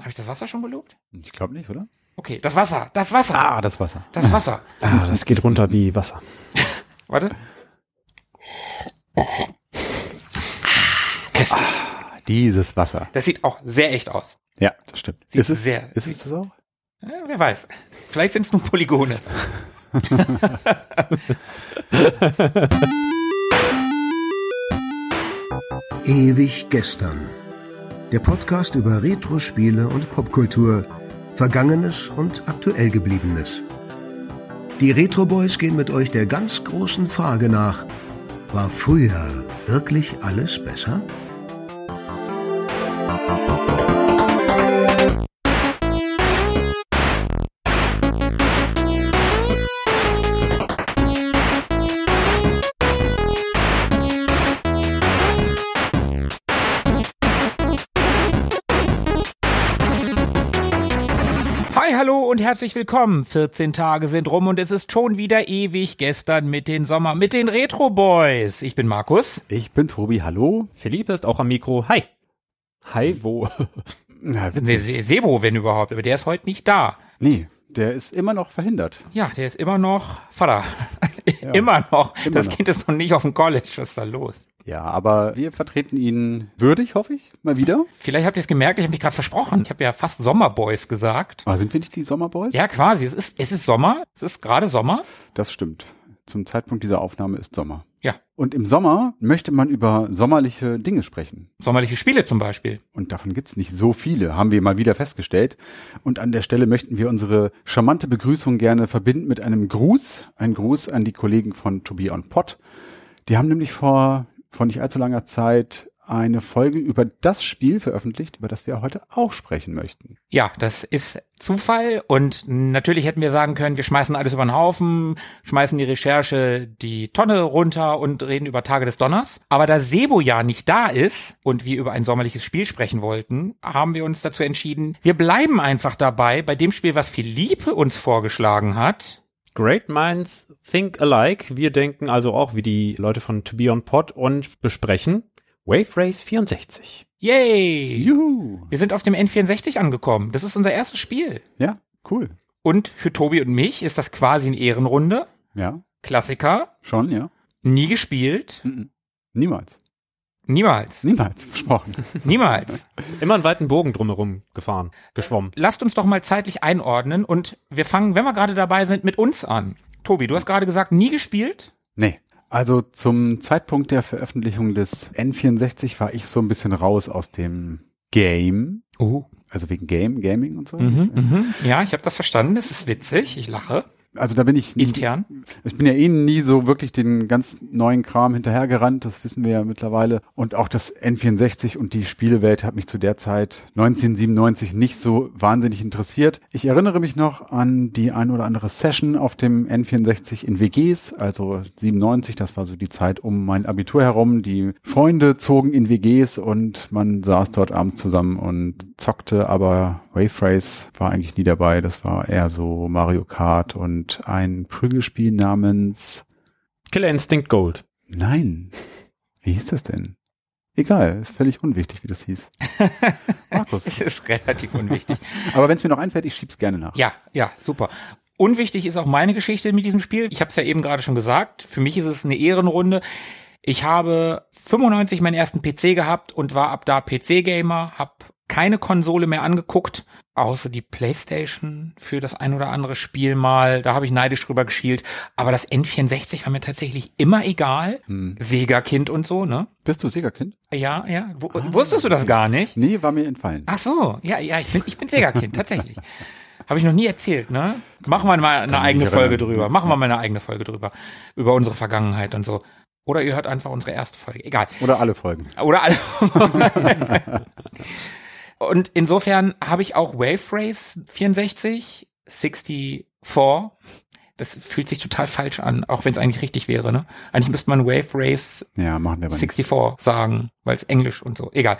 Habe ich das Wasser schon gelobt? Ich glaube nicht, oder? Okay, das Wasser, das Wasser, Ah, das Wasser. das Wasser. Ah, das geht runter wie Wasser. Warte. Köstlich. Dieses Wasser. Das sieht auch sehr echt aus. Ja, das stimmt. Sieht ist es, sehr- ist es das auch? Ja, wer weiß. Vielleicht sind es nur Polygone. Ewig gestern. Der Podcast über Retro-Spiele und Popkultur, Vergangenes und aktuell gebliebenes. Die Retro Boys gehen mit euch der ganz großen Frage nach: War früher wirklich alles besser? Herzlich willkommen. 14 Tage sind rum und es ist schon wieder ewig gestern mit den Sommer, mit den Retro Boys. Ich bin Markus. Ich bin Tobi, hallo. Philippe ist auch am Mikro. Hi. Hi, wo? Na, Nee, Se Sebo, wenn überhaupt, aber der ist heute nicht da. Nee, der ist immer noch verhindert. Ja, der ist immer noch Vater. immer noch. Immer das noch. Kind ist noch nicht auf dem College. Was ist da los? Ja, aber wir vertreten ihn würdig, hoffe ich, mal wieder. Vielleicht habt ihr es gemerkt, ich habe mich gerade versprochen. Ich habe ja fast Sommerboys gesagt. Aber sind wir nicht die Sommerboys? Ja, quasi. Es ist, es ist Sommer. Es ist gerade Sommer. Das stimmt. Zum Zeitpunkt dieser Aufnahme ist Sommer. Ja. Und im Sommer möchte man über sommerliche Dinge sprechen. Sommerliche Spiele zum Beispiel. Und davon gibt's nicht so viele, haben wir mal wieder festgestellt. Und an der Stelle möchten wir unsere charmante Begrüßung gerne verbinden mit einem Gruß. Ein Gruß an die Kollegen von To Be On Pod. Die haben nämlich vor, vor nicht allzu langer Zeit eine Folge über das Spiel veröffentlicht, über das wir heute auch sprechen möchten. Ja, das ist Zufall und natürlich hätten wir sagen können, wir schmeißen alles über den Haufen, schmeißen die Recherche die Tonne runter und reden über Tage des Donners. Aber da Sebo ja nicht da ist und wir über ein sommerliches Spiel sprechen wollten, haben wir uns dazu entschieden, wir bleiben einfach dabei bei dem Spiel, was Philippe uns vorgeschlagen hat. Great Minds Think Alike. Wir denken also auch wie die Leute von To Be On Pod und besprechen Wave Race 64. Yay! Juhu! Wir sind auf dem N64 angekommen. Das ist unser erstes Spiel. Ja, cool. Und für Tobi und mich ist das quasi eine Ehrenrunde. Ja, Klassiker. schon, ja. Nie gespielt. Niemals. Niemals. Niemals, versprochen. Niemals. Immer einen weiten Bogen drumherum gefahren, geschwommen. Lasst uns doch mal zeitlich einordnen und wir fangen, wenn wir gerade dabei sind, mit uns an. Tobi, du hast gerade gesagt, nie gespielt? Nee. Also zum Zeitpunkt der Veröffentlichung des N64 war ich so ein bisschen raus aus dem Game. Oh. Also wegen Game, Gaming und so. Mhm, mhm. Ja, ich habe das verstanden. Das ist witzig. Ich lache. Also da bin ich nicht, Intern. ich bin ja eh nie so wirklich den ganz neuen Kram hinterhergerannt, das wissen wir ja mittlerweile. Und auch das N64 und die Spielewelt hat mich zu der Zeit 1997 nicht so wahnsinnig interessiert. Ich erinnere mich noch an die ein oder andere Session auf dem N64 in WGs, also 97, das war so die Zeit um mein Abitur herum. Die Freunde zogen in WGs und man saß dort abends zusammen und zockte, aber Wave Race war eigentlich nie dabei. Das war eher so Mario Kart und ein Prügelspiel namens Killer Instinct Gold. Nein. Wie hieß das denn? Egal, ist völlig unwichtig, wie das hieß. Markus. Es ist relativ unwichtig. Aber wenn es mir noch einfällt, ich schieb's gerne nach. Ja, ja, super. Unwichtig ist auch meine Geschichte mit diesem Spiel. Ich habe es ja eben gerade schon gesagt. Für mich ist es eine Ehrenrunde. Ich habe 95 meinen ersten PC gehabt und war ab da PC-Gamer, habe keine Konsole mehr angeguckt, außer die Playstation für das ein oder andere Spiel mal. Da habe ich neidisch drüber geschielt. Aber das N64 war mir tatsächlich immer egal. Sega-Kind und so, ne? Bist du Sega-Kind? Ja, ja. W wusstest du das gar nicht? Nee, war mir entfallen. Ach so, ja, ja, ich bin, ich bin Sega-Kind, tatsächlich. Habe ich noch nie erzählt, ne? Machen wir mal eine mich eigene Folge drüber. Machen wir mal eine eigene Folge drüber. Über unsere Vergangenheit und so. Oder ihr hört einfach unsere erste Folge. Egal. Oder alle Folgen. Oder alle. und insofern habe ich auch Wave Race 64, 64. Das fühlt sich total falsch an, auch wenn es eigentlich richtig wäre, ne? Eigentlich müsste man Wave Race Ja, machen wir aber nicht. 64 sagen, weil es Englisch und so. Egal.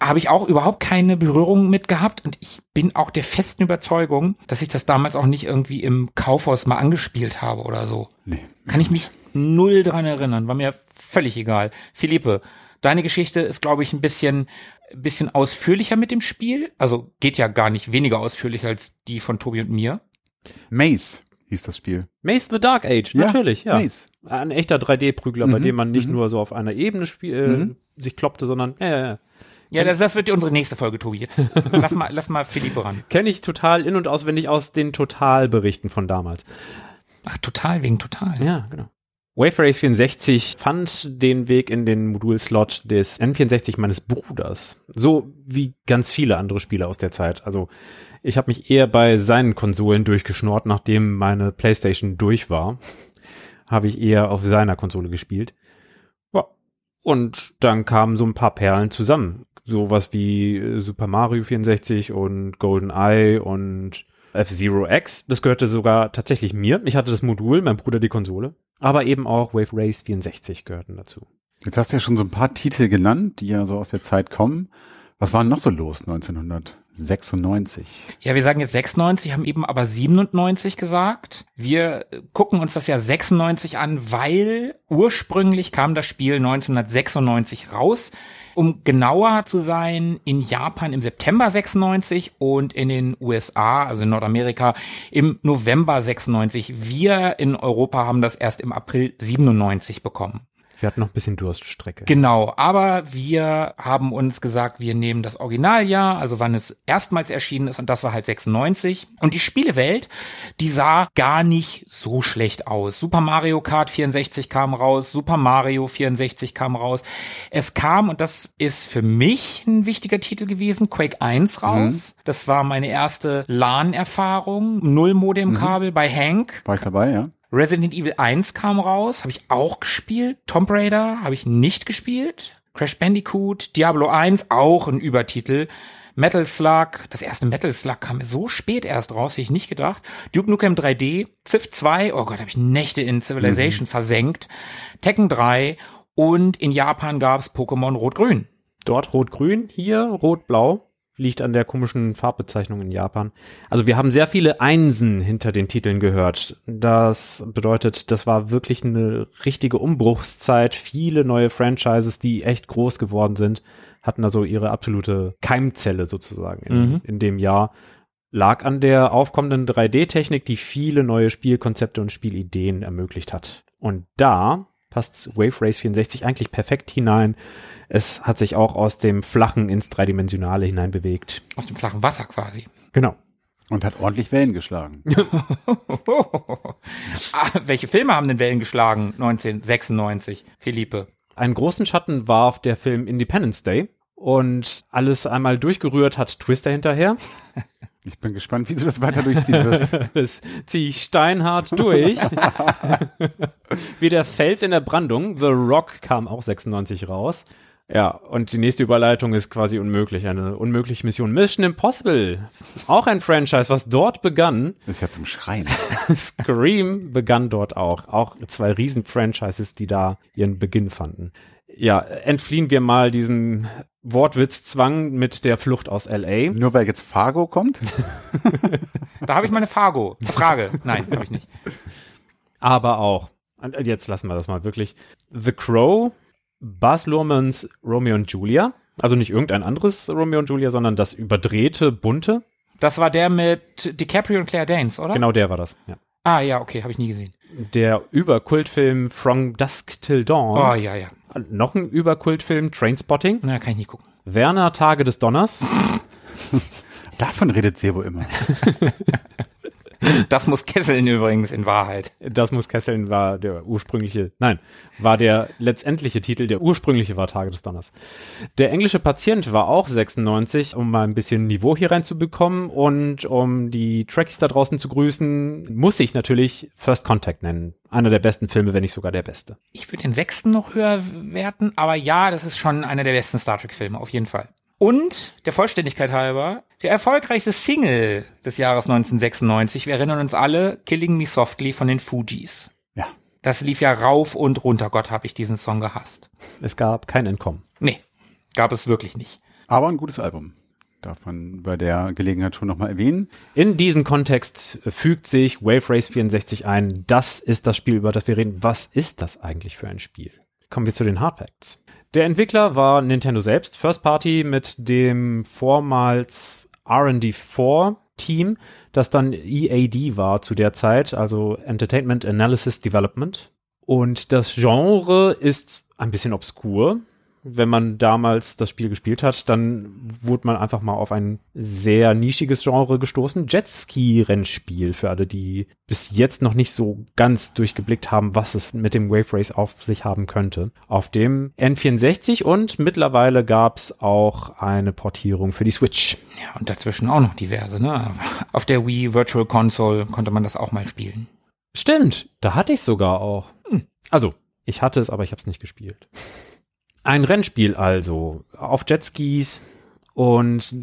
Habe ich auch überhaupt keine Berührung mit gehabt und ich bin auch der festen Überzeugung, dass ich das damals auch nicht irgendwie im Kaufhaus mal angespielt habe oder so. Nee. Kann ich mich null dran erinnern, war mir völlig egal. Philippe, deine Geschichte ist, glaube ich, ein bisschen bisschen ausführlicher mit dem Spiel. Also geht ja gar nicht weniger ausführlich als die von Tobi und mir. Maze hieß das Spiel. Maze the Dark Age, natürlich, ja. Maze. Ein echter 3D-Prügler, bei Mhm, dem man nicht mhm. nur so auf einer Ebene spiel, äh, Mhm. sich kloppte, sondern ja, ja, ja. Ja, das, das wird unsere nächste Folge, Tobi. Jetzt lass mal, lass mal Philippe ran. Kenne ich total in- und auswendig aus den Totalberichten von damals. Ach, total wegen total. Ja, genau. Wave Race 64 fand den Weg in den Modulslot des N64 meines Bruders. So wie ganz viele andere Spiele aus der Zeit. Also ich habe mich eher bei seinen Konsolen durchgeschnort, nachdem meine Playstation durch war. Habe ich eher auf seiner Konsole gespielt. Ja. Und dann kamen so ein paar Perlen zusammen. Sowas wie äh, Super Mario 64 und Golden Eye und F-Zero X. Das gehörte sogar tatsächlich mir. Ich hatte das Modul, mein Bruder die Konsole. Aber eben auch Wave Race 64 gehörten dazu. Jetzt hast du ja schon so ein paar Titel genannt, die ja so aus der Zeit kommen. Was war denn noch so los 1996? Ja, wir sagen jetzt 96, haben eben aber 97 gesagt. Wir gucken uns das ja 96 an, weil ursprünglich kam das Spiel 1996 raus. Um genauer zu sein, in Japan im September 96 und in den USA, also in Nordamerika, im November 96. Wir in Europa haben das erst im April 97 bekommen. Wir hatten noch ein bisschen Durststrecke. Genau, aber wir haben uns gesagt, wir nehmen das Originaljahr, also wann es erstmals erschienen ist, und das war halt 96. Und die Spielewelt, die sah gar nicht so schlecht aus. Super Mario Kart 64 kam raus, Super Mario 64 kam raus. Es kam, und das ist für mich ein wichtiger Titel gewesen, Quake 1 raus. Das war meine erste LAN-Erfahrung, Null-Modem-Kabel bei Hank. War ich dabei, ja? Resident Evil 1 kam raus, habe ich auch gespielt. Tomb Raider habe ich nicht gespielt. Crash Bandicoot, Diablo 1 auch ein Übertitel. Metal Slug, das erste Metal Slug kam so spät erst raus, hätte ich nicht gedacht. Duke Nukem 3D, Civ 2, oh Gott, habe ich Nächte in Civilization versenkt. Tekken 3 und in Japan gab's Pokémon Rot-Grün. Dort rot-grün, hier rot-blau. Liegt an der komischen Farbbezeichnung in Japan. Also wir haben sehr viele Einsen hinter den Titeln gehört. Das bedeutet, das war wirklich eine richtige Umbruchszeit. Viele neue Franchises, die echt groß geworden sind, hatten also ihre absolute Keimzelle sozusagen in, Mhm. in dem Jahr. Lag an der aufkommenden 3D-Technik, die viele neue Spielkonzepte und Spielideen ermöglicht hat. Und da passt Wave Race 64 eigentlich perfekt hinein. Es hat sich auch aus dem Flachen ins Dreidimensionale hinein bewegt. Aus dem flachen Wasser quasi. Genau. Und hat ordentlich Wellen geschlagen. ah, welche Filme haben denn Wellen geschlagen 1996, Philippe? Einen großen Schatten warf der Film Independence Day und alles einmal durchgerührt hat Twister hinterher. Ich bin gespannt, wie du das weiter durchziehen wirst. Das ziehe ich steinhart durch. Wie der Fels in der Brandung. The Rock kam auch 96 raus. Ja, und die nächste Überleitung ist quasi unmöglich. Eine unmögliche Mission. Mission Impossible. Auch ein Franchise, was dort begann. Das ist ja zum Schreien. Scream begann dort auch. Auch zwei Riesen-Franchises, die da ihren Beginn fanden. Ja, entfliehen wir mal diesem Wortwitzzwang mit der Flucht aus L.A. Nur weil jetzt Fargo kommt? Da habe ich meine Fargo. Frage. Nein, habe ich nicht. aber auch, jetzt lassen wir das mal wirklich, The Crow, Baz Luhrmanns Romeo und Julia, also nicht irgendein anderes Romeo und Julia, sondern das überdrehte, bunte, Das war der mit DiCaprio und Claire Danes, oder? genau der war das, ja. Ah ja, okay, habe ich nie gesehen. Der Überkultfilm From Dusk Till Dawn, Oh ja, ja. Noch ein Überkultfilm Trainspotting, Na, kann ich nicht gucken. Werner Tage des Donners, Davon redet Sebo immer. Das muss Kesseln übrigens in Wahrheit. das muss Kesseln war der ursprüngliche, nein, war der letztendliche Titel, der ursprüngliche war Tage des Donners. Der englische Patient war auch 96, um mal ein bisschen Niveau hier reinzubekommen und um die Trekkies da draußen zu grüßen, muss ich natürlich First Contact nennen. Einer der besten Filme, wenn nicht sogar der beste. Ich würde den sechsten noch höher werten, aber ja, das ist schon einer der besten Star Trek-Filme, auf jeden Fall. Und, der Vollständigkeit halber, der erfolgreichste Single des Jahres 1996, wir erinnern uns alle, Killing Me Softly von den Fugees. Ja. Das lief ja rauf und runter, Gott, hab ich diesen Song gehasst. Es gab kein Entkommen. Nee, gab es wirklich nicht. Aber ein gutes Album. Darf man bei der Gelegenheit schon nochmal erwähnen. In diesen Kontext fügt sich Wave Race 64 ein. Das ist das Spiel, über das wir reden. Was ist das eigentlich für ein Spiel? Kommen wir zu den Hard Facts. Der Entwickler war Nintendo selbst, First Party mit dem vormals R&D4 Team, das dann EAD war zu der Zeit, also Entertainment Analysis Development. Und das Genre ist ein bisschen obskur wenn man damals das Spiel gespielt hat, dann wurde man einfach mal auf ein sehr nischiges Genre gestoßen. Jetski-Rennspiel für alle, die bis jetzt noch nicht so ganz durchgeblickt haben, was es mit dem Wave Race auf sich haben könnte. Auf dem N64 und mittlerweile gab es auch eine Portierung für die Switch. Ja, und dazwischen auch noch diverse, ne? Auf der Wii Virtual Console konnte man das auch mal spielen. Stimmt, da hatte ich sogar auch. Hm. Also, ich hatte es, aber ich habe es nicht gespielt. Ein Rennspiel also auf Jetskis und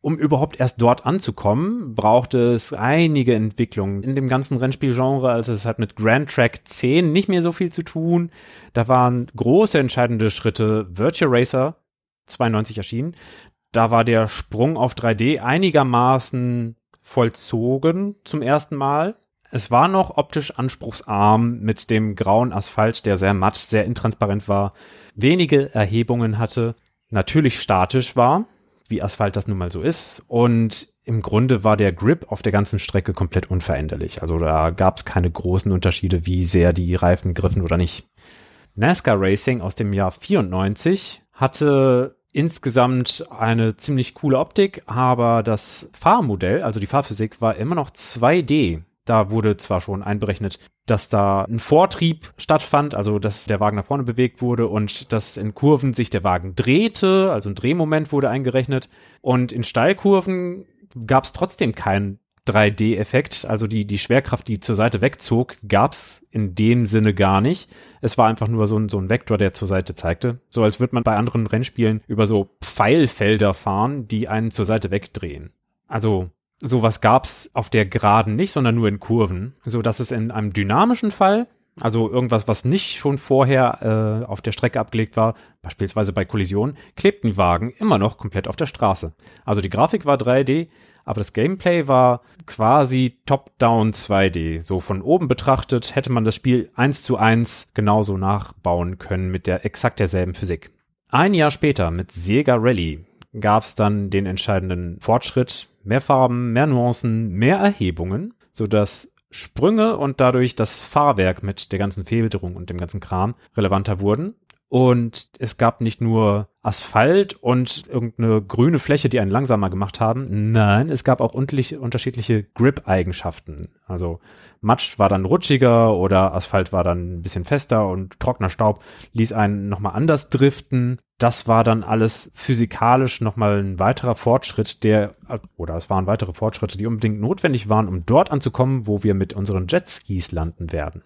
um überhaupt erst dort anzukommen, brauchte es einige Entwicklungen in dem ganzen Rennspielgenre. Also es hat mit Grand Track 10 nicht mehr so viel zu tun. Da waren große entscheidende Schritte. Virtual Racer 92 erschienen. Da war der Sprung auf 3D einigermaßen vollzogen zum ersten Mal. Es war noch optisch anspruchsarm mit dem grauen Asphalt, der sehr matt, sehr intransparent war, wenige Erhebungen hatte, natürlich statisch war, wie Asphalt das nun mal so ist. Und im Grunde war der Grip auf der ganzen Strecke komplett unveränderlich. Also da gab es keine großen Unterschiede, wie sehr die Reifen griffen oder nicht. NASCAR Racing aus dem Jahr 94 hatte insgesamt eine ziemlich coole Optik, aber das Fahrmodell, also die Fahrphysik, war immer noch 2D. Da wurde zwar schon einberechnet, dass da ein Vortrieb stattfand, also dass der Wagen nach vorne bewegt wurde und dass in Kurven sich der Wagen drehte, also ein Drehmoment wurde eingerechnet. Und in Steilkurven gab es trotzdem keinen 3D-Effekt, also die, die Schwerkraft, die zur Seite wegzog, gab es in dem Sinne gar nicht. Es war einfach nur so ein, so ein Vektor, der zur Seite zeigte. So als würde man bei anderen Rennspielen über so Pfeilfelder fahren, die einen zur Seite wegdrehen. Also sowas gab's auf der Geraden nicht, sondern nur in Kurven, so dass es in einem dynamischen Fall, also irgendwas, was nicht schon vorher äh, auf der Strecke abgelegt war, beispielsweise bei Kollisionen, klebten die Wagen immer noch komplett auf der Straße. Also die Grafik war 3D, aber das Gameplay war quasi top-down 2D. So von oben betrachtet hätte man das Spiel eins zu eins genauso nachbauen können mit der exakt derselben Physik. Ein Jahr später mit Sega Rally gab es dann den entscheidenden Fortschritt mehr Farben, mehr Nuancen, mehr Erhebungen, sodass Sprünge und dadurch das Fahrwerk mit der ganzen Filterung und dem ganzen Kram relevanter wurden. Und es gab nicht nur Asphalt und irgendeine grüne Fläche, die einen langsamer gemacht haben. Nein, es gab auch unterschiedliche Grip-Eigenschaften. Also Matsch war dann rutschiger oder Asphalt war dann ein bisschen fester und trockener Staub ließ einen nochmal anders driften. Das war dann alles physikalisch nochmal ein weiterer Fortschritt, der, oder es waren weitere Fortschritte, die unbedingt notwendig waren, um dort anzukommen, wo wir mit unseren Jetskis landen werden.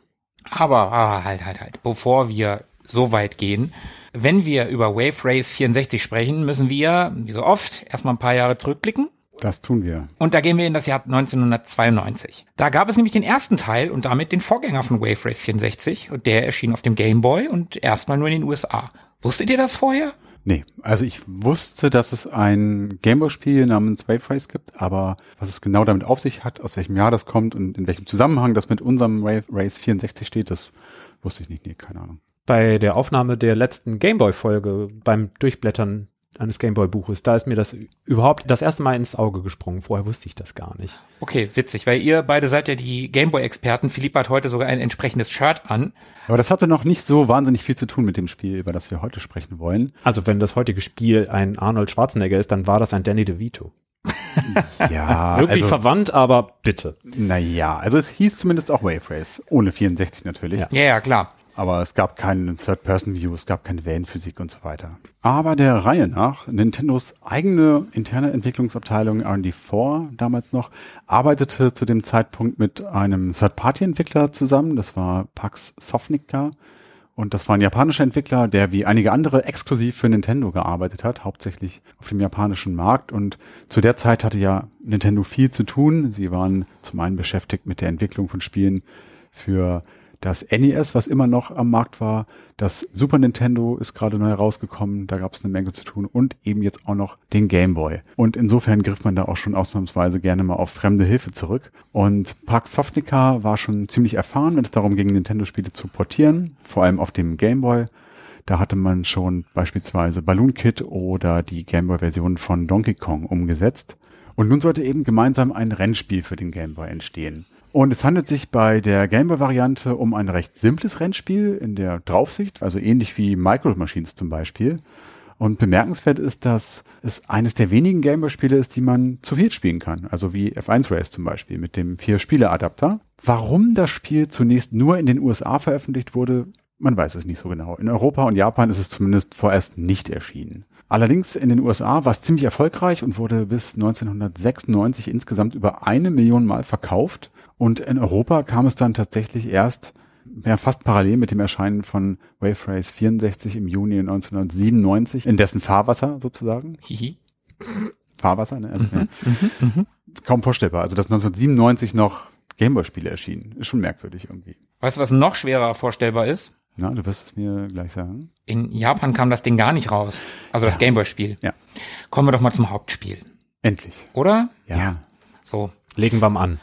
Aber, ah, halt, halt, halt, bevor wir so weit gehen. Wenn wir über Wave Race 64 sprechen, müssen wir, wie so oft, erstmal ein paar Jahre zurückblicken. Das tun wir. Und da gehen wir in das Jahr 1992. Da gab es nämlich den ersten Teil und damit den Vorgänger von Wave Race 64 und der erschien auf dem Game Boy und erstmal nur in den USA. Wusstet ihr das vorher? Nee, also ich wusste, dass es ein Gameboy-Spiel namens Wave Race gibt, aber was es genau damit auf sich hat, aus welchem Jahr das kommt und in welchem Zusammenhang das mit unserem Wave Race 64 steht, das wusste ich nicht. Nee, keine Ahnung bei der Aufnahme der letzten Gameboy-Folge beim Durchblättern eines Gameboy-Buches. Da ist mir das überhaupt das erste Mal ins Auge gesprungen. Vorher wusste ich das gar nicht. Okay, witzig, weil ihr beide seid ja die Gameboy-Experten. Philipp hat heute sogar ein entsprechendes Shirt an. Aber das hatte noch nicht so wahnsinnig viel zu tun mit dem Spiel, über das wir heute sprechen wollen. Also wenn das heutige Spiel ein Arnold Schwarzenegger ist, dann war das ein Danny DeVito. ja. Wirklich also, verwandt, aber bitte. Naja, also es hieß zumindest auch Wave Race. Ohne 64 natürlich. Ja, ja, klar aber es gab keinen Third-Person-View, es gab keine Wellenphysik und so weiter. Aber der Reihe nach, Nintendos eigene interne Entwicklungsabteilung R&D4 damals noch, arbeitete zu dem Zeitpunkt mit einem Third-Party-Entwickler zusammen, das war Pax Sofnica. Und das war ein japanischer Entwickler, der wie einige andere exklusiv für Nintendo gearbeitet hat, hauptsächlich auf dem japanischen Markt. Und zu der Zeit hatte ja Nintendo viel zu tun. Sie waren zum einen beschäftigt mit der Entwicklung von Spielen für das NES, was immer noch am Markt war, das Super Nintendo ist gerade neu rausgekommen, da gab es eine Menge zu tun und eben jetzt auch noch den Game Boy. Und insofern griff man da auch schon ausnahmsweise gerne mal auf fremde Hilfe zurück. Und Park Sofnica war schon ziemlich erfahren, wenn es darum ging, Nintendo-Spiele zu portieren, vor allem auf dem Game Boy. Da hatte man schon beispielsweise Balloon Kid oder die Gameboy-Version von Donkey Kong umgesetzt. Und nun sollte eben gemeinsam ein Rennspiel für den Gameboy entstehen. Und es handelt sich bei der Gameboy-Variante um ein recht simples Rennspiel in der Draufsicht, also ähnlich wie Micro Machines zum Beispiel. Und bemerkenswert ist, dass es eines der wenigen Gameboy-Spiele ist, die man zu viert spielen kann. Also wie F1 Race zum Beispiel mit dem Vier-Spiele-Adapter. Warum das Spiel zunächst nur in den USA veröffentlicht wurde, man weiß es nicht so genau. In Europa und Japan ist es zumindest vorerst nicht erschienen. Allerdings in den USA war es ziemlich erfolgreich und wurde bis 1996 insgesamt über eine Million Mal verkauft. Und in Europa kam es dann tatsächlich erst ja, fast parallel mit dem Erscheinen von Wave Race 64 im Juni 1997, in dessen Fahrwasser sozusagen. Hihi. Fahrwasser, ne? Also, ja. Kaum vorstellbar. Also, dass 1997 noch Gameboy-Spiele erschienen. Ist schon merkwürdig irgendwie. Weißt du, was noch schwerer vorstellbar ist? Na, du wirst es mir gleich sagen. In Japan kam das Ding gar nicht raus. Also das Gameboy-Spiel. Ja. Kommen wir doch mal zum Hauptspiel. Endlich. Oder? Ja. So. Legen wir mal an.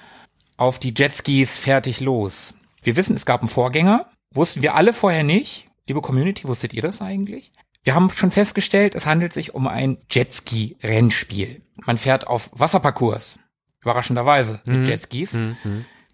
Auf die Jetskis fertig los. Wir wissen, es gab einen Vorgänger. Wussten wir alle vorher nicht. Liebe Community, wusstet ihr das eigentlich? Wir haben schon festgestellt, es handelt sich um ein Jetski-Rennspiel. Man fährt auf Wasserparcours. Überraschenderweise mit Jetskis.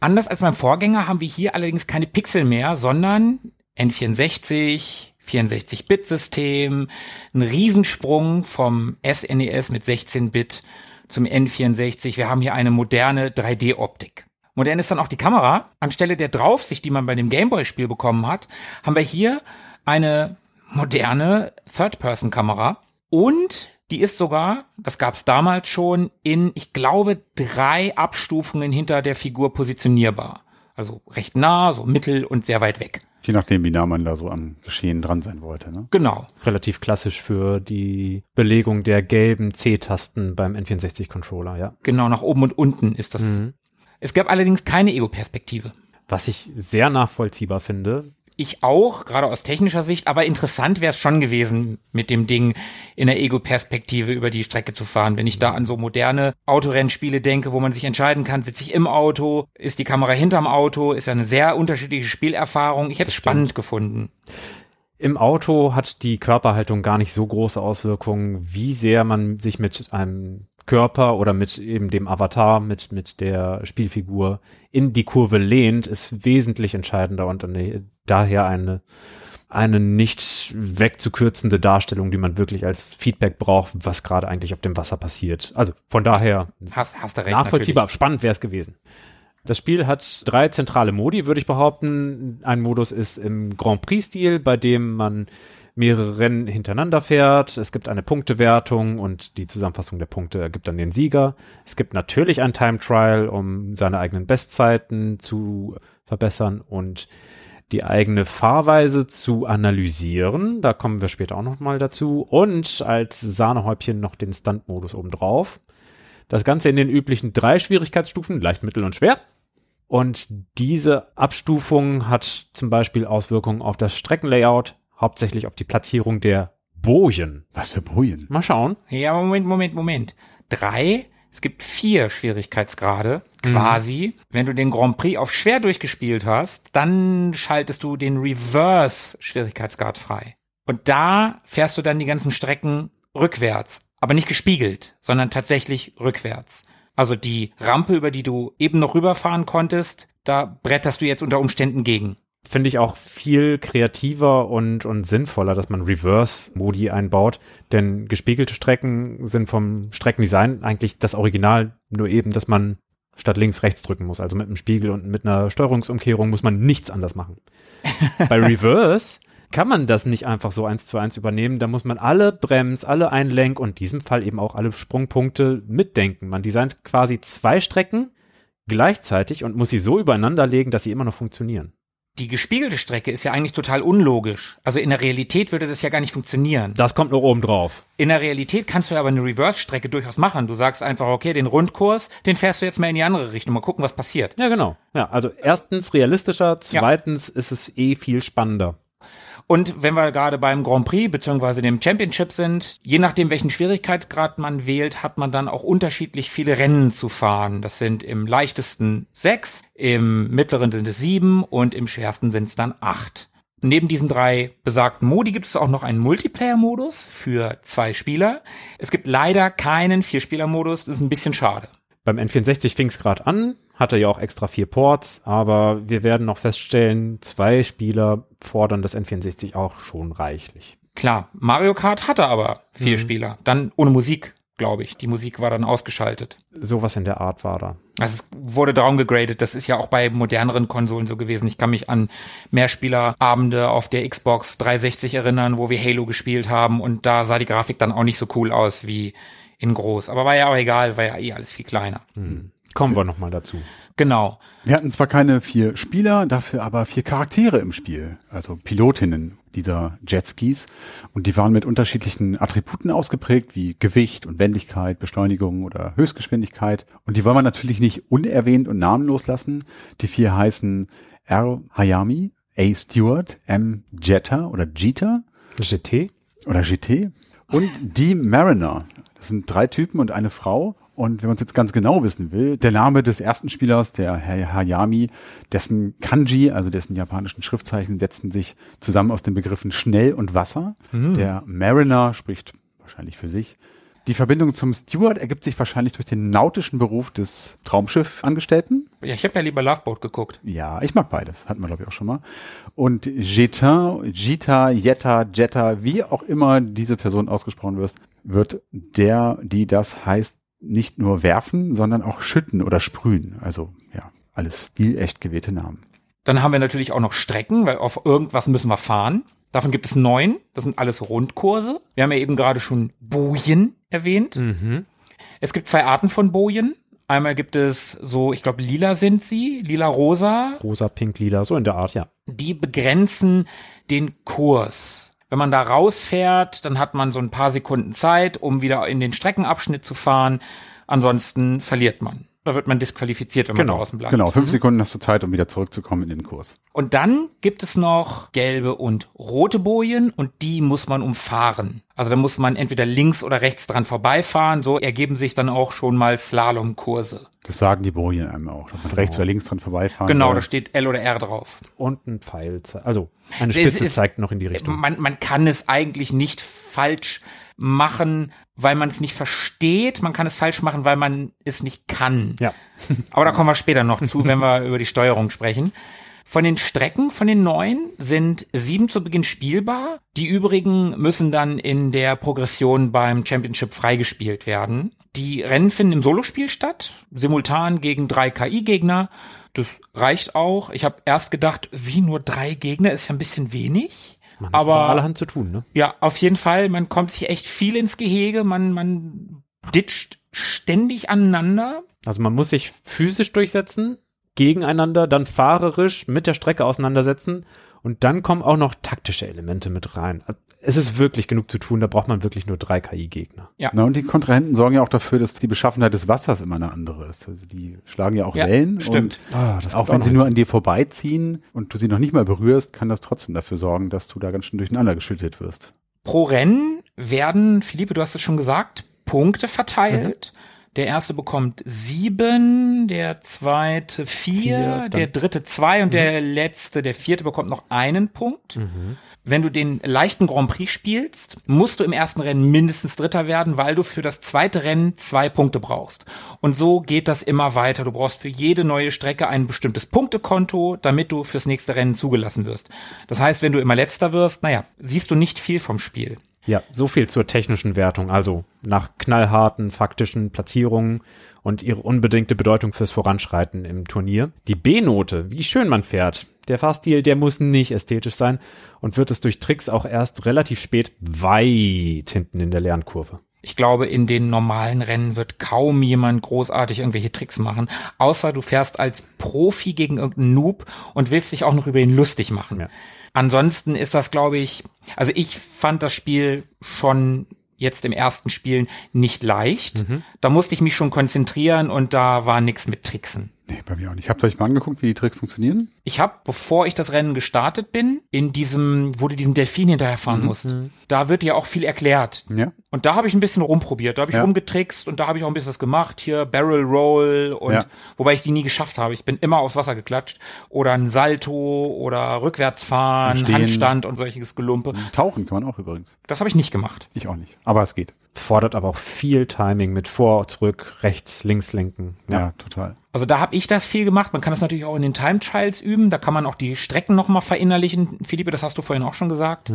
Anders als beim Vorgänger haben wir hier allerdings keine Pixel mehr, sondern N64, 64-Bit-System, ein Riesensprung vom SNES mit 16-Bit zum N64. Wir haben hier eine moderne 3D-Optik. Modern ist dann auch die Kamera. Anstelle der Draufsicht, die man bei dem Gameboy-Spiel bekommen hat, haben wir hier eine moderne Third-Person-Kamera. Und die ist sogar, das gab es damals schon, in, ich glaube, drei Abstufungen hinter der Figur positionierbar. Also recht nah, so mittel und sehr weit weg. Je nachdem, wie nah man da so am Geschehen dran sein wollte. Ne? Genau. Relativ klassisch für die Belegung der gelben C-Tasten beim N64-Controller, ja. Genau, nach oben und unten ist das. Mhm. Es gab allerdings keine Ego-Perspektive. Was ich sehr nachvollziehbar finde. Ich auch, gerade aus technischer Sicht, aber interessant wäre es schon gewesen, mit dem Ding in der Ego-Perspektive über die Strecke zu fahren. Wenn ich da an so moderne Autorennspiele denke, wo man sich entscheiden kann, sitze ich im Auto, ist die Kamera hinterm Auto, ist ja eine sehr unterschiedliche Spielerfahrung. Ich hätte es spannend gefunden. Im Auto hat die Körperhaltung gar nicht so große Auswirkungen, wie sehr man sich mit einem Körper oder mit eben dem Avatar, mit, mit der Spielfigur in die Kurve lehnt, ist wesentlich entscheidender und eine, daher eine, eine nicht wegzukürzende Darstellung, die man wirklich als Feedback braucht, was gerade eigentlich auf dem Wasser passiert. Also von daher Hast, hast du recht. nachvollziehbar, spannend wäre es gewesen. Das Spiel hat drei zentrale Modi, würde ich behaupten. Ein Modus ist im Grand Prix-Stil, bei dem man mehrere Rennen hintereinander fährt. Es gibt eine Punktewertung und die Zusammenfassung der Punkte ergibt dann den Sieger. Es gibt natürlich ein Time Trial, um seine eigenen Bestzeiten zu verbessern und die eigene Fahrweise zu analysieren. Da kommen wir später auch noch mal dazu. Und als Sahnehäubchen noch den Stunt-Modus obendrauf. Das Ganze in den üblichen drei Schwierigkeitsstufen, leicht, mittel und schwer. Und diese Abstufung hat zum Beispiel Auswirkungen auf das Streckenlayout, hauptsächlich auf die Platzierung der Bojen. Was für Bojen. Mal schauen. Ja, Moment, Moment, Moment. Drei, es gibt vier Schwierigkeitsgrade, quasi. Wenn du den Grand Prix auf schwer durchgespielt hast, dann schaltest du den Reverse-Schwierigkeitsgrad frei. Und da fährst du dann die ganzen Strecken rückwärts. Aber nicht gespiegelt, sondern tatsächlich rückwärts. Also die Rampe, über die du eben noch rüberfahren konntest, da bretterst du jetzt unter Umständen gegen. Finde ich auch viel kreativer und, und sinnvoller, dass man Reverse-Modi einbaut. Denn gespiegelte Strecken sind vom Streckendesign eigentlich das Original, nur eben, dass man statt links rechts drücken muss. Also mit einem Spiegel und mit einer Steuerungsumkehrung muss man nichts anders machen. Bei Reverse kann man das nicht einfach so eins zu eins übernehmen. Da muss man alle Brems, alle Einlenk und in diesem Fall eben auch alle Sprungpunkte mitdenken. Man designt quasi zwei Strecken gleichzeitig und muss sie so übereinander legen, dass sie immer noch funktionieren. Die gespiegelte Strecke ist ja eigentlich total unlogisch. Also in der Realität würde das ja gar nicht funktionieren. Das kommt nur oben drauf. In der Realität kannst du aber eine Reverse-Strecke durchaus machen. Du sagst einfach, okay, den Rundkurs, den fährst du jetzt mal in die andere Richtung. Mal gucken, was passiert. Ja, genau. Ja, also erstens realistischer, zweitens ist es eh viel spannender. Und wenn wir gerade beim Grand Prix beziehungsweise dem Championship sind, je nachdem welchen Schwierigkeitsgrad man wählt, hat man dann auch unterschiedlich viele Rennen zu fahren. Das sind im leichtesten sechs, im mittleren sind es sieben und im schwersten sind es dann acht. Neben diesen drei besagten Modi gibt es auch noch einen Multiplayer-Modus für zwei Spieler. Es gibt leider keinen Vierspieler-Modus, das ist ein bisschen schade. Beim N64 fing es gerade an, hatte ja auch extra vier Ports, aber wir werden noch feststellen, zwei Spieler fordern das N64 auch schon reichlich. Klar, Mario Kart hatte aber vier mhm. Spieler, dann ohne Musik, glaube ich. Die Musik war dann ausgeschaltet. Sowas in der Art war da. Also es wurde downgegradet. Das ist ja auch bei moderneren Konsolen so gewesen. Ich kann mich an Mehrspielerabende auf der Xbox 360 erinnern, wo wir Halo gespielt haben und da sah die Grafik dann auch nicht so cool aus wie in groß. Aber war ja auch egal, war ja eh alles viel kleiner. Hm. Kommen wir nochmal dazu. Genau. Wir hatten zwar keine vier Spieler, dafür aber vier Charaktere im Spiel, also Pilotinnen dieser Jetskis. Und die waren mit unterschiedlichen Attributen ausgeprägt, wie Gewicht und Wendigkeit, Beschleunigung oder Höchstgeschwindigkeit. Und die wollen wir natürlich nicht unerwähnt und namenlos lassen. Die vier heißen R. Hayami, A. Stewart, M. Jetta oder Jita. GT. Oder GT. Und D. Mariner. Das sind drei Typen und eine Frau. Und wenn man es jetzt ganz genau wissen will, der Name des ersten Spielers, der Hayami, dessen Kanji, also dessen japanischen Schriftzeichen, setzen sich zusammen aus den Begriffen schnell und Wasser. Mhm. Der Mariner spricht wahrscheinlich für sich. Die Verbindung zum Steward ergibt sich wahrscheinlich durch den nautischen Beruf des Traumschiffangestellten. Ja, ich habe ja lieber Loveboat geguckt. Ja, ich mag beides. Hatten wir, glaube ich, auch schon mal. Und Jetin, Jita, Jetta, Jetta, wie auch immer diese Person ausgesprochen wird, wird der, die das heißt, nicht nur werfen, sondern auch schütten oder sprühen. Also ja, alles stilecht gewählte Namen. Dann haben wir natürlich auch noch Strecken, weil auf irgendwas müssen wir fahren. Davon gibt es neun. Das sind alles Rundkurse. Wir haben ja eben gerade schon Bojen erwähnt. Mhm. Es gibt zwei Arten von Bojen. Einmal gibt es so, ich glaube, lila sind sie, lila-rosa. Rosa, pink, lila, so in der Art, ja. Die begrenzen den Kurs. Wenn man da rausfährt, dann hat man so ein paar Sekunden Zeit, um wieder in den Streckenabschnitt zu fahren. Ansonsten verliert man. Da wird man disqualifiziert, wenn genau, man draußen bleibt. Genau, fünf mhm. Sekunden hast du Zeit, um wieder zurückzukommen in den Kurs. Und dann gibt es noch gelbe und rote Bojen und die muss man umfahren. Also da muss man entweder links oder rechts dran vorbeifahren. So ergeben sich dann auch schon mal Slalomkurse. Das sagen die Bojen einem auch, dass man genau. rechts oder links dran vorbeifahren Genau, soll. da steht L oder R drauf. Und ein Pfeil, also eine Spitze ist, zeigt noch in die Richtung. Man, man kann es eigentlich nicht falsch machen, weil man es nicht versteht. Man kann es falsch machen, weil man es nicht kann. Ja. Aber da kommen wir später noch zu, wenn wir über die Steuerung sprechen. Von den Strecken, von den neun, sind sieben zu Beginn spielbar. Die übrigen müssen dann in der Progression beim Championship freigespielt werden. Die Rennen finden im Solospiel statt, simultan gegen drei KI-Gegner. Das reicht auch. Ich habe erst gedacht, wie nur drei Gegner ist ja ein bisschen wenig. Man aber allerhand zu tun, ne? Ja, auf jeden Fall. Man kommt sich echt viel ins Gehege. Man, man ditcht ständig aneinander. Also man muss sich physisch durchsetzen, gegeneinander, dann fahrerisch mit der Strecke auseinandersetzen und dann kommen auch noch taktische Elemente mit rein es ist wirklich genug zu tun, da braucht man wirklich nur drei KI-Gegner. Ja. Na, und die Kontrahenten sorgen ja auch dafür, dass die Beschaffenheit des Wassers immer eine andere ist. Also die schlagen ja auch ja, Wellen. Stimmt. Und ah, auch wenn auch sie nur an dir vorbeiziehen und du sie noch nicht mal berührst, kann das trotzdem dafür sorgen, dass du da ganz schön durcheinander geschüttet wirst. Pro Rennen werden, Philippe, du hast es schon gesagt, Punkte verteilt. Mhm. Der erste bekommt sieben, der zweite vier, vier der dritte zwei und mhm. der letzte, der vierte bekommt noch einen Punkt. Mhm. Wenn du den leichten Grand Prix spielst, musst du im ersten Rennen mindestens Dritter werden, weil du für das zweite Rennen zwei Punkte brauchst. Und so geht das immer weiter. Du brauchst für jede neue Strecke ein bestimmtes Punktekonto, damit du fürs nächste Rennen zugelassen wirst. Das heißt, wenn du immer letzter wirst, naja, siehst du nicht viel vom Spiel. Ja, so viel zur technischen Wertung. Also nach knallharten faktischen Platzierungen und ihre unbedingte Bedeutung fürs Voranschreiten im Turnier. Die B-Note, wie schön man fährt. Der Fahrstil, der muss nicht ästhetisch sein und wird es durch Tricks auch erst relativ spät weit hinten in der Lernkurve. Ich glaube, in den normalen Rennen wird kaum jemand großartig irgendwelche Tricks machen, außer du fährst als Profi gegen irgendeinen Noob und willst dich auch noch über ihn lustig machen. Ja. Ansonsten ist das, glaube ich, also ich fand das Spiel schon jetzt im ersten Spielen nicht leicht. Mhm. Da musste ich mich schon konzentrieren und da war nichts mit Tricksen. Nee, bei mir auch nicht. Habt ihr euch mal angeguckt, wie die Tricks funktionieren? Ich habe, bevor ich das Rennen gestartet bin, in diesem, wo du diesen Delfin hinterherfahren mhm. musst, da wird dir auch viel erklärt. Ja. Und da habe ich ein bisschen rumprobiert, da habe ich Ja. rumgetrickst und da habe ich auch ein bisschen was gemacht, hier Barrel Roll und Ja. wobei ich die nie geschafft habe. Ich bin immer aufs Wasser geklatscht oder ein Salto oder rückwärts fahren, Stehen. Handstand und solches Gelumpe. Tauchen kann man auch übrigens. Das habe ich nicht gemacht. Ich auch nicht. Aber es geht. Fordert aber auch viel Timing mit vor, zurück, rechts, links lenken. Ja, total. Also da habe ich das viel gemacht. Man kann das natürlich auch in den Time Trials üben. Da kann man auch die Strecken nochmal verinnerlichen. Philippe, das hast du vorhin auch schon gesagt.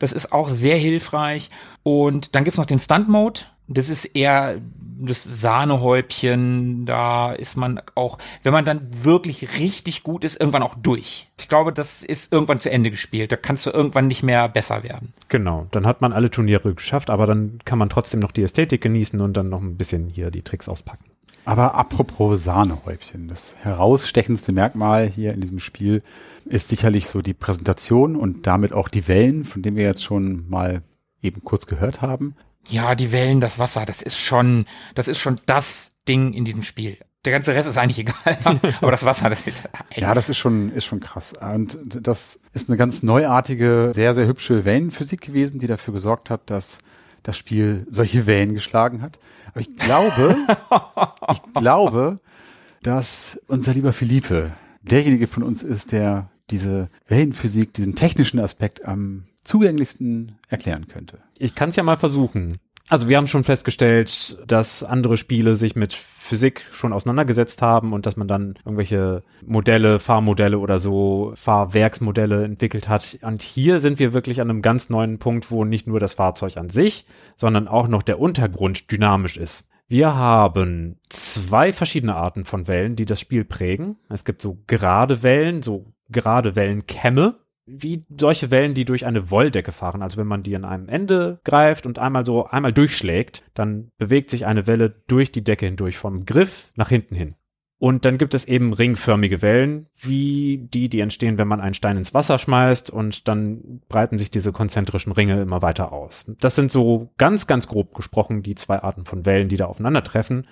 Das ist auch sehr hilfreich. Und dann gibt's noch den Stunt Mode. Das ist eher das Sahnehäubchen. Da ist man auch, wenn man dann wirklich richtig gut ist, irgendwann auch durch. Ich glaube, das ist irgendwann zu Ende gespielt. Da kannst du irgendwann nicht mehr besser werden. Genau, dann hat man alle Turniere geschafft, aber dann kann man trotzdem noch die Ästhetik genießen und dann noch ein bisschen hier die Tricks auspacken. Aber apropos Sahnehäubchen, das herausstechendste Merkmal hier in diesem Spiel ist sicherlich so die Präsentation und damit auch die Wellen, von denen wir jetzt schon mal eben kurz gehört haben. Ja, die Wellen, das Wasser, das ist schon, das ist schon das Ding in diesem Spiel. Der ganze Rest ist eigentlich egal, aber das Wasser, das ist echt Ja, das ist schon, ist schon krass. Und das ist eine ganz neuartige, sehr, sehr hübsche Wellenphysik gewesen, die dafür gesorgt hat, dass das Spiel solche Wellen geschlagen hat. Aber ich glaube, ich glaube, dass unser lieber Philippe derjenige von uns ist, der diese Wellenphysik, diesen technischen Aspekt am zugänglichsten erklären könnte. Ich kann es ja mal versuchen. Also wir haben schon festgestellt, dass andere Spiele sich mit Physik schon auseinandergesetzt haben und dass man dann irgendwelche Modelle, Fahrmodelle oder so, Fahrwerksmodelle entwickelt hat. Und hier sind wir wirklich an einem ganz neuen Punkt, wo nicht nur das Fahrzeug an sich, sondern auch noch der Untergrund dynamisch ist. Wir haben zwei verschiedene Arten von Wellen, die das Spiel prägen. Es gibt so gerade Wellen, so gerade Wellenkämme, wie solche Wellen, die durch eine Wolldecke fahren. Also wenn man die an einem Ende greift und einmal so einmal durchschlägt, dann bewegt sich eine Welle durch die Decke hindurch vom Griff nach hinten hin. Und dann gibt es eben ringförmige Wellen, wie die, die entstehen, wenn man einen Stein ins Wasser schmeißt und dann breiten sich diese konzentrischen Ringe immer weiter aus. Das sind so ganz, ganz grob gesprochen die zwei Arten von Wellen, die da aufeinandertreffen.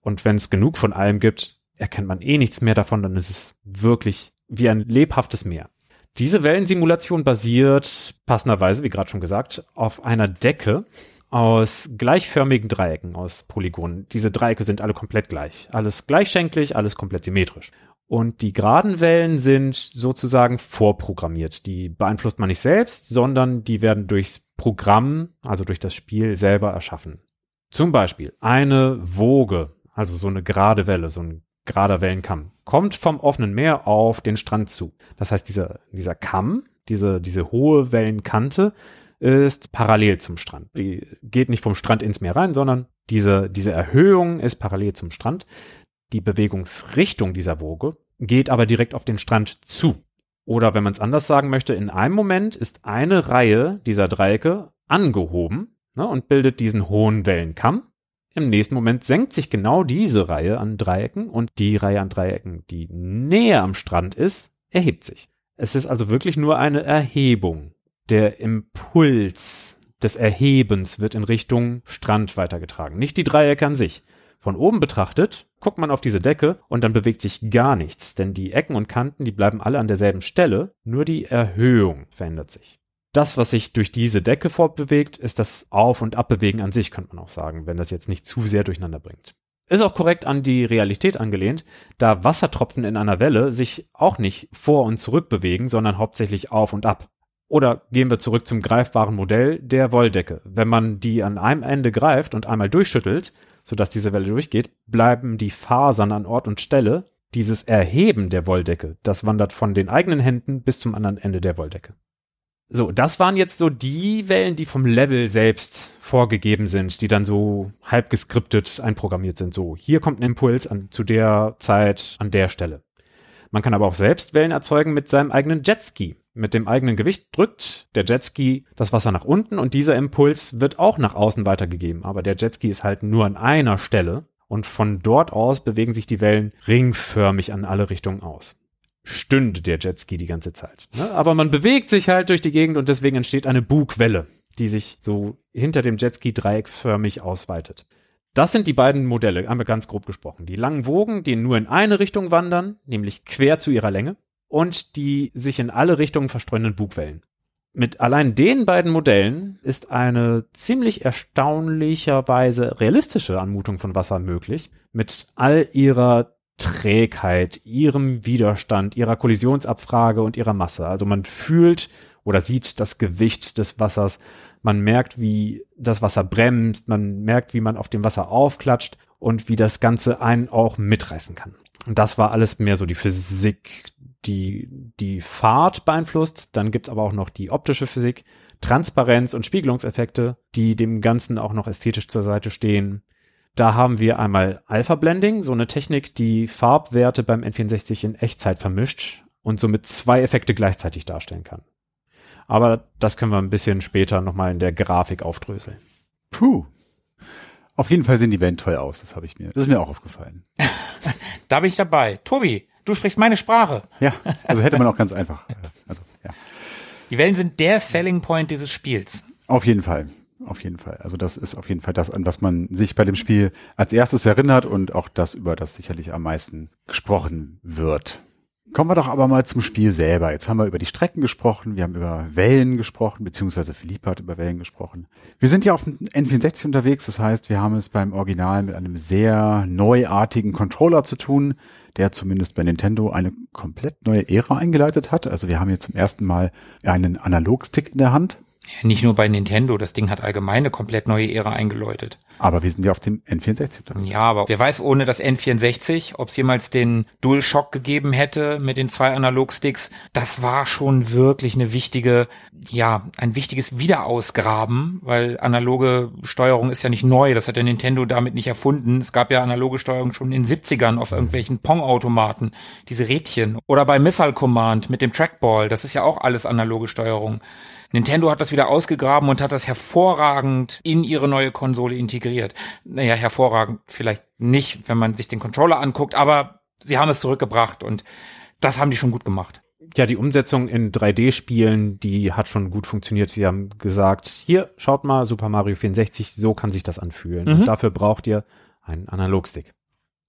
Und wenn es genug von allem gibt, erkennt man eh nichts mehr davon, dann ist es wirklich wie ein lebhaftes Meer. Diese Wellensimulation basiert passenderweise, wie gerade schon gesagt, auf einer Decke aus gleichförmigen Dreiecken, aus Polygonen. Diese Dreiecke sind alle komplett gleich. Alles gleichschenklig, alles komplett symmetrisch. Und die geraden Wellen sind sozusagen vorprogrammiert. Die beeinflusst man nicht selbst, sondern die werden durchs Programm, also durch das Spiel selber erschaffen. Zum Beispiel eine Woge, also so eine gerade Welle, so ein gerader Wellenkamm, kommt vom offenen Meer auf den Strand zu. Das heißt, dieser, dieser Kamm, diese, diese hohe Wellenkante ist parallel zum Strand. Die geht nicht vom Strand ins Meer rein, sondern diese, diese Erhöhung ist parallel zum Strand. Die Bewegungsrichtung dieser Woge geht aber direkt auf den Strand zu. Oder wenn man es anders sagen möchte, in einem Moment ist eine Reihe dieser Dreiecke angehoben ne, und bildet diesen hohen Wellenkamm. Im nächsten Moment senkt sich genau diese Reihe an Dreiecken und die Reihe an Dreiecken, die näher am Strand ist, erhebt sich. Es ist also wirklich nur eine Erhebung. Der Impuls des Erhebens wird in Richtung Strand weitergetragen, nicht die Dreiecke an sich. Von oben betrachtet guckt man auf diese Decke und dann bewegt sich gar nichts, denn die Ecken und Kanten, die bleiben alle an derselben Stelle, nur die Erhöhung verändert sich. Das, was sich durch diese Decke fortbewegt, ist das Auf- und Abbewegen an sich, könnte man auch sagen, wenn das jetzt nicht zu sehr durcheinander bringt. Ist auch korrekt an die Realität angelehnt, da Wassertropfen in einer Welle sich auch nicht vor und zurück bewegen, sondern hauptsächlich auf und ab. Oder gehen wir zurück zum greifbaren Modell der Wolldecke. Wenn man die an einem Ende greift und einmal durchschüttelt, sodass diese Welle durchgeht, bleiben die Fasern an Ort und Stelle. Dieses Erheben der Wolldecke, das wandert von den eigenen Händen bis zum anderen Ende der Wolldecke. So, das waren jetzt so die Wellen, die vom Level selbst vorgegeben sind, die dann so halb geskriptet einprogrammiert sind. So, hier kommt ein Impuls an, zu der Zeit an der Stelle. Man kann aber auch selbst Wellen erzeugen mit seinem eigenen Jetski. Mit dem eigenen Gewicht drückt der Jetski das Wasser nach unten und dieser Impuls wird auch nach außen weitergegeben. Aber der Jetski ist halt nur an einer Stelle und von dort aus bewegen sich die Wellen ringförmig an alle Richtungen aus. Stünde der Jetski die ganze Zeit. Ne? Aber man bewegt sich halt durch die Gegend und deswegen entsteht eine Bugwelle, die sich so hinter dem Jetski dreieckförmig ausweitet. Das sind die beiden Modelle, einmal ganz grob gesprochen. Die langen Wogen, die nur in eine Richtung wandern, nämlich quer zu ihrer Länge, und die sich in alle Richtungen verstreuenden Bugwellen. Mit allein den beiden Modellen ist eine ziemlich erstaunlicherweise realistische Anmutung von Wasser möglich. Mit all ihrer Trägheit, ihrem Widerstand, ihrer Kollisionsabfrage und ihrer Masse. Also man fühlt oder sieht das Gewicht des Wassers. Man merkt, wie das Wasser bremst. Man merkt, wie man auf dem Wasser aufklatscht und wie das Ganze einen auch mitreißen kann. Und das war alles mehr so die Physik, die die Fahrt beeinflusst. Dann gibt's aber auch noch die optische Physik, Transparenz und Spiegelungseffekte, die dem Ganzen auch noch ästhetisch zur Seite stehen. Da haben wir einmal Alpha Blending, so eine Technik, die Farbwerte beim N64 in Echtzeit vermischt und somit zwei Effekte gleichzeitig darstellen kann. Aber das können wir ein bisschen später nochmal in der Grafik aufdröseln. Puh. Auf jeden Fall sehen die Band toll aus, das habe ich mir. Das ist mir auch aufgefallen. da bin ich dabei. Tobi, Du sprichst meine Sprache. Ja, also hätte man auch ganz einfach. Äh, also, ja. Die Wellen sind der Selling Point dieses Spiels. Auf jeden Fall. Auf jeden Fall. Also das ist auf jeden Fall das, an was man sich bei dem Spiel als erstes erinnert und auch das, über das sicherlich am meisten gesprochen wird. Kommen wir doch aber mal zum Spiel selber. Jetzt haben wir über die Strecken gesprochen, wir haben über Wellen gesprochen, beziehungsweise Philippe hat über Wellen gesprochen. Wir sind ja auf dem N64 unterwegs, das heißt, wir haben es beim Original mit einem sehr neuartigen Controller zu tun, der zumindest bei Nintendo eine komplett neue Ära eingeleitet hat. Also wir haben hier zum ersten Mal einen Analogstick in der Hand. Nicht nur bei Nintendo, das Ding hat allgemeine komplett neue Ära eingeläutet. Aber wir sind ja auf dem N64 unterwegs. Ja, aber wer weiß ohne das N64, ob es jemals den DualShock gegeben hätte mit den zwei Analogsticks, das war schon wirklich eine wichtige, ja, ein wichtiges Wiederausgraben, weil analoge Steuerung ist ja nicht neu, das hat der Nintendo damit nicht erfunden. Es gab ja analoge Steuerung schon in den 70ern auf irgendwelchen Pong-Automaten, diese Rädchen. Oder bei Missile Command mit dem Trackball, das ist ja auch alles analoge Steuerung. Nintendo hat das wieder ausgegraben und hat das hervorragend in ihre neue Konsole integriert. Naja, hervorragend vielleicht nicht, wenn man sich den Controller anguckt, aber sie haben es zurückgebracht und das haben die schon gut gemacht. Ja, die Umsetzung in 3D-Spielen, die hat schon gut funktioniert. Sie haben gesagt, hier, schaut mal, Super Mario 64, so kann sich das anfühlen. Mhm. Und dafür braucht ihr einen Analogstick.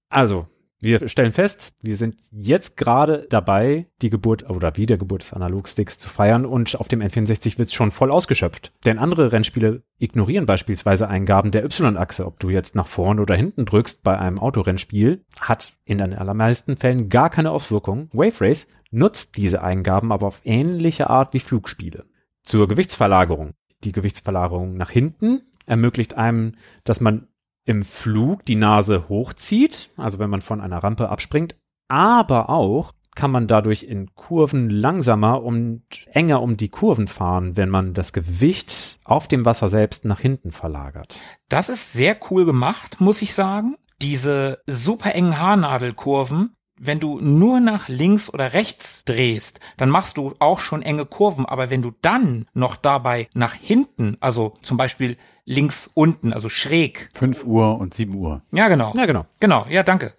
Also, wir stellen fest, wir sind jetzt gerade dabei, die Geburt oder Wiedergeburt des Analogsticks zu feiern und auf dem N64 wird es schon voll ausgeschöpft. Denn andere Rennspiele ignorieren beispielsweise Eingaben der Y-Achse. Ob du jetzt nach vorne oder hinten drückst bei einem Autorennspiel, hat in den allermeisten Fällen gar keine Auswirkung. Wave Race nutzt diese Eingaben aber auf ähnliche Art wie Flugspiele. Zur Gewichtsverlagerung. Die Gewichtsverlagerung nach hinten ermöglicht einem, dass man im Flug die Nase hochzieht, also wenn man von einer Rampe abspringt, aber auch kann man dadurch in Kurven langsamer und enger um die Kurven fahren, wenn man das Gewicht auf dem Wasser selbst nach hinten verlagert. Das ist sehr cool gemacht, muss ich sagen. Diese super engen Haarnadelkurven, wenn du nur nach links oder rechts drehst, dann machst du auch schon enge Kurven. Aber wenn du dann noch dabei nach hinten, also zum Beispiel links unten, also schräg. Fünf Uhr und sieben Uhr. Ja, genau. Ja, genau. Genau, ja, danke.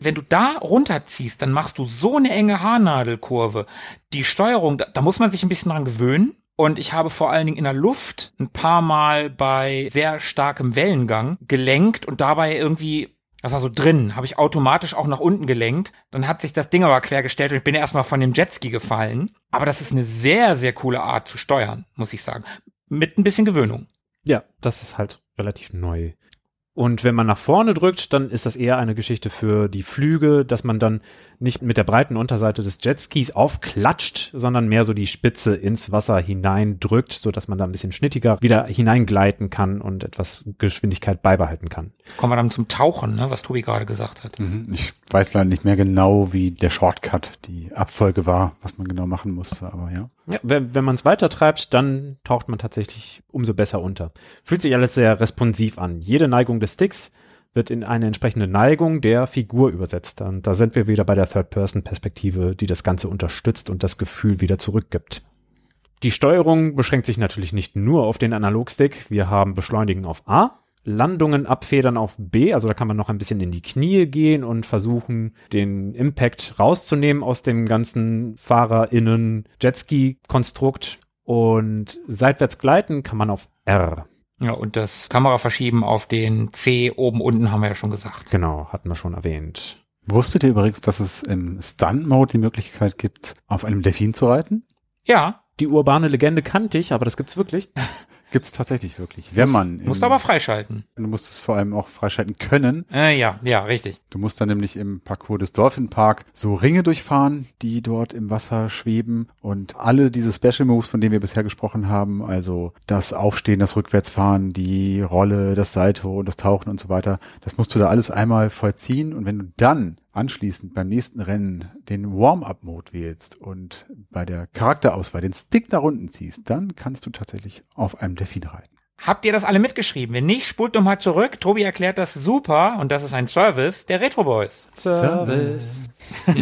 Wenn du da runterziehst, dann machst du so eine enge Haarnadelkurve. Die Steuerung, da, da muss man sich ein bisschen dran gewöhnen. Und ich habe vor allen Dingen in der Luft ein paar Mal bei sehr starkem Wellengang gelenkt und dabei irgendwie das war so drin, habe ich automatisch auch nach unten gelenkt. Dann hat sich das Ding aber quergestellt und ich bin erstmal von dem Jetski gefallen. Aber das ist eine sehr, sehr coole Art zu steuern, muss ich sagen. Mit ein bisschen Gewöhnung. Ja, das ist halt relativ neu. Und wenn man nach vorne drückt, dann ist das eher eine Geschichte für die Flüge, dass man dann nicht mit der breiten Unterseite des Jetskis aufklatscht, sondern mehr so die Spitze ins Wasser hineindrückt, so dass man da ein bisschen schnittiger wieder hineingleiten kann und etwas Geschwindigkeit beibehalten kann. Kommen wir dann zum Tauchen, ne, was Tobi gerade gesagt hat. Mhm. Ich weiß leider nicht mehr genau, wie der Shortcut, die Abfolge war, was man genau machen musste, aber ja. Ja, wenn, wenn man es weiter treibt, dann taucht man tatsächlich umso besser unter. Fühlt sich alles sehr responsiv an. Jede Neigung des Sticks wird in eine entsprechende Neigung der Figur übersetzt. Und da sind wir wieder bei der Third-Person-Perspektive, die das Ganze unterstützt und das Gefühl wieder zurückgibt. Die Steuerung beschränkt sich natürlich nicht nur auf den Analogstick. Wir haben Beschleunigen auf A, Landungen abfedern auf B, also da kann man noch ein bisschen in die Knie gehen und versuchen, den Impact rauszunehmen aus dem ganzen FahrerInnen Jetski-Konstrukt. Und seitwärts gleiten kann man auf R. Ja, und das Kameraverschieben auf den C oben unten haben wir ja schon gesagt. Genau, hatten wir schon erwähnt. Wusstet ihr übrigens, dass es im Stunt-Mode die Möglichkeit gibt, auf einem Delfin zu reiten? Ja, Die urbane Legende kannte ich, aber das gibt's wirklich. Gibt es tatsächlich wirklich. Wenn man. Musst du aber freischalten. Du musst es vor allem auch freischalten können. Äh, ja, ja, richtig. Du musst dann nämlich im Parcours des Dolphin Park so Ringe durchfahren, die dort im Wasser schweben und alle diese Special Moves, von denen wir bisher gesprochen haben, also das Aufstehen, das Rückwärtsfahren, die Rolle, das Salto und das Tauchen und so weiter, das musst du da alles einmal vollziehen und wenn du dann anschließend beim nächsten Rennen den Warm-up-Mode wählst und bei der Charakterauswahl den Stick nach unten ziehst, dann kannst du tatsächlich auf einem Delfin reiten. Habt ihr das alle mitgeschrieben? Wenn nicht, spult doch mal zurück. Tobi erklärt das super und das ist ein Service der Retro Boys. Service.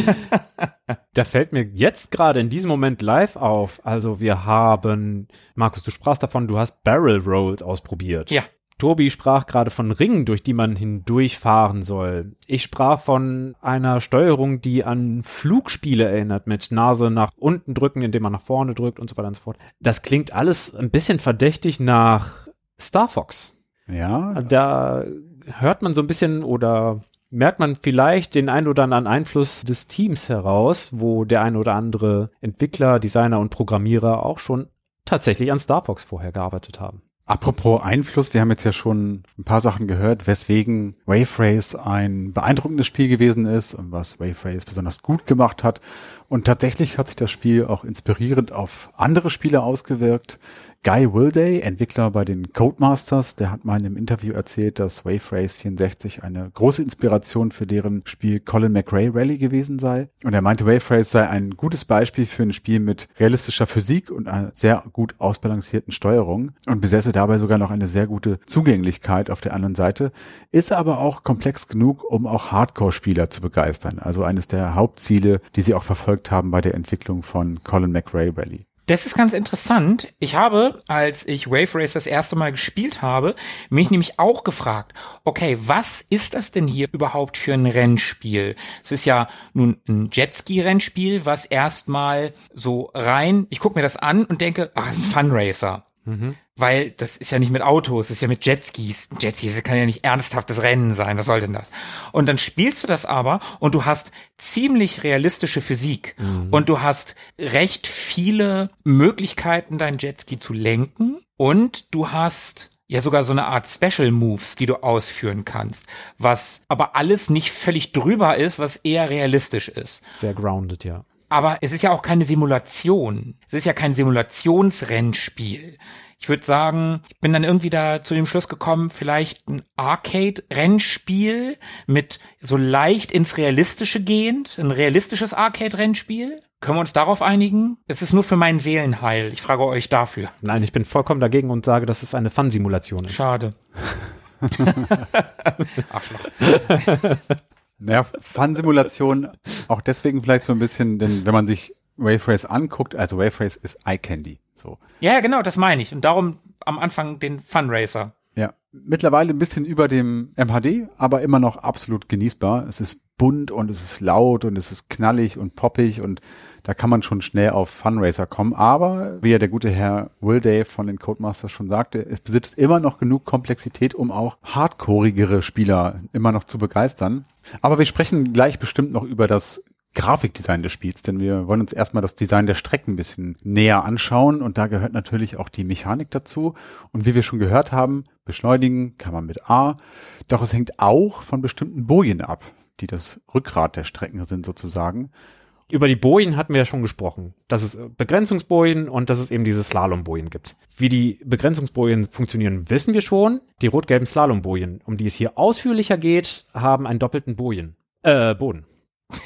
da fällt mir jetzt gerade in diesem Moment live auf. Also wir haben, Markus, du sprachst davon, du hast Barrel Rolls ausprobiert. Ja. Tobi sprach gerade von Ringen, durch die man hindurchfahren soll. Ich sprach von einer Steuerung, die an Flugspiele erinnert, mit Nase nach unten drücken, indem man nach vorne drückt und so weiter und so fort. Das klingt alles ein bisschen verdächtig nach Star Fox. Ja. Da hört man so ein bisschen oder merkt man vielleicht den ein oder anderen Einfluss des Teams heraus, wo der ein oder andere Entwickler, Designer und Programmierer auch schon tatsächlich an Star Fox vorher gearbeitet haben. Apropos Einfluss, wir haben jetzt ja schon ein paar Sachen gehört, weswegen Wave Race ein beeindruckendes Spiel gewesen ist und was Wave Race besonders gut gemacht hat. Und tatsächlich hat sich das Spiel auch inspirierend auf andere Spiele ausgewirkt. Guy Wilday, Entwickler bei den Codemasters, der hat mal in einem Interview erzählt, dass Wave Race 64 eine große Inspiration für deren Spiel Colin McRae Rally gewesen sei. Und er meinte, Wave Race sei ein gutes Beispiel für ein Spiel mit realistischer Physik und einer sehr gut ausbalancierten Steuerung und besäße dabei sogar noch eine sehr gute Zugänglichkeit auf der anderen Seite, ist aber auch komplex genug, um auch Hardcore-Spieler zu begeistern. Also eines der Hauptziele, die sie auch verfolgt haben bei der Entwicklung von Colin McRae Rally. Das ist ganz interessant. Ich habe, als ich Wave Race das erste Mal gespielt habe, mich nämlich auch gefragt, okay, was ist das denn hier überhaupt für ein Rennspiel? Es ist ja nun ein Jetski-Rennspiel, was erstmal so rein, ich gucke mir das an und denke, ach, es ist ein Funracer. Mhm. Weil das ist ja nicht mit Autos, das ist ja mit Jetskis. Jetskis, das kann ja nicht ernsthaftes Rennen sein, was soll denn das? Und dann spielst du das aber und du hast ziemlich realistische Physik mhm. und du hast recht viele Möglichkeiten, dein Jetski zu lenken und du hast ja sogar so eine Art Special Moves, die du ausführen kannst, was aber alles nicht völlig drüber ist, was eher realistisch ist. Sehr grounded, ja. Aber es ist ja auch keine Simulation. Es ist ja kein Simulationsrennspiel. Ich würde sagen, ich bin dann irgendwie da zu dem Schluss gekommen, vielleicht ein Arcade-Rennspiel mit so leicht ins Realistische gehend, ein realistisches Arcade-Rennspiel. Können wir uns darauf einigen? Es ist nur für meinen Seelenheil. Ich frage euch dafür. Nein, ich bin vollkommen dagegen und sage, dass es eine Fun-Simulation ist. Schade. Arschloch. Naja, Fun-Simulation auch deswegen vielleicht so ein bisschen, denn wenn man sich Wave Race anguckt, also Wave Race ist Eye Candy. So. Ja, genau, das meine ich. Und darum am Anfang den Fun Racer. Ja, mittlerweile ein bisschen über dem MHD, aber immer noch absolut genießbar. Es ist bunt und es ist laut und es ist knallig und poppig und da kann man schon schnell auf Funracer kommen. Aber wie ja der gute Herr Wilday von den Codemasters schon sagte, es besitzt immer noch genug Komplexität, um auch hardcoreigere Spieler immer noch zu begeistern. Aber wir sprechen gleich bestimmt noch über das Grafikdesign des Spiels, denn wir wollen uns erstmal das Design der Strecken ein bisschen näher anschauen und da gehört natürlich auch die Mechanik dazu. Und wie wir schon gehört haben, beschleunigen kann man mit A, doch es hängt auch von bestimmten Bojen ab, die das Rückgrat der Strecken sind sozusagen. Über die Bojen hatten wir ja schon gesprochen, dass es Begrenzungsbojen und dass es eben diese Slalombojen gibt. Wie die Begrenzungsbojen funktionieren, wissen wir schon. Die rot-gelben Slalombojen, um die es hier ausführlicher geht, haben einen doppelten Bojen. Äh, Boden.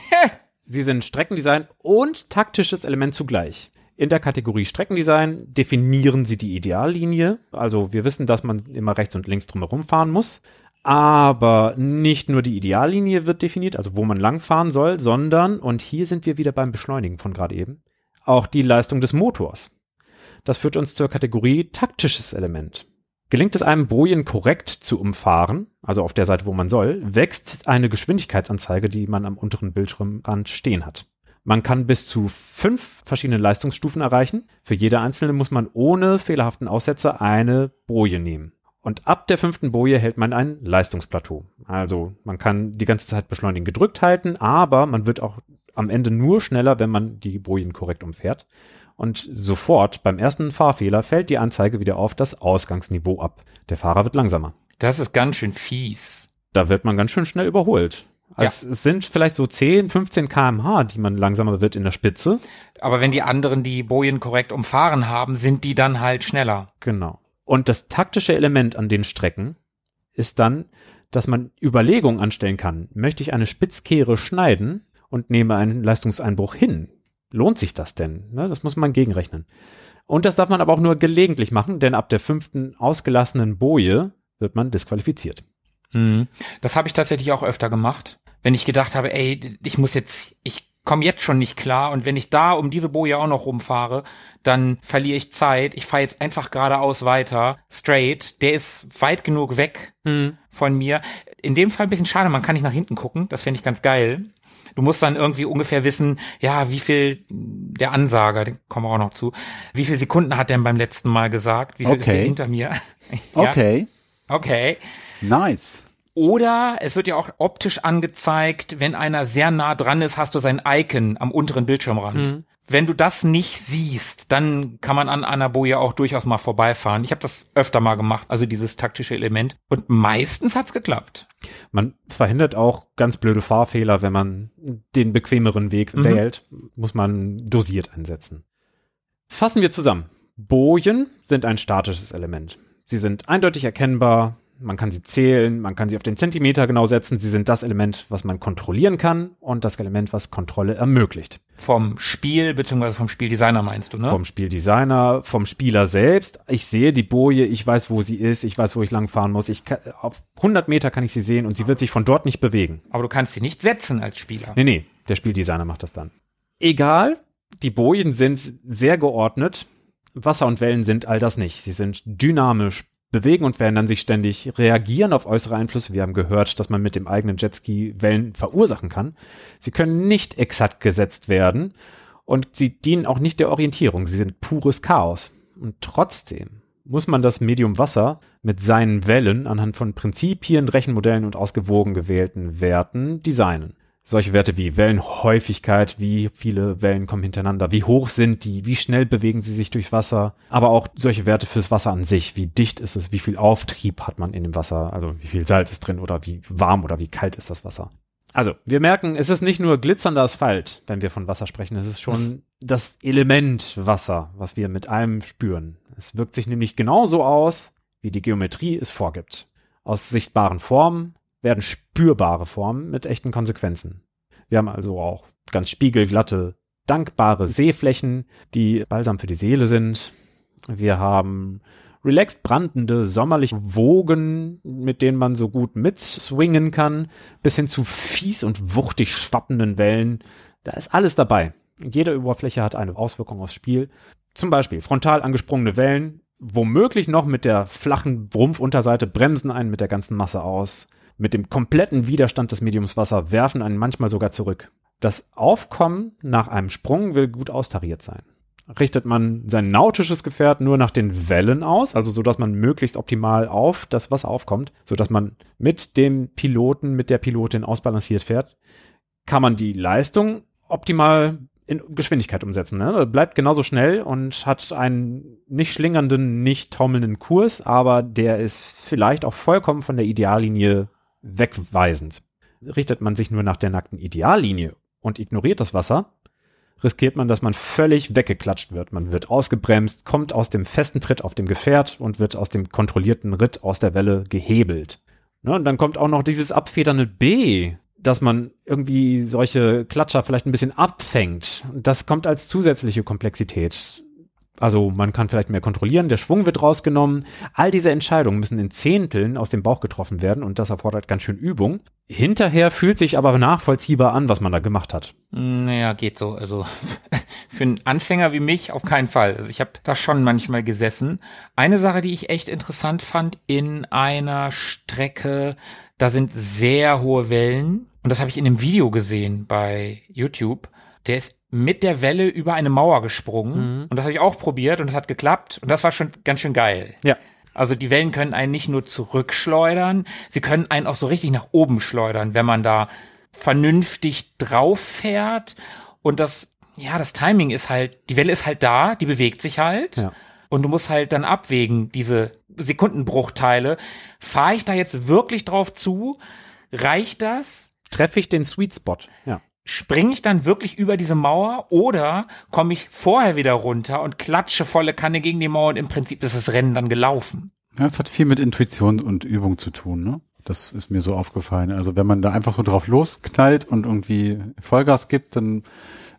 Sie sind Streckendesign und taktisches Element zugleich. In der Kategorie Streckendesign definieren sie die Ideallinie. Also wir wissen, dass man immer rechts und links drumherum fahren muss. Aber nicht nur die Ideallinie wird definiert, also wo man langfahren soll, sondern, und hier sind wir wieder beim Beschleunigen von gerade eben, auch die Leistung des Motors. Das führt uns zur Kategorie taktisches Element. Gelingt es einem Bojen korrekt zu umfahren, also auf der Seite, wo man soll, wächst eine Geschwindigkeitsanzeige, die man am unteren Bildschirmrand stehen hat. Man kann bis zu fünf verschiedene Leistungsstufen erreichen. Für jede einzelne muss man ohne fehlerhaften Aussetzer eine Boje nehmen. Und ab der fünften Boje hält man ein Leistungsplateau. Also man kann die ganze Zeit beschleunigen gedrückt halten, aber man wird auch am Ende nur schneller, wenn man die Bojen korrekt umfährt. Und sofort beim ersten Fahrfehler fällt die Anzeige wieder auf das Ausgangsniveau ab. Der Fahrer wird langsamer. Das ist ganz schön fies. Da wird man ganz schön schnell überholt. Also Es sind vielleicht so 10, 15 kmh, die man langsamer wird in der Spitze. Aber wenn die anderen die Bojen korrekt umfahren haben, sind die dann halt schneller. Genau. Und das taktische Element an den Strecken ist dann, dass man Überlegungen anstellen kann. Möchte ich eine Spitzkehre schneiden und nehme einen Leistungseinbruch hin? Lohnt sich das denn? Ne, das muss man gegenrechnen. Und das darf man aber auch nur gelegentlich machen, denn ab der fünften ausgelassenen Boje wird man disqualifiziert. Mhm. Das habe ich tatsächlich auch öfter gemacht. Wenn ich gedacht habe, ey, ich muss jetzt, ich komme jetzt schon nicht klar und wenn ich da um diese Boje auch noch rumfahre, dann verliere ich Zeit. Ich fahre jetzt einfach geradeaus weiter, straight. Der ist weit genug weg Mhm. von mir. In dem Fall ein bisschen schade, man kann nicht nach hinten gucken. Das finde ich ganz geil. Du musst dann irgendwie ungefähr wissen, ja, wie viel der Ansager, den kommen wir auch noch zu, wie viel Sekunden hat der beim letzten Mal gesagt? Wie viel ist Okay. der hinter mir? ja, Okay, Okay. nice. Oder es wird ja auch optisch angezeigt, wenn einer sehr nah dran ist, hast du sein Icon am unteren Bildschirmrand. Wenn du das nicht siehst, dann kann man an einer Boje auch durchaus mal vorbeifahren. Ich habe das öfter mal gemacht, also dieses taktische Element. Und meistens hat's geklappt. Man verhindert auch ganz blöde Fahrfehler, wenn man den bequemeren Weg Mhm. wählt, muss man dosiert einsetzen. Fassen wir zusammen. Bojen sind ein statisches Element. Sie sind eindeutig erkennbar, man kann sie zählen, man kann sie auf den Zentimeter genau setzen. Sie sind das Element, was man kontrollieren kann und das Element, was Kontrolle ermöglicht. Vom Spiel beziehungsweise vom Spieldesigner meinst du, ne? Vom Spieldesigner, vom Spieler selbst. Ich sehe die Boje, ich weiß, wo sie ist, ich weiß, wo ich langfahren muss. Ich kann, auf 100 Meter kann ich sie sehen und sie wird sich von dort nicht bewegen. Aber du kannst sie nicht setzen als Spieler. Nee, nee, der Spieldesigner macht das dann. Egal, die Bojen sind sehr geordnet. Wasser und Wellen sind all das nicht. Sie sind dynamisch, bewegen und verändern sich ständig, reagieren auf äußere Einflüsse. Wir haben gehört, dass man mit dem eigenen Jetski Wellen verursachen kann. Sie können nicht exakt gesetzt werden und sie dienen auch nicht der Orientierung. Sie sind pures Chaos. Und trotzdem muss man das Medium Wasser mit seinen Wellen anhand von Prinzipien, Rechenmodellen und ausgewogen gewählten Werten designen. Solche Werte wie Wellenhäufigkeit, wie viele Wellen kommen hintereinander, wie hoch sind die, wie schnell bewegen sie sich durchs Wasser, aber auch solche Werte fürs Wasser an sich, wie dicht ist es, wie viel Auftrieb hat man in dem Wasser, also wie viel Salz ist drin oder wie warm oder wie kalt ist das Wasser. Also, wir merken, es ist nicht nur glitzernder Asphalt, wenn wir von Wasser sprechen, es ist schon das Element Wasser, was wir mit allem spüren. Es wirkt sich nämlich genauso aus, wie die Geometrie es vorgibt. Aus sichtbaren Formen werden spürbare Formen mit echten Konsequenzen. Wir haben also auch ganz spiegelglatte, dankbare Seeflächen, die balsam für die Seele sind. Wir haben relaxed brandende, sommerliche Wogen, mit denen man so gut mitswingen kann, bis hin zu fies und wuchtig schwappenden Wellen. Da ist alles dabei. Jede Oberfläche hat eine Auswirkung aufs Spiel. Zum Beispiel frontal angesprungene Wellen, womöglich noch mit der flachen Rumpfunterseite bremsen einen mit der ganzen Masse aus. Mit dem kompletten Widerstand des Mediums Wasser werfen einen manchmal sogar zurück. Das Aufkommen nach einem Sprung will gut austariert sein. Richtet man sein nautisches Gefährt nur nach den Wellen aus, also so, dass man möglichst optimal auf das Wasser aufkommt, so dass man mit dem Piloten, mit der Pilotin ausbalanciert fährt, kann man die Leistung optimal in Geschwindigkeit umsetzen. Ne? Bleibt genauso schnell und hat einen nicht schlingernden, nicht taumelnden Kurs, aber der ist vielleicht auch vollkommen von der Ideallinie wegweisend. Richtet man sich nur nach der nackten Ideallinie und ignoriert das Wasser, riskiert man, dass man völlig weggeklatscht wird. Man wird ausgebremst, kommt aus dem festen Tritt auf dem Gefährt und wird aus dem kontrollierten Ritt aus der Welle gehebelt. Ne, und dann kommt auch noch dieses abfedernde B, dass man irgendwie solche Klatscher vielleicht ein bisschen abfängt. Das kommt als zusätzliche Komplexität. Also man kann vielleicht mehr kontrollieren, der Schwung wird rausgenommen. All diese Entscheidungen müssen in Zehnteln aus dem Bauch getroffen werden und das erfordert ganz schön Übung. Hinterher fühlt sich aber nachvollziehbar an, was man da gemacht hat. Naja, geht so. Also für einen Anfänger wie mich auf keinen Fall. Also ich habe da schon manchmal gesessen. Eine Sache, die ich echt interessant fand, in einer Strecke, da sind sehr hohe Wellen. Und das habe ich in einem Video gesehen bei YouTube. Der ist mit der Welle über eine Mauer gesprungen. Und das habe ich auch probiert und das hat geklappt. Und das war schon ganz schön geil. Ja. Also die Wellen können einen nicht nur zurückschleudern, sie können einen auch so richtig nach oben schleudern, wenn man da vernünftig drauf fährt und das, ja, das Timing ist halt, die Welle ist halt da, die bewegt sich halt. Ja. Und du musst halt dann abwägen, diese Sekundenbruchteile. Fahre ich da jetzt wirklich drauf zu? Reicht das? Treffe ich den Sweet Spot? Ja. Springe ich dann wirklich über diese Mauer oder komme ich vorher wieder runter und klatsche volle Kanne gegen die Mauer und im Prinzip ist das Rennen dann gelaufen? Ja, das hat viel mit Intuition und Übung zu tun, ne? Das ist mir so aufgefallen. Also wenn man da einfach so drauf losknallt und irgendwie Vollgas gibt, dann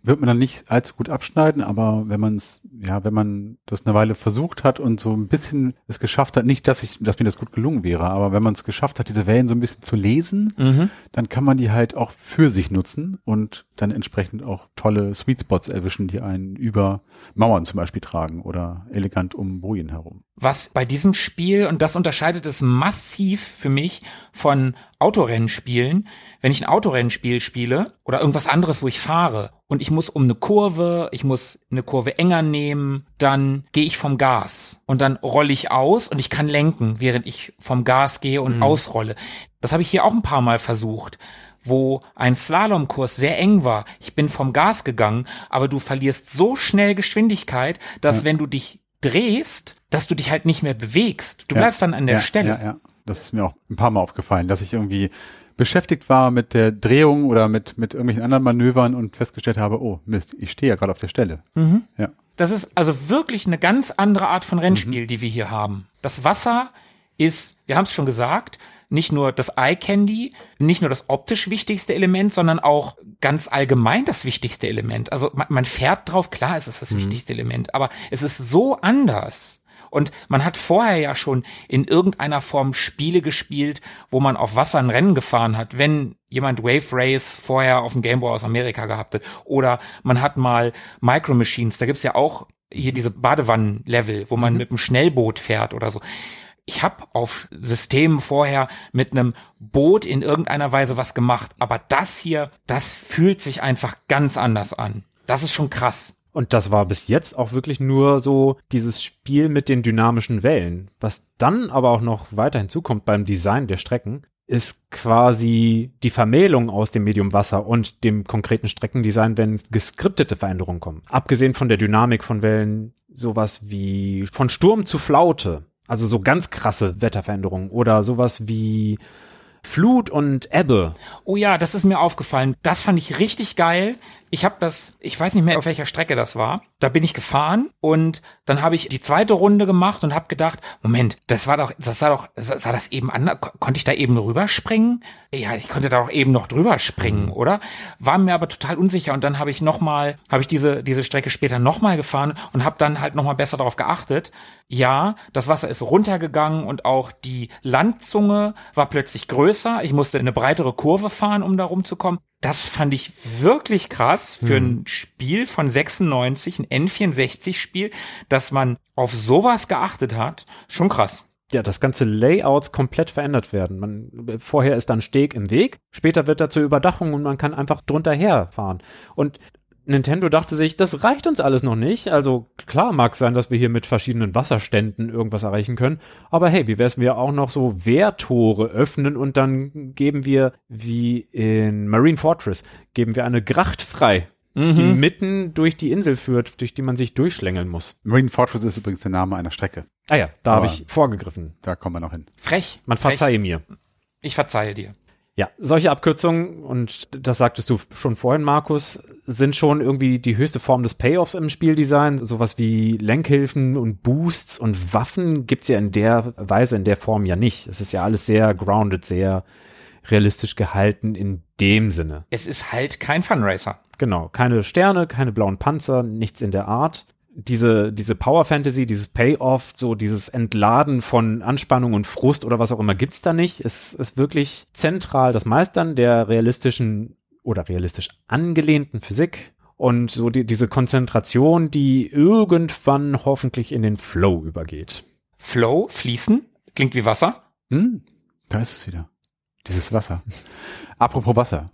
wird man dann nicht allzu gut abschneiden, aber wenn man es, ja, wenn man das eine Weile versucht hat und so ein bisschen es geschafft hat, nicht, dass ich, dass mir das gut gelungen wäre, aber wenn man es geschafft hat, diese Wellen so ein bisschen zu lesen, Mhm. dann kann man die halt auch für sich nutzen und dann entsprechend auch tolle Sweet Spots erwischen, die einen über Mauern zum Beispiel tragen oder elegant um Bojen herum. Was bei diesem Spiel, und das unterscheidet es massiv für mich von Autorennspielen, wenn ich ein Autorennspiel spiele oder irgendwas anderes, wo ich fahre und ich muss um eine Kurve, ich muss eine Kurve enger nehmen, dann gehe ich vom Gas und dann rolle ich aus und ich kann lenken, während ich vom Gas gehe und ausrolle. Das habe ich hier auch ein paar Mal versucht wo ein Slalomkurs sehr eng war. Ich bin vom Gas gegangen, aber du verlierst so schnell Geschwindigkeit, dass wenn du dich drehst, dass du dich halt nicht mehr bewegst. Du Ja. bleibst dann an der ja, Stelle. Ja, ja. Das ist mir auch ein paar Mal aufgefallen, dass ich irgendwie beschäftigt war mit der Drehung oder mit, mit irgendwelchen anderen Manövern und festgestellt habe, oh Mist, ich stehe ja gerade auf der Stelle. Mhm. Ja. Das ist also wirklich eine ganz andere Art von Rennspiel, die wir hier haben. Das Wasser ist, wir haben es schon gesagt, nicht nur das Eye Candy, nicht nur das optisch wichtigste Element, sondern auch ganz allgemein das wichtigste Element. Also man, man fährt drauf, klar, es ist das wichtigste Element, aber es ist so anders. Und man hat vorher ja schon in irgendeiner Form Spiele gespielt, wo man auf Wasser ein Rennen gefahren hat. Wenn jemand Wave Race vorher auf dem Gameboy aus Amerika gehabt hat. Oder man hat mal Micro Machines, da gibt's ja auch hier diese Badewannen-Level, wo man mit einem Schnellboot fährt oder so. Ich habe auf Systemen vorher mit einem Boot in irgendeiner Weise was gemacht, aber das hier, das fühlt sich einfach ganz anders an. Das ist schon krass. Und das war bis jetzt auch wirklich nur so dieses Spiel mit den dynamischen Wellen. Was dann aber auch noch weiter hinzukommt beim Design der Strecken, ist quasi die Vermählung aus dem Medium Wasser und dem konkreten Streckendesign, wenn geskriptete Veränderungen kommen. Abgesehen von der Dynamik von Wellen, sowas wie von Sturm zu Flaute, also so ganz krasse Wetterveränderungen oder sowas wie Flut und Ebbe. Oh ja, das ist mir aufgefallen. Das fand ich richtig geil. Ich habe das, ich weiß nicht mehr, auf welcher Strecke das war. Da bin ich gefahren und dann habe ich die zweite Runde gemacht und habe gedacht, Moment, das war doch, das sah doch, sah das eben anders, Ko- konnte ich da eben rüberspringen? Ja, ich konnte da doch eben noch drüber springen, oder? War mir aber total unsicher und dann habe ich noch mal, habe ich diese diese Strecke später noch mal gefahren und habe dann halt noch mal besser darauf geachtet. Ja, das Wasser ist runtergegangen und auch die Landzunge war plötzlich größer. Ich musste eine breitere Kurve fahren, um da rumzukommen. Das fand ich wirklich krass für ein Spiel von 96, ein N64-Spiel, dass man auf sowas geachtet hat. Schon krass. ja, das ganze Layouts komplett verändert werden. Man, vorher ist dann Steg im Weg, später wird da zur Überdachung und man kann einfach drunter herfahren. Und Nintendo dachte sich, das reicht uns alles noch nicht. Also klar mag sein, dass wir hier mit verschiedenen Wasserständen irgendwas erreichen können. Aber hey, wie wär's, wir auch noch so Wehrtore öffnen und dann geben wir, wie in Marine Fortress, geben wir eine Gracht frei, die mitten durch die Insel führt, durch die man sich durchschlängeln muss. Marine Fortress ist übrigens der Name einer Strecke. Ah ja, da habe ich vorgegriffen. Da kommen wir noch hin. Frech. Man Frech. verzeihe mir. Ich verzeihe dir. Ja, solche Abkürzungen, und das sagtest du schon vorhin, Markus, sind schon irgendwie die höchste Form des Payoffs im Spieldesign. Sowas wie Lenkhilfen und Boosts und Waffen gibt's ja in der Weise, in der Form ja nicht. Es ist ja alles sehr grounded, sehr realistisch gehalten in dem Sinne. Es ist halt kein Funracer. Genau, keine Sterne, keine blauen Panzer, nichts in der Art. Diese, diese Power Fantasy, dieses Payoff, so dieses Entladen von Anspannung und Frust oder was auch immer gibt's da nicht. Es ist wirklich zentral das Meistern der realistischen oder realistisch angelehnten Physik und so die, diese Konzentration, die irgendwann hoffentlich in den Flow übergeht. Flow, fließen, klingt wie Wasser. Hm, da ist es wieder. Dieses Wasser. Apropos Wasser.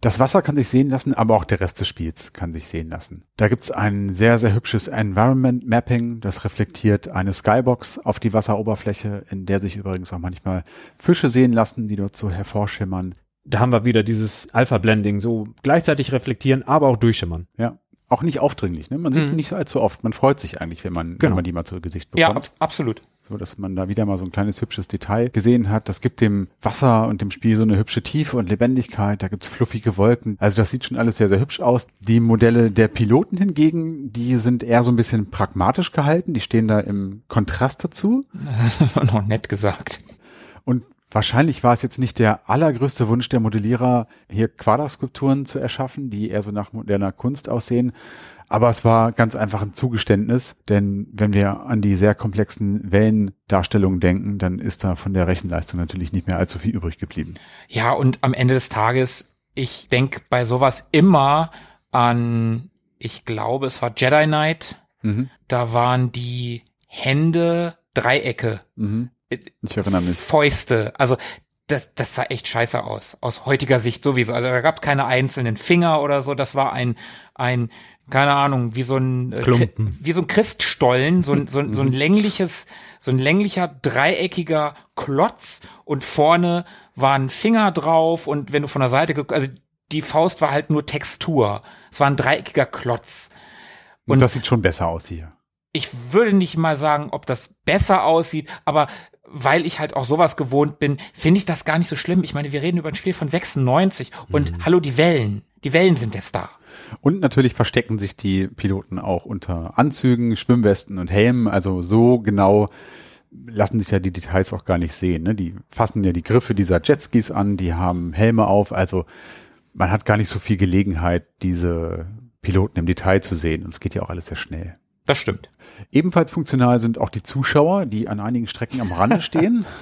Das Wasser kann sich sehen lassen, aber auch der Rest des Spiels kann sich sehen lassen. Da gibt's ein sehr, sehr hübsches Environment Mapping, das reflektiert eine Skybox auf die Wasseroberfläche, in der sich übrigens auch manchmal Fische sehen lassen, die dort so hervorschimmern. Da haben wir wieder dieses Alpha-Blending, so gleichzeitig reflektieren, aber auch durchschimmern. Ja. Auch nicht aufdringlich, ne? Man sieht Mhm. nicht allzu oft. Man freut sich eigentlich, wenn man, wenn Genau. man die mal zu Gesicht Ja, bekommt. ab, absolut. So, dass man da wieder mal so ein kleines hübsches Detail gesehen hat. Das gibt dem Wasser und dem Spiel so eine hübsche Tiefe und Lebendigkeit. Da gibt's fluffige Wolken. Also das sieht schon alles sehr, sehr hübsch aus. Die Modelle der Piloten hingegen, die sind eher so ein bisschen pragmatisch gehalten. Die stehen da im Kontrast dazu. Das war noch nett gesagt. Und wahrscheinlich war es jetzt nicht der allergrößte Wunsch der Modellierer, hier Quaderskulpturen zu erschaffen, die eher so nach moderner Kunst aussehen. Aber es war ganz einfach ein Zugeständnis, denn wenn wir an die sehr komplexen Wellendarstellungen denken, dann ist da von der Rechenleistung natürlich nicht mehr allzu viel übrig geblieben. Ja, und am Ende des Tages, ich denk bei sowas immer an, ich glaube, es war Jedi Knight. Mhm. Da waren die Hände Dreiecke, Mhm. Ich erinnere mich. Fäuste. Also das, das sah echt scheiße aus. Aus heutiger Sicht sowieso. Also da gab es keine einzelnen Finger oder so. Das war ein, ein, keine Ahnung, wie so ein äh, Klumpen. Wie so ein Christstollen, so ein, so, ein- so ein längliches, so ein länglicher dreieckiger Klotz und vorne waren Finger drauf und wenn du von der Seite, also die Faust war halt nur Textur. Es war ein dreieckiger Klotz. Und das sieht schon besser aus hier. ich würde nicht mal sagen, ob das besser aussieht, aber weil ich halt auch sowas gewohnt bin, finde ich das gar nicht so schlimm. Ich meine, wir reden über ein Spiel von 96 und hallo, die Wellen. Die Wellen sind jetzt da. Und natürlich verstecken sich die Piloten auch unter Anzügen, Schwimmwesten und Helmen. Also so genau lassen sich ja die Details auch gar nicht sehen. Ne? Die fassen ja die Griffe dieser Jetskis an, die haben Helme auf. Also man hat gar nicht so viel Gelegenheit, diese Piloten im Detail zu sehen. Und es geht ja auch alles sehr schnell. Das stimmt. Ebenfalls funktional sind auch die Zuschauer, die an einigen Strecken am Rande stehen.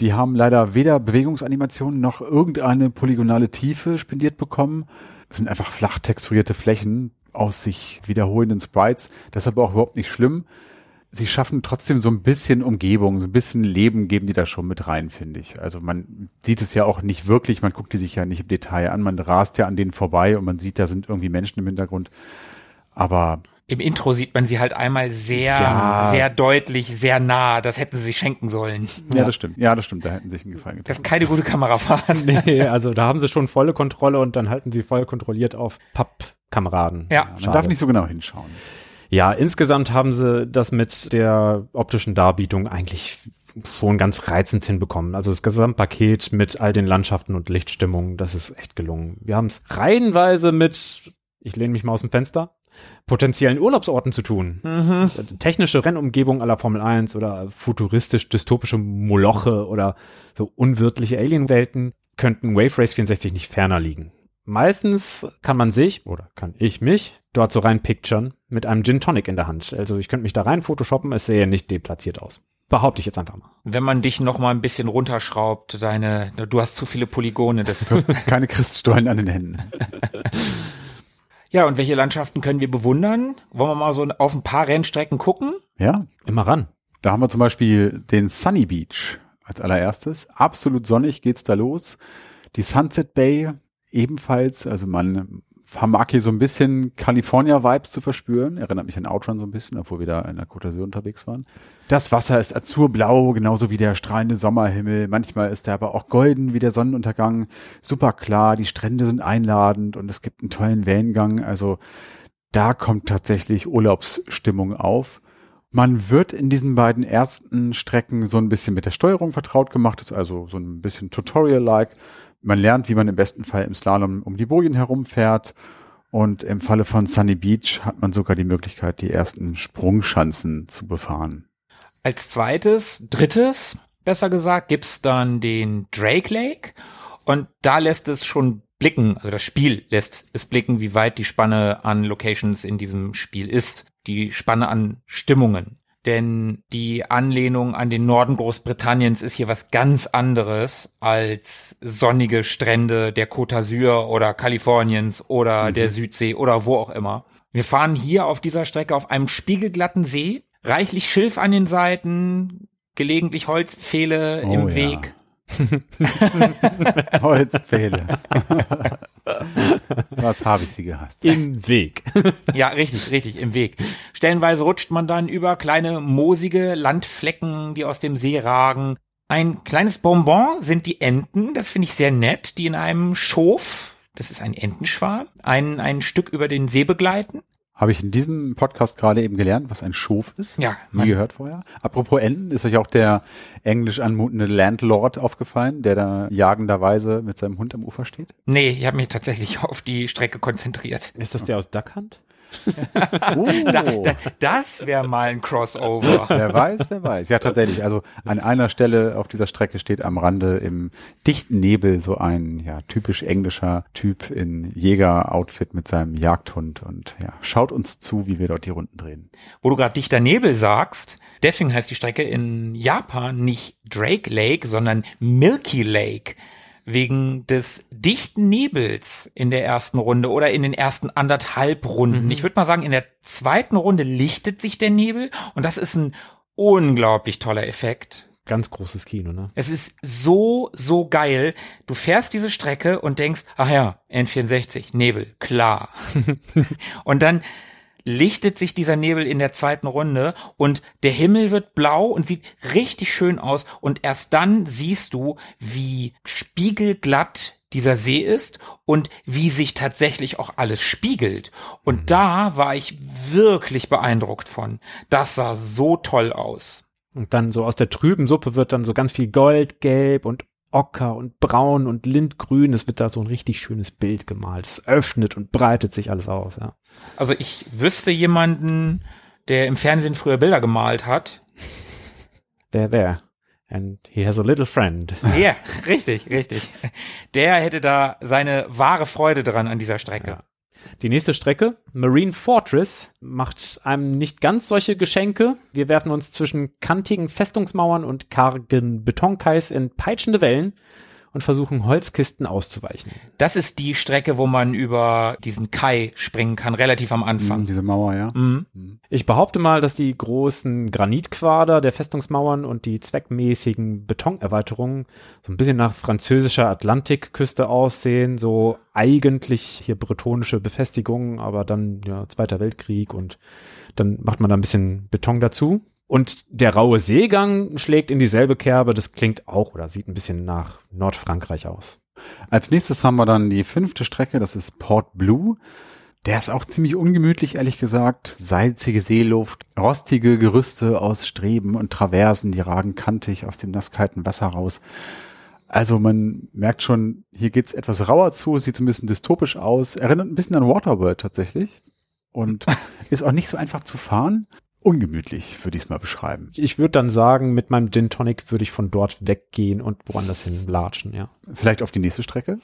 Die haben leider weder Bewegungsanimationen noch irgendeine polygonale Tiefe spendiert bekommen. Es sind einfach flach texturierte Flächen aus sich wiederholenden Sprites. Das ist aber auch überhaupt nicht schlimm. Sie schaffen trotzdem so ein bisschen Umgebung, so ein bisschen Leben geben die da schon mit rein, finde ich. Also man sieht es ja auch nicht wirklich, man guckt die sich ja nicht im Detail an, man rast ja an denen vorbei und man sieht, da sind irgendwie Menschen im Hintergrund. Aber Im Intro sieht man sie halt einmal sehr, Ja. sehr deutlich, sehr nah. Das hätten sie sich schenken sollen. ja, das stimmt. Ja, das stimmt. Da hätten sie sich einen Gefallen getan. Das ist keine gute Kamerafahrt. Nee, also da haben sie schon volle Kontrolle und dann halten sie voll kontrolliert auf Pappkameraden. Ja. Man Schade. darf nicht so genau hinschauen. Ja, insgesamt haben sie das mit der optischen Darbietung eigentlich schon ganz reizend hinbekommen. Also das Gesamtpaket mit all den Landschaften und Lichtstimmungen, das ist echt gelungen. Wir haben es reihenweise mit, ich lehne mich mal aus dem Fenster, potenziellen Urlaubsorten zu tun. Mhm. Technische Rennumgebung aller Formel 1 oder futuristisch-dystopische Moloche oder so unwirtliche Alienwelten könnten Wave Race 64 nicht ferner liegen. Meistens kann man sich, oder kann ich mich, dort so rein picturen mit einem Gin Tonic in der Hand. Also ich könnte mich da rein photoshoppen, es sähe nicht deplatziert aus. Behaupte ich jetzt einfach mal. Wenn man dich noch mal ein bisschen runterschraubt, deine, du hast zu viele Polygone. Das Keine Christstollen an den Händen. ja, und welche Landschaften können wir bewundern? Wollen wir mal so auf ein paar Rennstrecken gucken? Ja, Immer ran. da haben wir zum Beispiel den Sunny Beach als allererstes. Absolut sonnig geht's da los. Die Sunset Bay ebenfalls. Also man vermag hier so ein bisschen California-Vibes zu verspüren. Erinnert mich an Outrun so ein bisschen, obwohl wir da in der Côte d'Azur unterwegs waren. Das Wasser ist azurblau, genauso wie der strahlende Sommerhimmel. Manchmal ist er aber auch golden wie der Sonnenuntergang. Super klar, die Strände sind einladend und es gibt einen tollen Wellengang. Also da kommt tatsächlich Urlaubsstimmung auf. Man wird in diesen beiden ersten Strecken so ein bisschen mit der Steuerung vertraut gemacht, ist also so ein bisschen Tutorial-like. Man lernt, wie man im besten Fall im Slalom um die Bojen herumfährt. Und im Falle von Sunny Beach hat man sogar die Möglichkeit, die ersten Sprungschanzen zu befahren. Als zweites, drittes, besser gesagt, gibt's dann den Drake Lake. Und da lässt es schon blicken, also das Spiel lässt es blicken, wie weit die Spanne an Locations in diesem Spiel ist. Die Spanne an Stimmungen. Denn die Anlehnung an den Norden Großbritanniens ist hier was ganz anderes als sonnige Strände der Côte d'Azur oder Kaliforniens oder der Südsee oder wo auch immer. Wir fahren hier auf dieser Strecke auf einem spiegelglatten See, reichlich Schilf an den Seiten, gelegentlich Holzpfähle Oh im ja. Weg. Holzpfähle. Was habe ich sie gehasst? Im Weg. Ja, richtig, richtig, im Weg. Stellenweise rutscht man dann über kleine moosige Landflecken, die aus dem See ragen. Ein kleines Bonbon sind die Enten, das finde ich sehr nett, die in einem Schof, das ist ein Entenschwarm, ein, ein Stück über den See begleiten. Habe ich in diesem Podcast gerade eben gelernt, was ein Schof ist. Ja, Nie gehört vorher. Apropos Enten, ist euch auch der englisch anmutende Landlord aufgefallen, der da jagenderweise mit seinem Hund am Ufer steht? Nee, ich habe mich tatsächlich auf die Strecke konzentriert. Ist das der aus Duck Hunt? Oh. Da, da, das wäre mal ein Crossover. Wer weiß, wer weiß. Ja, tatsächlich. Also an einer Stelle auf dieser Strecke steht am Rande im dichten Nebel so ein ja, typisch englischer Typ in Jäger-Outfit mit seinem Jagdhund und ja, schaut uns zu, wie wir dort die Runden drehen. Wo du gerade dichter Nebel sagst, deswegen heißt die Strecke in Japan nicht Drake Lake, sondern Milky Lake. Wegen des dichten Nebels in der ersten Runde oder in den ersten anderthalb Runden. Ich würde mal sagen, in der zweiten Runde lichtet sich der Nebel und das ist ein unglaublich toller Effekt. Ganz großes Kino, ne? Es ist so, so geil. Du fährst diese Strecke und denkst, ach ja, N64, Nebel, klar. und dann lichtet sich dieser Nebel in der zweiten Runde und der Himmel wird blau und sieht richtig schön aus und erst dann siehst du, wie spiegelglatt dieser See ist und wie sich tatsächlich auch alles spiegelt. Und da war ich wirklich beeindruckt von. Das sah so toll aus. Und dann so aus der trüben Suppe wird dann so ganz viel Gold, Gelb und Ocker und Braun und Lindgrün. Es wird da so ein richtig schönes Bild gemalt. Es öffnet und breitet sich alles aus, ja. Also ich wüsste jemanden, der im Fernsehen früher Bilder gemalt hat. There, there. And he has a little friend. Ja, richtig, richtig. Der hätte da seine wahre Freude dran an dieser Strecke. Ja. Die nächste Strecke, Marine Fortress, macht einem nicht ganz solche Geschenke. Wir werfen uns zwischen kantigen Festungsmauern und kargen Betonkais in peitschende Wellen und versuchen Holzkisten auszuweichen. Das ist die Strecke, wo man über diesen Kai springen kann, relativ am Anfang. Diese Mauer, ja. Mhm. Ich behaupte mal, dass die großen Granitquader der Festungsmauern und die zweckmäßigen Betonerweiterungen so ein bisschen nach französischer Atlantikküste aussehen, so eigentlich hier bretonische Befestigungen, aber dann ja Zweiter Weltkrieg und dann macht man da ein bisschen Beton dazu. Und der raue Seegang schlägt in dieselbe Kerbe, das klingt auch oder sieht ein bisschen nach Nordfrankreich aus. Als nächstes haben wir dann die fünfte Strecke, das ist Port Blue. Der ist auch ziemlich ungemütlich, ehrlich gesagt. Salzige Seeluft, rostige Gerüste aus Streben und Traversen, die ragen kantig aus dem nasskalten Wasser raus. Also man merkt schon, hier geht's etwas rauer zu, sieht so ein bisschen dystopisch aus, erinnert ein bisschen an Waterworld tatsächlich und ist auch nicht so einfach zu fahren. Ungemütlich, würde ich es mal beschreiben. Ich würde dann sagen, mit meinem Gin Tonic würde ich von dort weggehen und woanders hin latschen, ja. Vielleicht auf die nächste Strecke?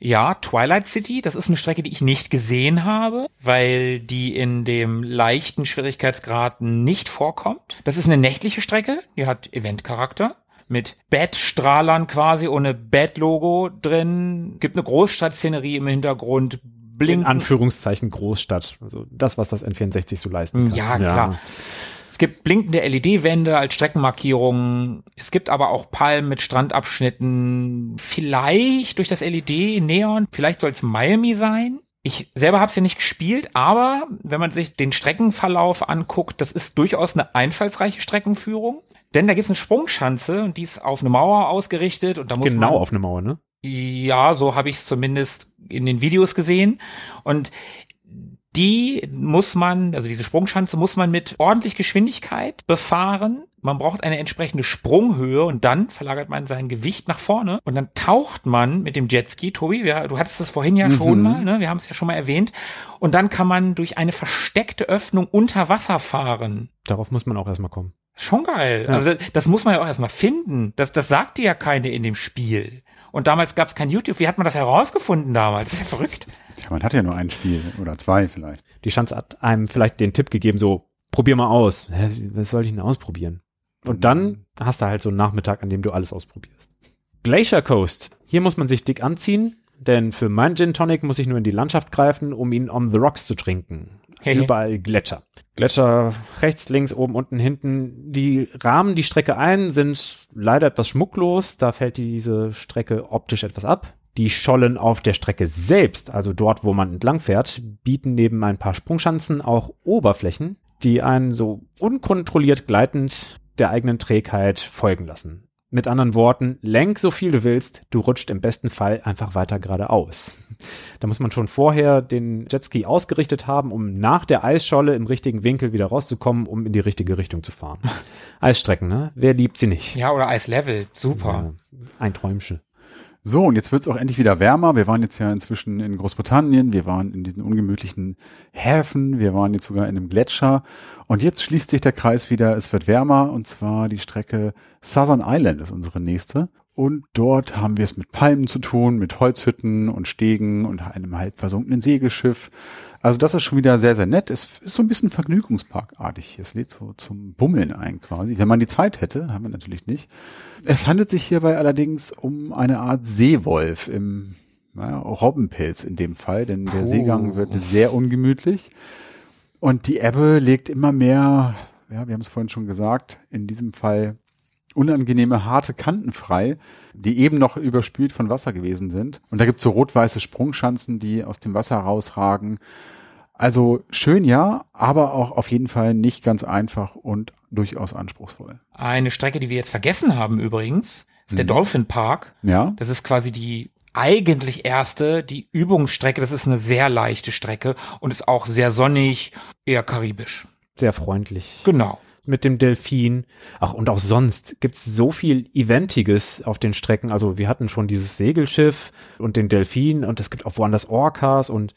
Ja, Twilight City, das ist eine Strecke, die ich nicht gesehen habe, weil die in dem leichten Schwierigkeitsgrad nicht vorkommt. Das ist eine nächtliche Strecke, die hat Eventcharakter mit Bat-Strahlern quasi ohne Bat-Logo drin. Gibt eine Großstadtszenerie im Hintergrund, In blinken. Anführungszeichen Großstadt. Also das, was das N64 so leisten kann. Ja, klar. Es gibt blinkende LED-Wände als Streckenmarkierungen. Es gibt aber auch Palmen mit Strandabschnitten. Vielleicht durch das LED-Neon, vielleicht soll es Miami sein. Ich selber habe es ja nicht gespielt, aber wenn man sich den Streckenverlauf anguckt, das ist durchaus eine einfallsreiche Streckenführung. Denn da gibt's eine Sprungschanze und die ist auf eine Mauer ausgerichtet und da muss Genau man auf eine Mauer, ne? Ja, so habe ich es zumindest in den Videos gesehen. Und die muss man, also diese Sprungschanze muss man mit ordentlich Geschwindigkeit befahren. Man braucht eine entsprechende Sprunghöhe und dann verlagert man sein Gewicht nach vorne und dann taucht man mit dem Jetski, Tobi, wir, du hattest das vorhin ja schon mal, ne? wir haben es ja schon mal erwähnt, und dann kann man durch eine versteckte Öffnung unter Wasser fahren. Darauf muss man auch erstmal kommen. Schon geil. Ja. Also das, das muss man ja auch erstmal finden. Das, das sagte ja keine in dem Spiel. Und damals gab es kein YouTube. Wie hat man das herausgefunden damals? Das ist ja verrückt. Ja, man hat ja nur ein Spiel oder zwei vielleicht. Die Chance hat einem vielleicht den Tipp gegeben, so, probier mal aus. Hä, was soll ich denn ausprobieren? Und dann hast du halt so einen Nachmittag, an dem du alles ausprobierst. Glacier Coast. Hier muss man sich dick anziehen, denn für meinen Gin Tonic muss ich nur in die Landschaft greifen, um ihn on the rocks zu trinken. Hehe. Überall Gletscher. Gletscher rechts, links, oben, unten, hinten. Die rahmen die Strecke ein, sind leider etwas schmucklos. Da fällt diese Strecke optisch etwas ab. Die Schollen auf der Strecke selbst, also dort, wo man entlang fährt, bieten neben ein paar Sprungschanzen auch Oberflächen, die einen so unkontrolliert gleitend der eigenen Trägheit folgen lassen. Mit anderen Worten, lenk so viel du willst, du rutscht im besten Fall einfach weiter geradeaus. Da muss man schon vorher den Jetski ausgerichtet haben, um nach der Eisscholle im richtigen Winkel wieder rauszukommen, um in die richtige Richtung zu fahren. Eisstrecken, ne? Wer liebt sie nicht? Ja, oder Eislevel. Super. Ja, ein Träumchen. So, und jetzt wird's auch endlich wieder wärmer. Wir waren jetzt ja inzwischen in Großbritannien, wir waren in diesen ungemütlichen Häfen, wir waren jetzt sogar in einem Gletscher. Und jetzt schließt sich der Kreis wieder, es wird wärmer, und zwar die Strecke Southern Island ist unsere nächste. Und dort haben wir es mit Palmen zu tun, mit Holzhütten und Stegen und einem halb versunkenen Segelschiff. Also das ist schon wieder sehr, sehr nett. Es ist so ein bisschen Vergnügungsparkartig. Es lädt so zum Bummeln ein quasi. Wenn man die Zeit hätte, haben wir natürlich nicht. Es handelt sich hierbei allerdings um eine Art Seewolf im naja, Robbenpilz in dem Fall, denn der Oh. Seegang wird sehr ungemütlich. Und die Ebbe legt immer mehr, ja, wir haben es vorhin schon gesagt, in diesem Fall unangenehme, harte Kanten frei, die eben noch überspült von Wasser gewesen sind. Und da gibt's so rot-weiße Sprungschanzen, die aus dem Wasser rausragen. Also schön ja, aber auch auf jeden Fall nicht ganz einfach und durchaus anspruchsvoll. Eine Strecke, die wir jetzt vergessen haben übrigens, ist der Dolphin Park. Ja, Das ist quasi die eigentlich erste, die Übungsstrecke. Das ist eine sehr leichte Strecke und ist auch sehr sonnig, eher karibisch. Sehr freundlich. Genau. Mit dem Delfin. Ach, und auch sonst gibt's so viel Eventiges auf den Strecken. Also wir hatten schon dieses Segelschiff und den Delfin und es gibt auch woanders Orcas und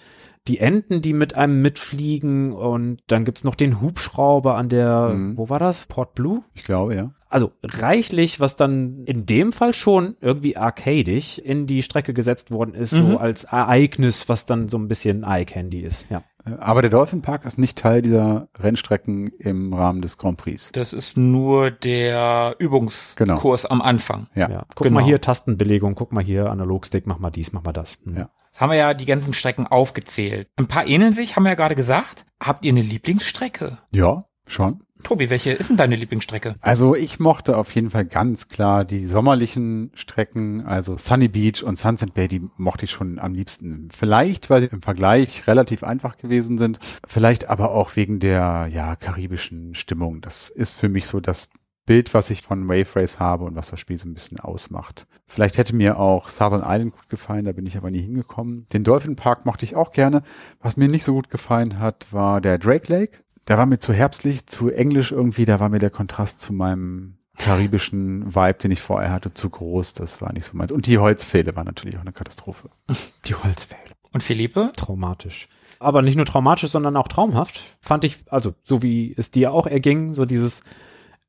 die Enten, die mit einem mitfliegen und dann gibt's noch den Hubschrauber an der, Mhm. wo war das? Port Blue? ich glaube ja. Also reichlich, was dann in dem Fall schon irgendwie arcadisch in die Strecke gesetzt worden ist, Mhm. so als Ereignis, was dann so ein bisschen Eye Candy ist, ja. Aber der Dolphin Park ist nicht Teil dieser Rennstrecken im Rahmen des Grand Prix. Das ist nur der Übungskurs am Anfang. Ja. ja. Guck genau. mal hier Tastenbelegung, guck mal hier Analogstick, mach mal dies, mach mal das. Hm. Ja. Jetzt haben wir ja die ganzen Strecken aufgezählt. Ein paar ähneln sich, haben wir ja gerade gesagt. Habt ihr eine Lieblingsstrecke? Ja, schon. Tobi, welche ist denn deine Lieblingsstrecke? Also ich mochte auf jeden Fall ganz klar die sommerlichen Strecken, also Sunny Beach und Sunset Bay, die mochte ich schon am liebsten. Vielleicht, weil sie im Vergleich relativ einfach gewesen sind, vielleicht aber auch wegen der ja karibischen Stimmung. Das ist für mich so das Bild, was ich von Wave Race habe und was das Spiel so ein bisschen ausmacht. Vielleicht hätte mir auch Southern Island gut gefallen, da bin ich aber nie hingekommen. Den Dolphin Park mochte ich auch gerne. Was mir nicht so gut gefallen hat, war der Drake Lake. Der war mir zu herbstlich, zu englisch irgendwie, da war mir der Kontrast zu meinem karibischen Vibe, den ich vorher hatte, zu groß. Das war nicht so meins. Und die Holzpfähle waren natürlich auch eine Katastrophe. Die Holzpfähle. Und Philippe? Traumatisch. Aber nicht nur traumatisch, sondern auch traumhaft. Fand ich, also so wie es dir auch erging, so dieses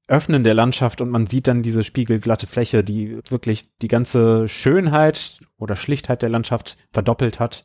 Öffnen der Landschaft und man sieht dann diese spiegelglatte Fläche, die wirklich die ganze Schönheit oder Schlichtheit der Landschaft verdoppelt hat.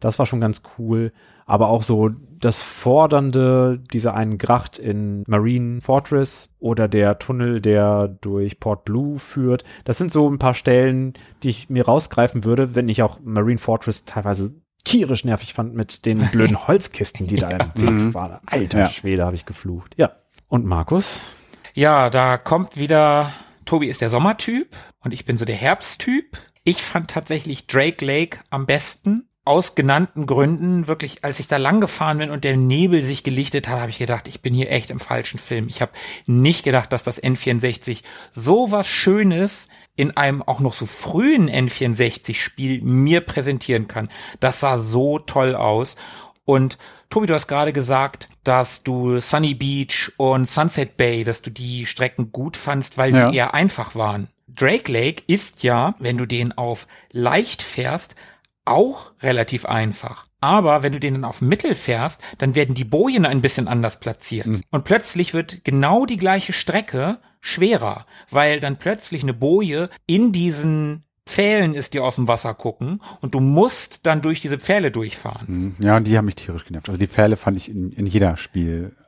Das war schon ganz cool. Aber auch so das Fordernde dieser einen Gracht in Marine Fortress oder der Tunnel, der durch Port Blue führt. Das sind so ein paar Stellen, die ich mir rausgreifen würde, wenn ich auch Marine Fortress teilweise tierisch nervig fand mit den blöden Holzkisten, die da im Weg waren. Alter Ja. Schwede, habe ich geflucht. Ja. Und Markus? Ja, da kommt wieder, Tobi ist der Sommertyp und ich bin so der Herbsttyp. Ich fand tatsächlich Drake Lake am besten. Aus genannten Gründen, wirklich, als ich da lang gefahren bin und der Nebel sich gelichtet hat, habe ich gedacht, ich bin hier echt im falschen Film. Ich habe nicht gedacht, dass das N64 so was Schönes in einem auch noch so frühen N64-Spiel mir präsentieren kann. Das sah so toll aus. Und Tobi, du hast gerade gesagt, dass du Sunny Beach und Sunset Bay, dass du die Strecken gut fandst, weil Ja. sie eher einfach waren. Drake Lake ist ja, wenn du den auf leicht fährst, auch relativ einfach. Aber wenn du den dann auf Mittel fährst, dann werden die Bojen ein bisschen anders platziert. Und plötzlich wird genau die gleiche Strecke schwerer, weil dann plötzlich eine Boje in diesen Pfählen ist, die aus dem Wasser gucken und du musst dann durch diese Pfähle durchfahren. Ja, und die haben mich tierisch genervt. Also die Pfähle fand ich in, in jeder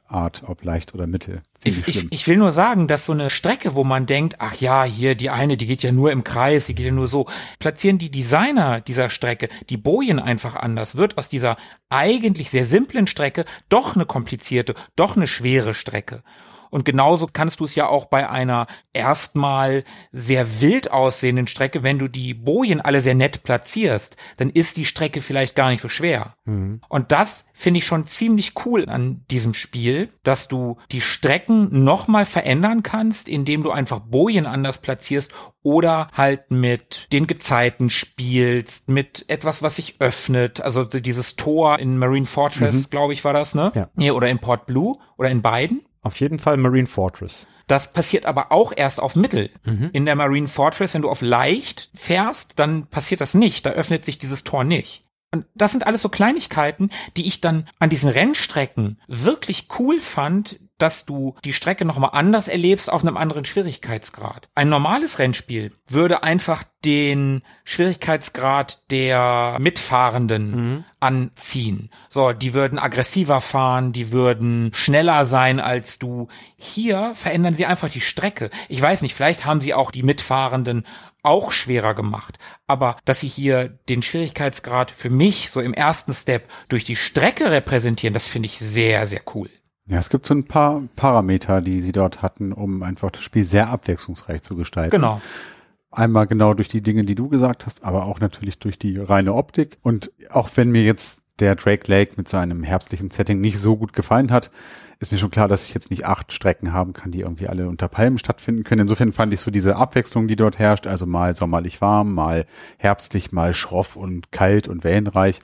Spielart, ob leicht oder mittel, Ich, ich, ich will nur sagen, dass so eine Strecke, wo man denkt, ach ja, hier die eine, die geht ja nur im Kreis, die geht ja nur so, platzieren die Designer dieser Strecke die Bojen einfach anders, wird aus dieser eigentlich sehr simplen Strecke doch eine komplizierte, doch eine schwere Strecke. Und genauso kannst du es ja auch bei einer erstmal sehr wild aussehenden Strecke, wenn du die Bojen alle sehr nett platzierst, dann ist die Strecke vielleicht gar nicht so schwer. Mhm. Und das finde ich schon ziemlich cool an diesem Spiel, dass du die Strecken nochmal verändern kannst, indem du einfach Bojen anders platzierst oder halt mit den Gezeiten spielst, mit etwas, was sich öffnet. Also dieses Tor in Marine Fortress, glaube ich, war das, ne? Ja. Oder in Port Blue oder in beiden. Auf jeden Fall Marine Fortress. Das passiert aber auch erst auf Mittel. In der Marine Fortress, wenn du auf leicht fährst, dann passiert das nicht. Da öffnet sich dieses Tor nicht. Und das sind alles so Kleinigkeiten, die ich dann an diesen Rennstrecken wirklich cool fand, dass du die Strecke nochmal anders erlebst auf einem anderen Schwierigkeitsgrad. Ein normales Rennspiel würde einfach den Schwierigkeitsgrad der Mitfahrenden anziehen. So, die würden aggressiver fahren, die würden schneller sein als du. Hier verändern sie einfach die Strecke. Ich weiß nicht, vielleicht haben sie auch die Mitfahrenden auch schwerer gemacht. Aber dass sie hier den Schwierigkeitsgrad für mich so im ersten Step durch die Strecke repräsentieren, das finde ich sehr, sehr cool. Ja, es gibt so ein paar Parameter, die sie dort hatten, um einfach das Spiel sehr abwechslungsreich zu gestalten. Genau. Einmal genau durch die Dinge, die du gesagt hast, aber auch natürlich durch die reine Optik. Und auch wenn mir jetzt der Drake Lake mit seinem herbstlichen Setting nicht so gut gefallen hat, ist mir schon klar, dass ich jetzt nicht acht Strecken haben kann, die irgendwie alle unter Palmen stattfinden können. Insofern fand ich so diese Abwechslung, die dort herrscht, also mal sommerlich warm, mal herbstlich, mal schroff und kalt und wellenreich.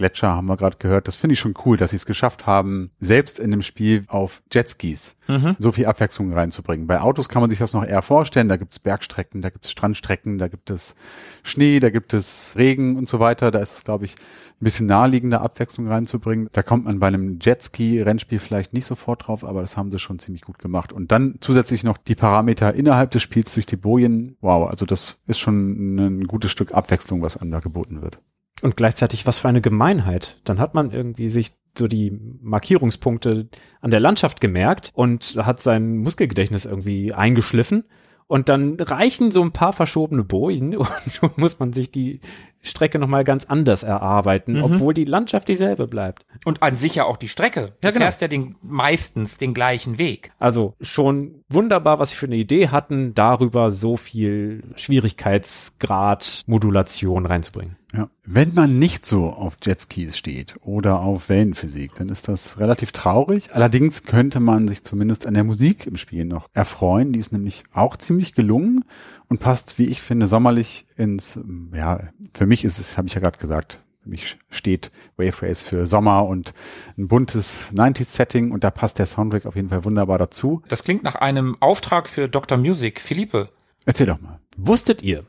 Gletscher haben wir gerade gehört. Das finde ich schon cool, dass sie es geschafft haben, selbst in dem Spiel auf Jetskis so viel Abwechslung reinzubringen. Bei Autos kann man sich das noch eher vorstellen. Da gibt es Bergstrecken, da gibt es Strandstrecken, da gibt es Schnee, da gibt es Regen und so weiter. Da ist es, glaube ich, ein bisschen naheliegender, Abwechslung reinzubringen. Da kommt man bei einem Jetski-Rennspiel vielleicht nicht sofort drauf, aber das haben sie schon ziemlich gut gemacht. Und dann zusätzlich noch die Parameter innerhalb des Spiels durch die Bojen. Wow, also das ist schon ein gutes Stück Abwechslung, was einem da geboten wird. Und gleichzeitig, was für eine Gemeinheit. Dann hat man irgendwie sich so die Markierungspunkte an der Landschaft gemerkt und hat sein Muskelgedächtnis irgendwie eingeschliffen. Und dann reichen so ein paar verschobene Bojen und schon muss man sich die Strecke nochmal ganz anders erarbeiten, Mhm. obwohl die Landschaft dieselbe bleibt. Und an sich ja auch die Strecke. Du Ja, genau. fährst ja den, meistens den gleichen Weg. Also schon wunderbar, was sie für eine Idee hatten, darüber so viel Schwierigkeitsgrad Modulation reinzubringen. Ja. Wenn man nicht so auf Jetskis steht oder auf Wellenphysik, dann ist das relativ traurig. Allerdings könnte man sich zumindest an der Musik im Spiel noch erfreuen. Die ist nämlich auch ziemlich gelungen und passt, wie ich finde, sommerlich ins, ja, für mich ist es, habe ich ja gerade gesagt, für mich steht Wave Race für Sommer und ein buntes 90s-Setting und da passt der Soundtrack auf jeden Fall wunderbar dazu. Das klingt nach einem Auftrag für Dr. Music. Philippe. Erzähl doch mal. Wusstet ihr,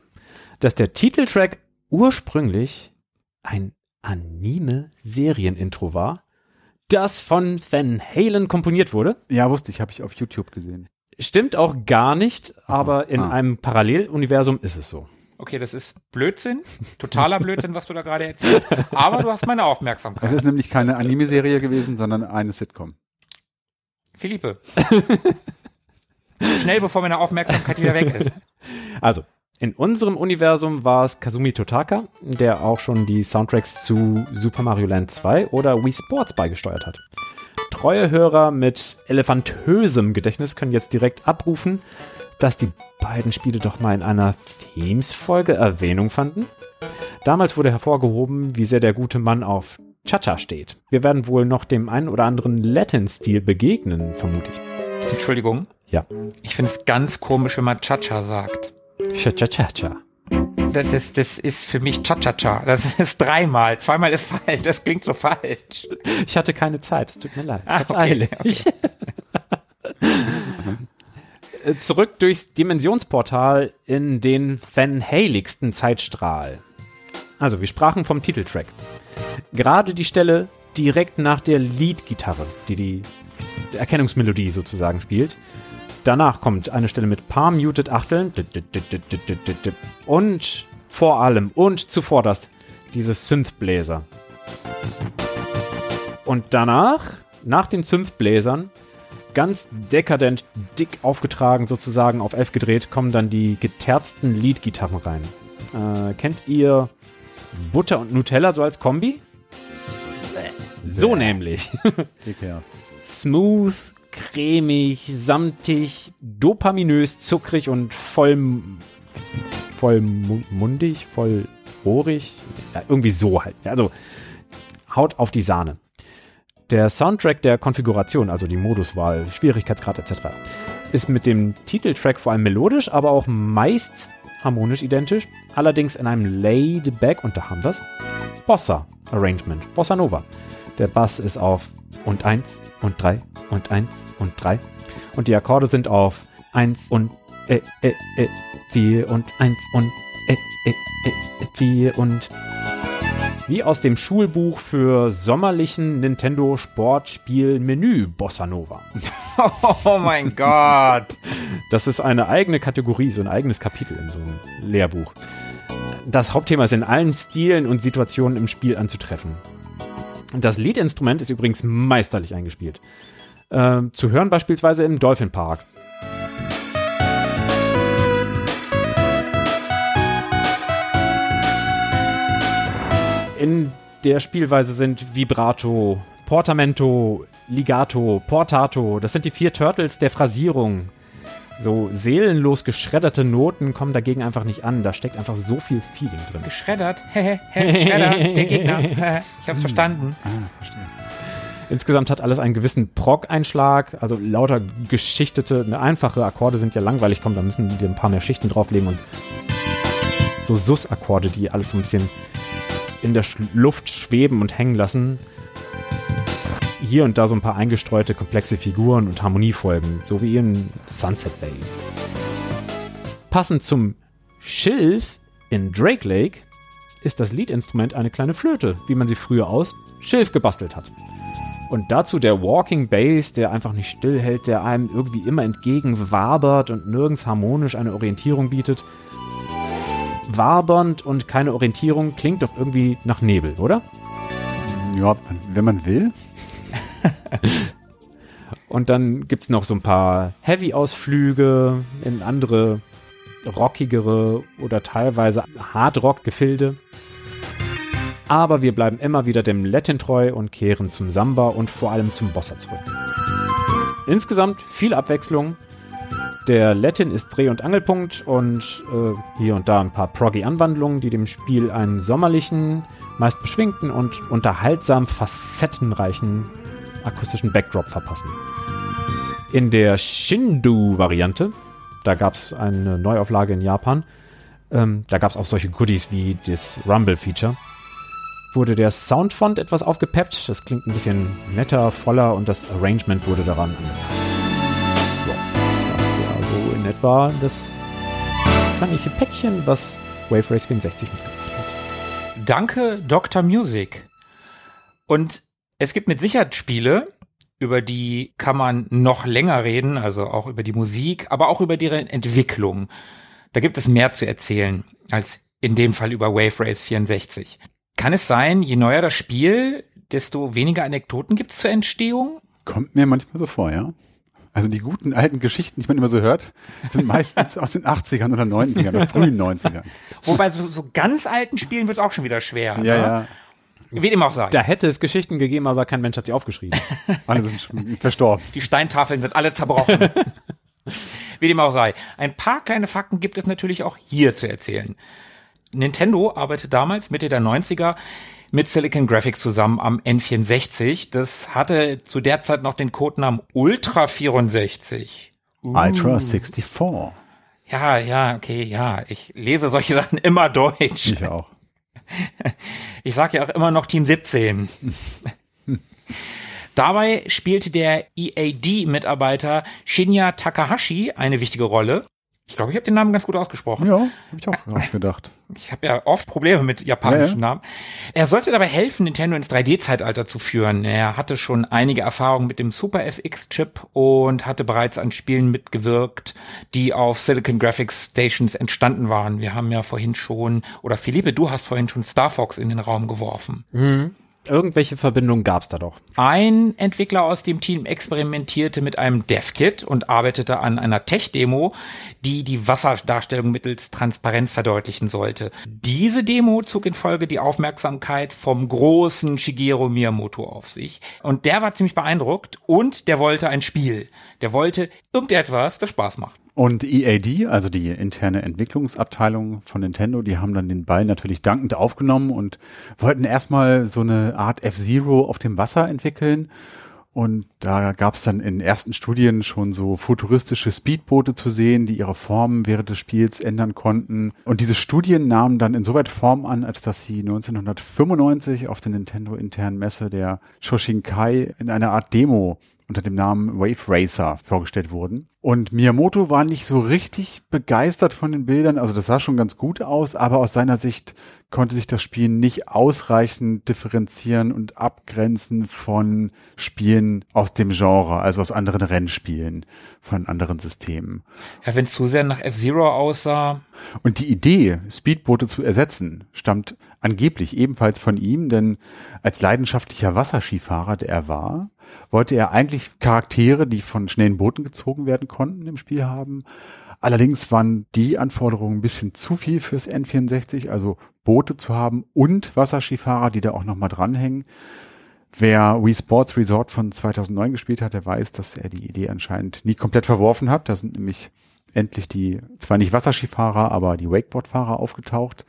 dass der Titeltrack ursprünglich ein Anime-Serienintro war, das von Van Halen komponiert wurde? Ja, wusste ich, habe ich auf YouTube gesehen. Stimmt auch gar nicht, aber in ah. einem Paralleluniversum ist es so. Okay, das ist Blödsinn. Totaler Blödsinn, was du da gerade erzählst. Aber du hast meine Es Aufmerksamkeit. ist nämlich keine Anime-Serie gewesen, sondern eine Sitcom. Philippe. Schnell, bevor meine Aufmerksamkeit wieder weg ist. Also, in unserem Universum war es Kazumi Totaka, der auch schon die Soundtracks zu Super Mario Land 2 oder Wii Sports beigesteuert hat. Treue Hörer mit elefantösem Gedächtnis können jetzt direkt abrufen, dass die beiden Spiele doch mal in einer Themes-Folge Erwähnung fanden. Damals wurde hervorgehoben, wie sehr der gute Mann auf Cha-Cha steht. Wir werden wohl noch dem einen oder anderen Latin-Stil begegnen, vermute ich. Entschuldigung. Ja. Ich finde es ganz komisch, wenn man Cha-Cha sagt. Cha-Cha-Cha-Cha. Das, das, das ist für mich Cha-Cha-Cha. Das ist dreimal. Zweimal ist falsch. Das klingt so falsch. Ich hatte keine Zeit, es tut mir leid. Ich Ah, okay, eilig. Äh, Zurück durchs Dimensionsportal in den fanhaligsten Zeitstrahl. Also, wir sprachen vom Titeltrack. Gerade die Stelle direkt nach der Lead-Gitarre, die die Erkennungsmelodie sozusagen spielt. Danach kommt eine Stelle mit paar muted Achteln und vor allem und zuvorderst dieses Synthbläser. Und danach, nach den Synthbläsern, ganz dekadent dick aufgetragen, sozusagen auf F gedreht, kommen dann die geterzten Lead-Gitarren rein. Äh, kennt ihr Butter und Nutella so als Kombi? So nämlich. Smooth, cremig, samtig, dopaminös, zuckrig und voll, voll mu- mundig, voll ohrig. Ja, irgendwie so halt. Also haut auf die Sahne. Der Soundtrack der Konfiguration, also die Moduswahl, Schwierigkeitsgrad etc., ist mit dem Titeltrack vor allem melodisch, aber auch meist harmonisch identisch, allerdings in einem laid-back, und da haben wir's, Bossa-Arrangement, Bossa Nova. Der Bass ist auf und 1 und 3 und 1 und 3 und die Akkorde sind auf 1 und äh, äh, äh, 4 und 1 und äh, äh, äh, 4 und wie aus dem Schulbuch für sommerlichen Nintendo Sportspiel Menü Bossa Nova. Oh mein Gott. Das ist eine eigene Kategorie, so ein eigenes Kapitel in so einem Lehrbuch. Das Hauptthema ist in allen Stilen und Situationen im Spiel anzutreffen. Das Liedinstrument ist übrigens meisterlich eingespielt. Ähm, zu hören beispielsweise im Dolphin Park. In der Spielweise sind Vibrato, Portamento, Ligato, Portato. Das sind die vier Turtles der Phrasierung. So seelenlos geschredderte Noten kommen dagegen einfach nicht an. Da steckt einfach so viel Feeling drin. Geschreddert. Schredder, der Gegner. Hehe, Ich hab's verstanden. Insgesamt hat alles einen gewissen Prog-Einschlag, also lauter geschichtete, ne, einfache Akkorde sind ja langweilig, kommen, da müssen die ein paar mehr Schichten drauflegen und so Sus-Akkorde, die alles so ein bisschen in der Luft schweben und hängen lassen. Hier und da so ein paar eingestreute, komplexe Figuren und Harmoniefolgen, so wie in Sunset Bay. Passend zum Schilf in Drake Lake ist das Liedinstrument eine kleine Flöte, wie man sie früher aus Schilf gebastelt hat. Und dazu der Walking Bass, der einfach nicht stillhält, der einem irgendwie immer entgegen wabert und nirgends harmonisch eine Orientierung bietet. Wabernd und keine Orientierung klingt doch irgendwie nach Nebel, oder? Ja, wenn man will. Und dann gibt's noch so ein paar Heavy-Ausflüge in andere rockigere oder teilweise Hardrock-Gefilde. Aber wir bleiben immer wieder dem Latin treu und kehren zum Samba und vor allem zum Bossa zurück. Insgesamt viel Abwechslung. Der Latin ist Dreh- und Angelpunkt und äh, hier und da ein paar proggy-Anwandlungen, die dem Spiel einen sommerlichen, meist beschwingten und unterhaltsam facettenreichen akustischen Backdrop verpassen. In der Shindu-Variante, da gab es eine Neuauflage in Japan, ähm, da gab es auch solche Goodies wie das Rumble-Feature, wurde der Soundfont etwas aufgepeppt. Das klingt ein bisschen netter, voller und das Arrangement wurde daran angepasst. Ja, das wäre so in etwa das kleine Päckchen, was Wave Race 64 mitgebracht hat. Danke, Dr. Music. Und es gibt mit Sicherheit Spiele, über die kann man noch länger reden, also auch über die Musik, aber auch über deren Entwicklung. Da gibt es mehr zu erzählen als in dem Fall über Wave Race 64. Kann es sein, je neuer das Spiel, desto weniger Anekdoten gibt es zur Entstehung? Kommt mir manchmal so vor, ja. Also die guten alten Geschichten, die man immer so hört, sind meistens aus den 80ern oder 90ern oder frühen 90ern. Wobei so, so ganz alten Spielen wird es auch schon wieder schwer. Ja, ne? ja. Wie dem auch sei. Da hätte es Geschichten gegeben, aber kein Mensch hat sie aufgeschrieben. Alle sind verstorben. Die Steintafeln sind alle zerbrochen. Wie dem auch sei. Ein paar kleine Fakten gibt es natürlich auch hier zu erzählen. Nintendo arbeitete damals, Mitte der 90er, mit Silicon Graphics zusammen am N64. Das hatte zu der Zeit noch den Codenamen Ultra 64. Ultra 64. Ja, ja, okay, ja. Ich lese solche Sachen immer deutsch. Ich auch. Ich sage ja auch immer noch Team 17. Dabei spielte der EAD-Mitarbeiter Shinya Takahashi eine wichtige Rolle. Ich glaube, ich habe den Namen ganz gut ausgesprochen. Ja, habe ich auch gedacht. Ich habe ja oft Probleme mit japanischen Ja, ja. Namen. Er sollte dabei helfen, Nintendo ins 3D-Zeitalter zu führen. Er hatte schon einige Erfahrungen mit dem Super FX-Chip und hatte bereits an Spielen mitgewirkt, die auf Silicon Graphics Stations entstanden waren. Wir haben ja vorhin schon, oder Philippe, du hast vorhin schon Star Fox in den Raum geworfen. Irgendwelche Verbindungen gab es da doch. Ein Entwickler aus dem Team experimentierte mit einem Dev-Kit und arbeitete an einer Tech-Demo, die die Wasserdarstellung mittels Transparenz verdeutlichen sollte. Diese Demo zog in Folge die Aufmerksamkeit vom großen Shigeru Miyamoto auf sich. Und der war ziemlich beeindruckt und der wollte ein Spiel. Der wollte irgendetwas, das Spaß macht. Und EAD, also die interne Entwicklungsabteilung von Nintendo, die haben dann den Ball natürlich dankend aufgenommen und wollten erstmal so eine Art F-Zero auf dem Wasser entwickeln. Und da gab es dann in ersten Studien schon so futuristische Speedboote zu sehen, die ihre Formen während des Spiels ändern konnten. Und diese Studien nahmen dann insoweit Form an, als dass sie 1995 auf der Nintendo internen Messe der Shoshinkai in einer Art Demo unter dem Namen Wave Racer vorgestellt wurden. Und Miyamoto war nicht so richtig begeistert von den Bildern. Also das sah schon ganz gut aus, aber aus seiner Sicht konnte sich das Spiel nicht ausreichend differenzieren und abgrenzen von Spielen aus dem Genre, also aus anderen Rennspielen, von anderen Systemen. Ja, wenn es zu sehr nach F-Zero aussah. Und die Idee, Speedboote zu ersetzen, stammt angeblich ebenfalls von ihm, denn als leidenschaftlicher Wasserskifahrer, der er war, wollte er eigentlich Charaktere, die von schnellen Booten gezogen werden konnten im Spiel haben. Allerdings waren die Anforderungen ein bisschen zu viel fürs N64, also Boote zu haben und Wasserskifahrer, die da auch nochmal dranhängen. Wer Wii Sports Resort von 2009 gespielt hat, der weiß, dass er die Idee anscheinend nie komplett verworfen hat. Da sind nämlich endlich die, zwar nicht Wasserskifahrer, aber die Wakeboardfahrer aufgetaucht.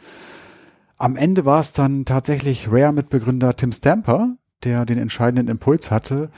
Am Ende war es dann tatsächlich Rare-Mitbegründer Tim Stamper, der den entscheidenden Impuls hatte,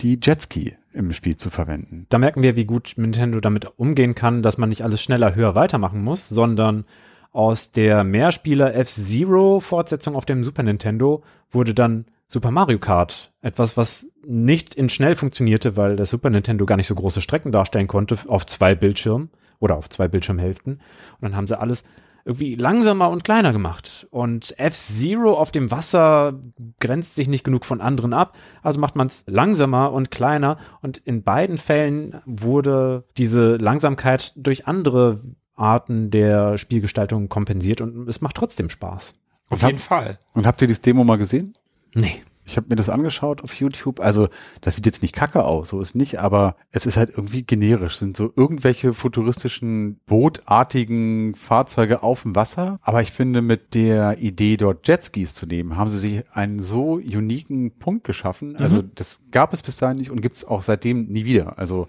die Jetski im Spiel zu verwenden. Da merken wir, wie gut Nintendo damit umgehen kann, dass man nicht alles schneller, höher weitermachen muss, sondern aus der Mehrspieler F-Zero Fortsetzung auf dem Super Nintendo wurde dann Super Mario Kart. Etwas, was nicht in schnell funktionierte, weil der Super Nintendo gar nicht so große Strecken darstellen konnte auf zwei Bildschirmen oder auf zwei Bildschirmhälften. Und dann haben sie alles irgendwie langsamer und kleiner gemacht. Und F-Zero auf dem Wasser grenzt sich nicht genug von anderen ab, also macht man es langsamer und kleiner. Und in beiden Fällen wurde diese Langsamkeit durch andere Arten der Spielgestaltung kompensiert und es macht trotzdem Spaß. Auf jeden Fall. Und habt ihr das Demo mal gesehen? Nee. Ich habe mir das angeschaut auf YouTube. Also das sieht jetzt nicht kacke aus, so ist nicht, aber es ist halt irgendwie generisch. Sind so irgendwelche futuristischen bootartigen Fahrzeuge auf dem Wasser. Aber ich finde, mit der Idee, dort Jetskis zu nehmen, haben sie sich einen so uniken Punkt geschaffen. Also Mhm. das gab es bis dahin nicht und gibt es auch seitdem nie wieder. Also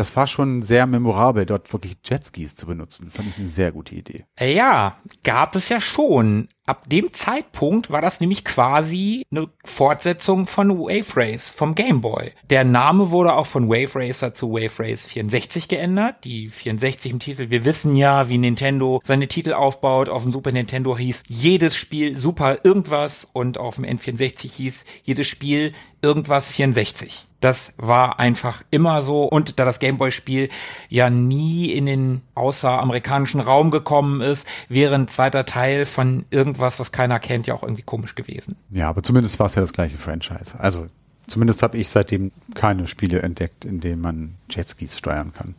das war schon sehr memorabel, dort wirklich Jetskis zu benutzen. Fand ich eine sehr gute Idee. Äh, Ja, gab es ja schon. Ab dem Zeitpunkt war das nämlich quasi eine Fortsetzung von Wave Race vom Game Boy. Der Name wurde auch von Wave Racer zu Wave Race 64 geändert. Die 64 im Titel. Wir wissen ja, wie Nintendo seine Titel aufbaut. Auf dem Super Nintendo hieß jedes Spiel Super irgendwas und auf dem N64 hieß jedes Spiel irgendwas 64. Das war einfach immer so. Und da das Gameboy-Spiel ja nie in den außeramerikanischen Raum gekommen ist, wäre ein zweiter Teil von irgendwas, was keiner kennt, ja auch irgendwie komisch gewesen. Ja, aber zumindest war es ja das gleiche Franchise. Also zumindest habe ich seitdem keine Spiele entdeckt, in denen man Jetskis steuern kann.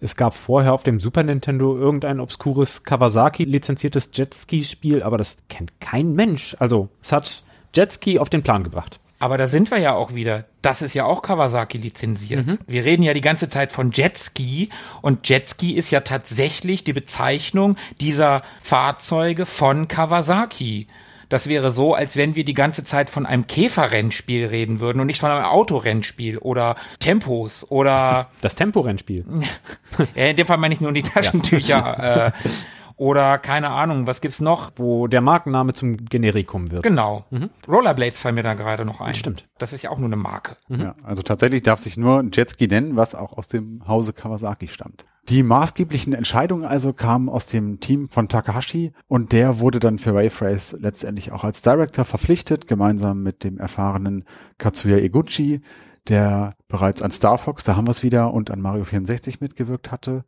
Es gab vorher auf dem Super Nintendo irgendein obskures Kawasaki lizenziertes Jetski-Spiel, aber das kennt kein Mensch. Also es hat Jetski auf den Plan gebracht. Aber da sind wir ja auch wieder. Das ist ja auch Kawasaki lizenziert. Wir reden ja die ganze Zeit von Jetski und Jetski ist ja tatsächlich die Bezeichnung dieser Fahrzeuge von Kawasaki. Das wäre so, als wenn wir die ganze Zeit von einem Käferrennspiel reden würden und nicht von einem Autorennspiel oder Tempos oder Das Temporennspiel. ja, in dem Fall meine ich nur die Taschentücher äh, oder keine Ahnung, was gibt's noch? wo der Markenname zum Generikum wird. Genau. Rollerblades fallen mir da gerade noch ein. Stimmt. Das ist ja auch nur eine Marke. Ja, also tatsächlich darf sich nur Jetski nennen, was auch aus dem Hause Kawasaki stammt. Die maßgeblichen Entscheidungen also kamen aus dem Team von Takahashi und der wurde dann für Wave Race letztendlich auch als Director verpflichtet, gemeinsam mit dem erfahrenen Katsuya Eguchi, der bereits an Star Fox, da haben wir es wieder, und an Mario 64 mitgewirkt hatte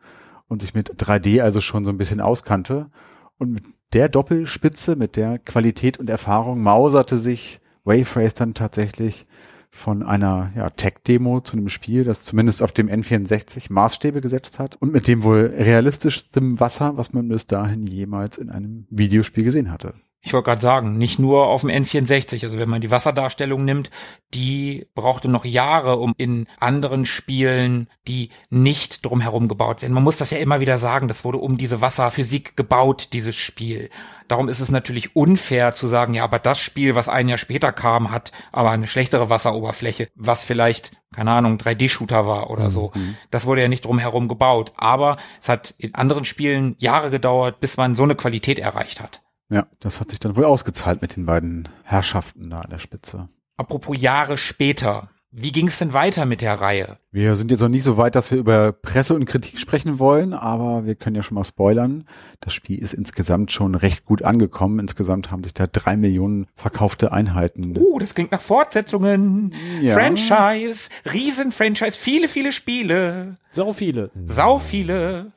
und sich mit 3D also schon so ein bisschen auskannte. Und mit der Doppelspitze, mit der Qualität und Erfahrung mauserte sich Wave Race dann tatsächlich von einer ja, Tech-Demo zu einem Spiel, das zumindest auf dem N64 Maßstäbe gesetzt hat und mit dem wohl realistischstem Wasser, was man bis dahin jemals in einem Videospiel gesehen hatte. Ich wollte gerade sagen, nicht nur auf dem N64. Also wenn man die Wasserdarstellung nimmt, die brauchte noch Jahre, um in anderen Spielen, die nicht drumherum gebaut werden. Man muss das ja immer wieder sagen, das wurde um diese Wasserphysik gebaut, dieses Spiel. Darum ist es natürlich unfair zu sagen, ja, aber das Spiel, was ein Jahr später kam, hat aber eine schlechtere Wasseroberfläche, was vielleicht, keine Ahnung, 3D-Shooter war oder so. Mhm. Das wurde ja nicht drumherum gebaut. Aber es hat in anderen Spielen Jahre gedauert, bis man so eine Qualität erreicht hat. Ja, das hat sich dann wohl ausgezahlt mit den beiden Herrschaften da an der Spitze. Apropos Jahre später. Wie ging es denn weiter mit der Reihe? Wir sind jetzt noch nicht so weit, dass wir über Presse und Kritik sprechen wollen, aber wir können ja schon mal spoilern. Das Spiel ist insgesamt schon recht gut angekommen. Insgesamt haben sich da drei Millionen verkaufte Einheiten. Uh, das klingt nach Fortsetzungen. Ja. Franchise, Riesen-Franchise, viele, viele Spiele. So viele. Sau viele.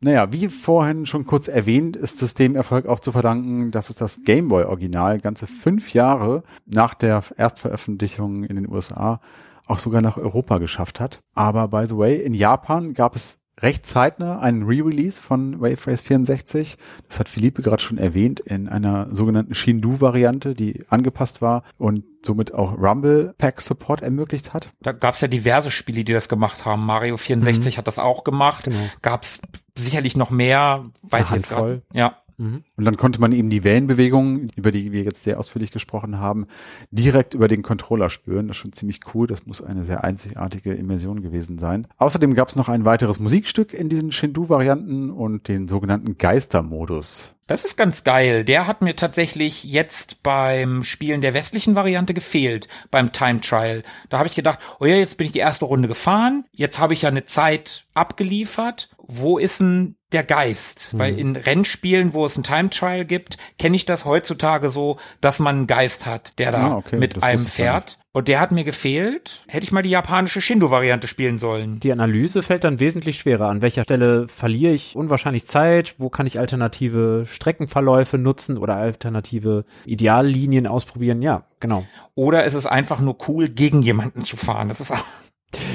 Naja, wie vorhin schon kurz erwähnt, ist es dem Erfolg auch zu verdanken, dass es das Gameboy-Original ganze fünf Jahre nach der Erstveröffentlichung in den USA auch sogar nach Europa geschafft hat. Aber by the way, in Japan gab es recht zeitnah einen Re-Release von Wave Race 64. Das hat Philippe gerade schon erwähnt, in einer sogenannten Shindu-Variante, die angepasst war und somit auch Rumble Pack Support ermöglicht hat. Da gab's ja diverse Spiele, die das gemacht haben. Mario 64 hat das auch gemacht. Genau. Gab's sicherlich noch mehr, weiß ich jetzt gerade. Ja. Mhm. Und dann konnte man eben die Wellenbewegungen, über die wir jetzt sehr ausführlich gesprochen haben, direkt über den Controller spüren. Das ist schon ziemlich cool. Das muss eine sehr einzigartige Immersion gewesen sein. Außerdem gab es noch ein weiteres Musikstück in diesen Shindu-Varianten und den sogenannten Geistermodus. Das ist ganz geil. Der hat mir tatsächlich jetzt beim Spielen der westlichen Variante gefehlt, beim Time Trial. Da habe ich gedacht, oh ja, jetzt bin ich die erste Runde gefahren, jetzt habe ich ja eine Zeit abgeliefert. Wo ist denn der Geist? Weil in Rennspielen, wo es ein Time Trial gibt, kenne ich das heutzutage so, dass man einen Geist hat, der da Ah, okay, mit das einem fährt. Und der hat mir gefehlt. Hätte ich mal die japanische Shindo-Variante spielen sollen. Die Analyse fällt dann wesentlich schwerer. An welcher Stelle verliere ich unwahrscheinlich Zeit? Wo kann ich alternative Streckenverläufe nutzen oder alternative Ideallinien ausprobieren? Ja, genau. Oder ist es einfach nur cool, gegen jemanden zu fahren? Das ist auch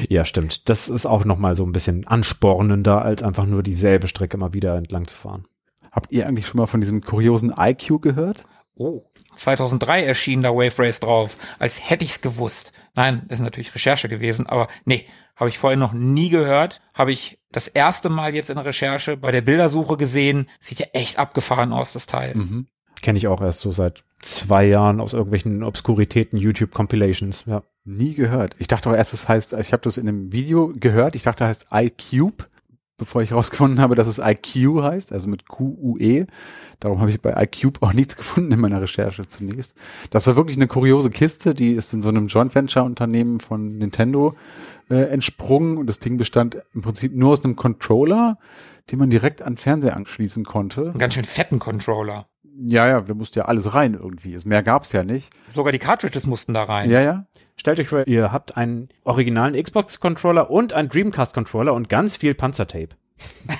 Ja, stimmt. Das ist auch nochmal so ein bisschen anspornender, als einfach nur dieselbe Strecke mal wieder entlang zu fahren. Habt ihr eigentlich schon mal von diesem kuriosen IQ gehört? Oh, 2003 erschien da Wave Race drauf, als hätte ich's gewusst. Nein, ist natürlich Recherche gewesen, aber nee, habe ich vorher noch nie gehört. Habe ich das erste Mal jetzt in der Recherche bei der Bildersuche gesehen. Sieht ja echt abgefahren aus, das Teil. Mhm. Kenne ich auch erst so seit zwei Jahren aus irgendwelchen Obskuritäten YouTube-Compilations. Ja. Nie gehört. Ich dachte auch erst, es heißt, ich habe das in einem Video gehört, ich dachte, es heißt iCube, bevor ich rausgefunden habe, dass es IQ heißt, also mit Q-U-E. Darum habe ich bei iCube auch nichts gefunden in meiner Recherche zunächst. Das war wirklich eine kuriose Kiste, die ist in so einem Joint Venture Unternehmen von Nintendo äh, entsprungen und das Ding bestand im Prinzip nur aus einem Controller, den man direkt an Fernseher anschließen konnte. Einen ganz schön fetten Controller. Ja, ja, da musste ja alles rein irgendwie. Mehr gab's ja nicht. Sogar die Cartridges mussten da rein. Ja, ja. Stellt euch vor, ihr habt einen originalen Xbox-Controller und einen Dreamcast-Controller und ganz viel Panzertape.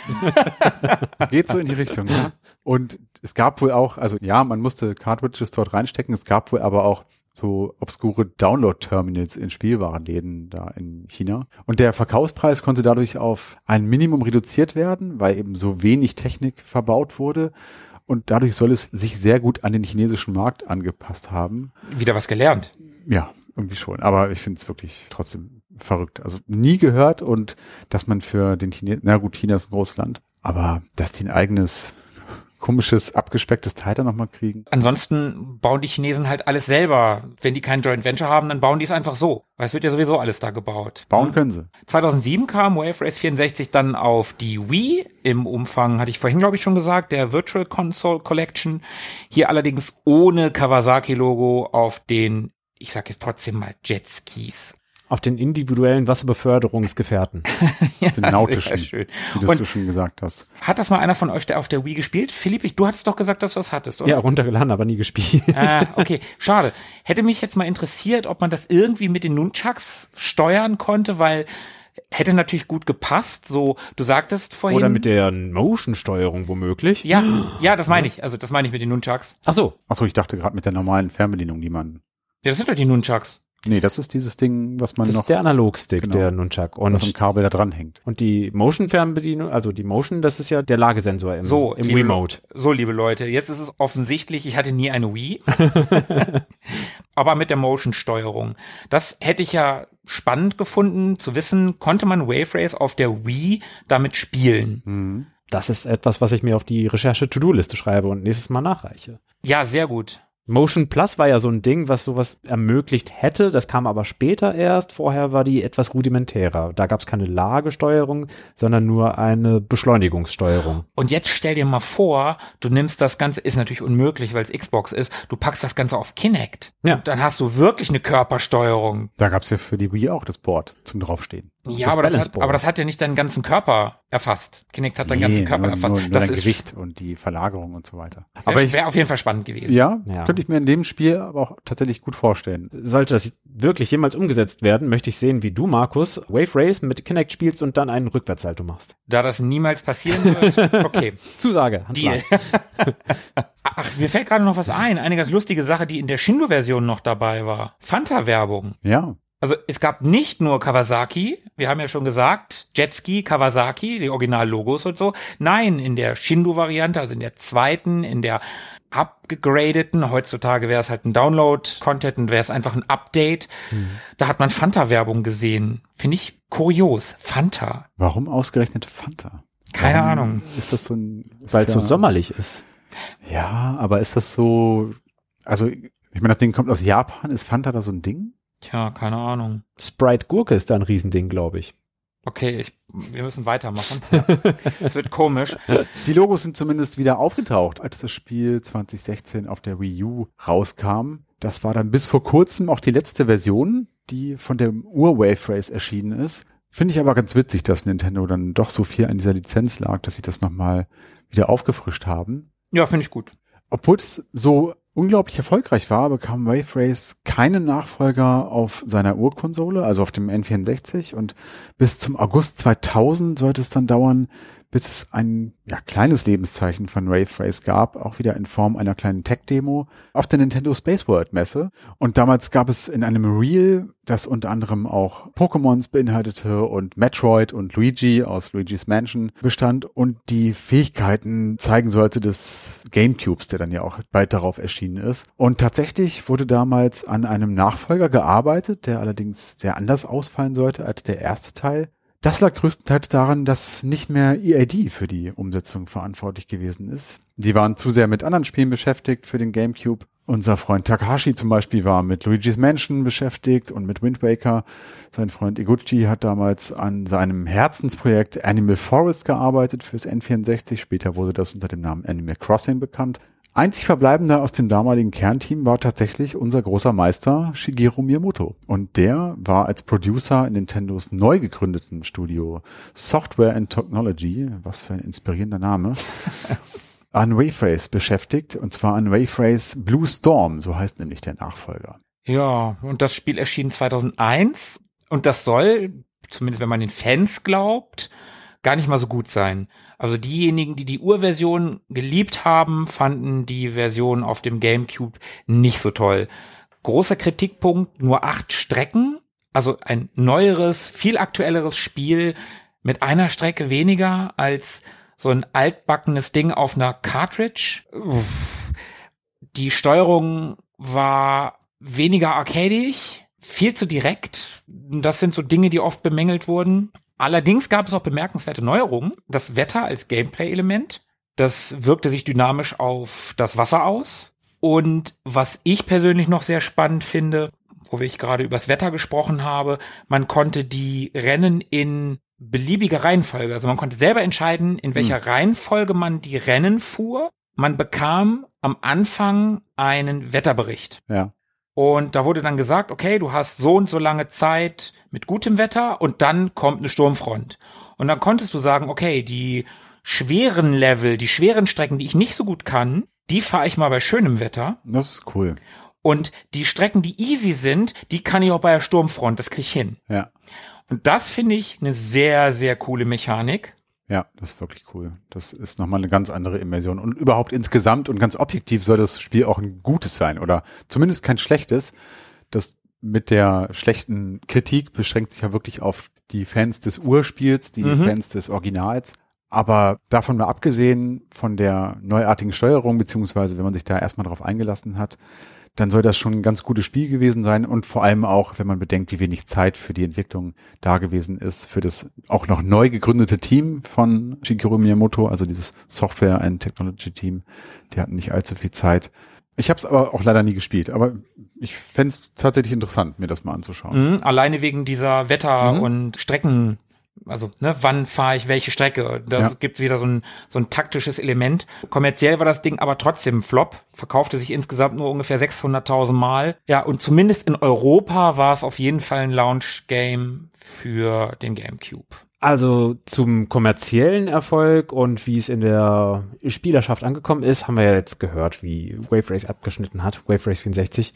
Geht so in die Richtung, ja. Und es gab wohl auch, also ja, man musste Cartridges dort reinstecken, es gab wohl aber auch so obskure Download-Terminals in Spielwarenläden da in China. Und der Verkaufspreis konnte dadurch auf ein Minimum reduziert werden, weil eben so wenig Technik verbaut wurde. Und dadurch soll es sich sehr gut an den chinesischen Markt angepasst haben. Wieder was gelernt. Ja, irgendwie schon. Aber ich finde es wirklich trotzdem verrückt. Also nie gehört und dass man für den Chinesen, na gut, China ist ein großes Land, aber dass die ein eigenes komisches, abgespecktes Teil da nochmal kriegen. Ansonsten bauen die Chinesen halt alles selber. Wenn die kein Joint Venture haben, dann bauen die es einfach so. Weil es wird ja sowieso alles da gebaut. Bauen können sie. 2007 kam Wave Race 64 dann auf die Wii im Umfang, hatte ich vorhin glaube ich schon gesagt, der Virtual Console Collection. Hier allerdings ohne Kawasaki-Logo auf den, ich sag jetzt trotzdem mal Jetskis. Auf den individuellen Wasserbeförderungsgefährten. ja, Den nautischen, sehr schön. wie du Und so schon gesagt hast. hat das mal einer von euch der auf der Wii gespielt? Philipp, ich- du hattest doch gesagt, dass du das hattest, oder? ja, runtergeladen, aber nie gespielt. Ah, okay, schade. Hätte mich jetzt mal interessiert, ob man das irgendwie mit den Nunchucks steuern konnte, weil hätte natürlich gut gepasst. So, du sagtest vorhin. Oder mit der Motion-Steuerung womöglich. ja, ja, das meine ich. Also das meine ich mit den Nunchucks. Ach so. Achso, ich dachte gerade mit der normalen Fernbedienung, die man. Ja, das sind doch die Nunchucks. Nee, das ist dieses Ding, was man Das noch, ist der Analogstick, genau. der Nunchuck. was am Und, Kabel da dran hängt. und die Motion-Fernbedienung, also die Motion, das ist ja der Lagesensor im, So, im liebe, Remote. So, liebe Leute, jetzt ist es offensichtlich, ich hatte nie eine Wii. aber mit der Motion-Steuerung. Das hätte ich ja spannend gefunden, zu wissen, konnte man Wave Race auf der Wii damit spielen? Mhm. Das ist etwas, was ich mir auf die Recherche-To-Do-Liste schreibe und nächstes Mal nachreiche. Ja, sehr gut. Motion Plus war ja so ein Ding, was sowas ermöglicht hätte. Das kam aber später erst. Vorher war die etwas rudimentärer. Da gab es keine Lagesteuerung, sondern nur eine Beschleunigungssteuerung. Und jetzt stell dir mal vor, du nimmst das Ganze, ist natürlich unmöglich, weil es Xbox ist, du packst das Ganze auf Kinect. Ja. Und dann hast du wirklich eine Körpersteuerung. Da gab's ja für die Wii auch das Board zum draufstehen. Ja, Das aber das, hat, aber das hat ja nicht deinen ganzen Körper erfasst. Kinect hat deinen Nee, ganzen Körper nur, erfasst. Nur, nur das dein ist, Gewicht und die Verlagerung und so weiter. wäre Aber ich, wär auf jeden Fall spannend gewesen. ja, Ja. könnte ich mir in dem Spiel aber auch tatsächlich gut vorstellen. Sollte das wirklich jemals umgesetzt werden, möchte ich sehen, wie du, Markus, Wave Race mit Kinect spielst und dann einen Rückwärtssalto machst. Da das niemals passieren wird, okay. Zusage. Deal. Ach, mir fällt gerade noch was ein. Eine ganz lustige Sache, die in der Shindo-Version noch dabei war. Fanta-Werbung. Ja, Also es gab nicht nur Kawasaki, wir haben ja schon gesagt, Jetski, Kawasaki, die Original-Logos und so. Nein, in der Shindo-Variante, also in der zweiten, in der abgegradeten, heutzutage wäre es halt ein Download-Content und wäre es einfach ein Update. Da hat man Fanta-Werbung gesehen. Finde ich kurios. Fanta. warum ausgerechnet Fanta? Keine Warum Ahnung. Ist das so ein, Weil es das so sommerlich ist. Ja, aber ist das so, also, ich meine, das Ding kommt aus Japan, ist Fanta da so ein Ding? Tja, keine Ahnung. Sprite Gurke ist da ein Riesending, glaube ich. Okay, ich, wir müssen weitermachen. Es wird komisch. Die Logos sind zumindest wieder aufgetaucht, als das Spiel 2016 auf der Wii U rauskam. Das war dann bis vor kurzem auch die letzte Version, die von dem Ur-Wave Race erschienen ist. Finde ich aber ganz witzig, dass Nintendo dann doch so viel an dieser Lizenz lag, dass sie das nochmal wieder aufgefrischt haben. Ja, finde ich gut. Obwohl es so unglaublich erfolgreich war, bekam Wave Race keinen Nachfolger auf seiner Urkonsole, also auf dem N64 und bis zum August 2000 sollte es dann dauern, bis es ein ja, kleines Lebenszeichen von Wave Race gab, auch wieder in Form einer kleinen Tech-Demo auf der Nintendo Space World Messe. Und damals gab es in einem Reel, das unter anderem auch Pokémons beinhaltete und Metroid und Luigi aus Luigi's Mansion bestand und die Fähigkeiten zeigen sollte des Gamecubes, der dann ja auch bald darauf erschienen ist. Und tatsächlich wurde damals an einem Nachfolger gearbeitet, der allerdings sehr anders ausfallen sollte als der erste Teil. Das lag größtenteils daran, dass nicht mehr EAD für die Umsetzung verantwortlich gewesen ist. Die waren zu sehr mit anderen Spielen beschäftigt für den GameCube. Unser Freund Takahashi zum Beispiel war mit Luigi's Mansion beschäftigt und mit Wind Waker. Sein Freund Iguchi hat damals an seinem Herzensprojekt Animal Forest gearbeitet fürs N64. Später wurde das unter dem Namen Animal Crossing bekannt. Einzig verbleibender aus dem damaligen Kernteam war tatsächlich unser großer Meister Shigeru Miyamoto. Und der war als Producer in Nintendos neu gegründeten Studio Software and Technology, was für ein inspirierender Name, an Wave Race beschäftigt. Und zwar an Wave Race Blue Storm, so heißt nämlich der Nachfolger. Ja, und das Spiel erschien 2001 und das soll, zumindest wenn man den Fans glaubt, gar nicht mal so gut sein. Also diejenigen, die die Urversion geliebt haben, fanden die Version auf dem GameCube nicht so toll. Großer Kritikpunkt, nur acht Strecken, also ein neueres, viel aktuelleres Spiel mit einer Strecke weniger als so ein altbackenes Ding auf einer Cartridge. Die Steuerung war weniger arcadisch, viel zu direkt. Das sind so Dinge, die oft bemängelt wurden. Allerdings gab es auch bemerkenswerte Neuerungen. Das Wetter als Gameplay-Element, das wirkte sich dynamisch auf das Wasser aus. Und was ich persönlich noch sehr spannend finde, wo ich gerade übers Wetter gesprochen habe, man konnte die Rennen in beliebiger Reihenfolge, also man konnte selber entscheiden, in welcher Reihenfolge man die Rennen fuhr. Man bekam am Anfang einen Wetterbericht. Ja. Und da wurde dann gesagt, okay, du hast so und so lange Zeit mit gutem Wetter und dann kommt eine Sturmfront. Und dann konntest du sagen, okay, die schweren Level, die schweren Strecken, die ich nicht so gut kann, die fahre ich mal bei schönem Wetter. Das ist cool. Und die Strecken, die easy sind, die kann ich auch bei der Sturmfront, das krieg ich hin. Ja. Und das finde ich eine sehr, sehr coole Mechanik. Ja, das ist wirklich cool. Das ist nochmal eine ganz andere Immersion. Und überhaupt insgesamt und ganz objektiv soll das Spiel auch ein gutes sein oder zumindest kein schlechtes. Das mit der schlechten Kritik beschränkt sich ja wirklich auf die Fans des Urspiels, die Mhm. Fans des Originals. Aber davon mal abgesehen von der neuartigen Steuerung, beziehungsweise wenn man sich da erstmal drauf eingelassen hat, dann soll das schon ein ganz gutes Spiel gewesen sein und vor allem auch, wenn man bedenkt, wie wenig Zeit für die Entwicklung da gewesen ist, für das auch noch neu gegründete Team von Shigeru Miyamoto, also dieses Software and Technology Team, die hatten nicht allzu viel Zeit. Ich habe es aber auch leider nie gespielt, aber ich fände es tatsächlich interessant, mir das mal anzuschauen. Mhm, alleine wegen dieser Wetter- Mhm. und Strecken, also ne, wann fahre ich welche Strecke? Das Ja. gibt wieder so ein, so ein taktisches Element. Kommerziell war das Ding aber trotzdem Flop, verkaufte sich insgesamt nur ungefähr 600.000 Mal. Ja, und zumindest in Europa war es auf jeden Fall ein Launch-Game für den GameCube. Also zum kommerziellen Erfolg und wie es in der Spielerschaft angekommen ist, haben wir ja jetzt gehört, wie Wave Race abgeschnitten hat, Wave Race 64.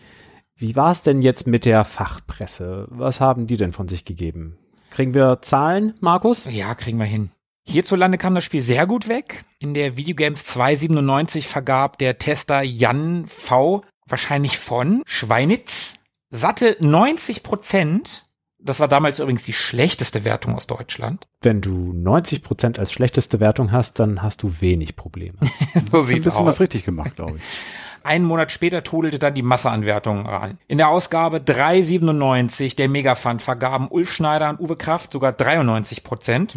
Wie war es denn jetzt mit der Fachpresse? Was haben die denn von sich gegeben? Kriegen wir Zahlen, Markus? Ja, kriegen wir hin. Hierzulande kam das Spiel sehr gut weg. In der Videogames 297 vergab der Tester Jan V. wahrscheinlich von Schweinitz satte 90 Prozent. Das war damals übrigens die schlechteste Wertung aus Deutschland. Wenn du 90% als schlechteste Wertung hast, dann hast du wenig Probleme. So Ein sieht's bisschen was aus. richtig gemacht, glaube ich. Einen Monat später trudelte dann die Masseanwertung ran. In der Ausgabe 397 der Megafund vergaben Ulf Schneider und Uwe Kraft sogar 93 Prozent.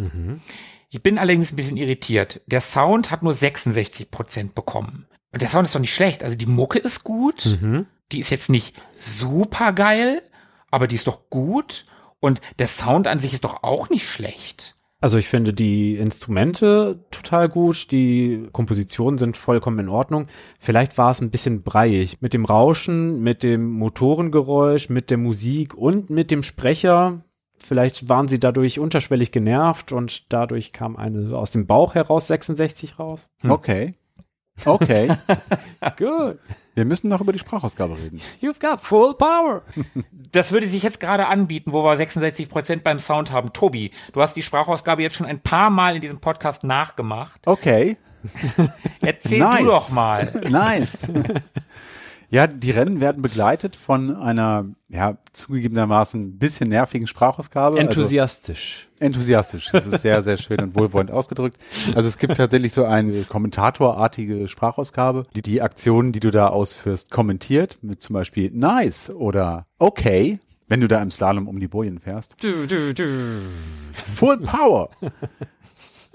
Ich bin allerdings ein bisschen irritiert. Der Sound hat nur 66 Prozent bekommen. Und der Sound ist doch nicht schlecht. Also die Mucke ist gut. Mhm. Die ist jetzt nicht super geil, aber die ist doch gut. Und der Sound an sich ist doch auch nicht schlecht. Also ich finde die Instrumente total gut, die Kompositionen sind vollkommen in Ordnung. Vielleicht war es ein bisschen breiig mit dem Rauschen, mit dem Motorengeräusch, mit der Musik und mit dem Sprecher. Vielleicht waren sie dadurch unterschwellig genervt und dadurch kam eine aus dem Bauch heraus 66 raus. Okay. Okay. Good. Wir müssen noch über die Sprachausgabe reden. You've got full power. Das würde sich jetzt gerade anbieten, wo wir 66 Prozent beim Sound haben. Tobi, du hast die Sprachausgabe jetzt schon ein paar Mal in diesem Podcast nachgemacht. Okay. Erzähl Nice. du doch mal. Nice. Ja, die Rennen werden begleitet von einer, ja, zugegebenermaßen ein bisschen nervigen Sprachausgabe. Enthusiastisch. Also enthusiastisch. Das ist sehr, sehr schön und wohlwollend ausgedrückt. Also es gibt tatsächlich so eine kommentatorartige Sprachausgabe, die die Aktionen, die du da ausführst, kommentiert mit zum Beispiel nice oder okay, wenn du da im Slalom um die Bojen fährst. Du, du, du. Full Power.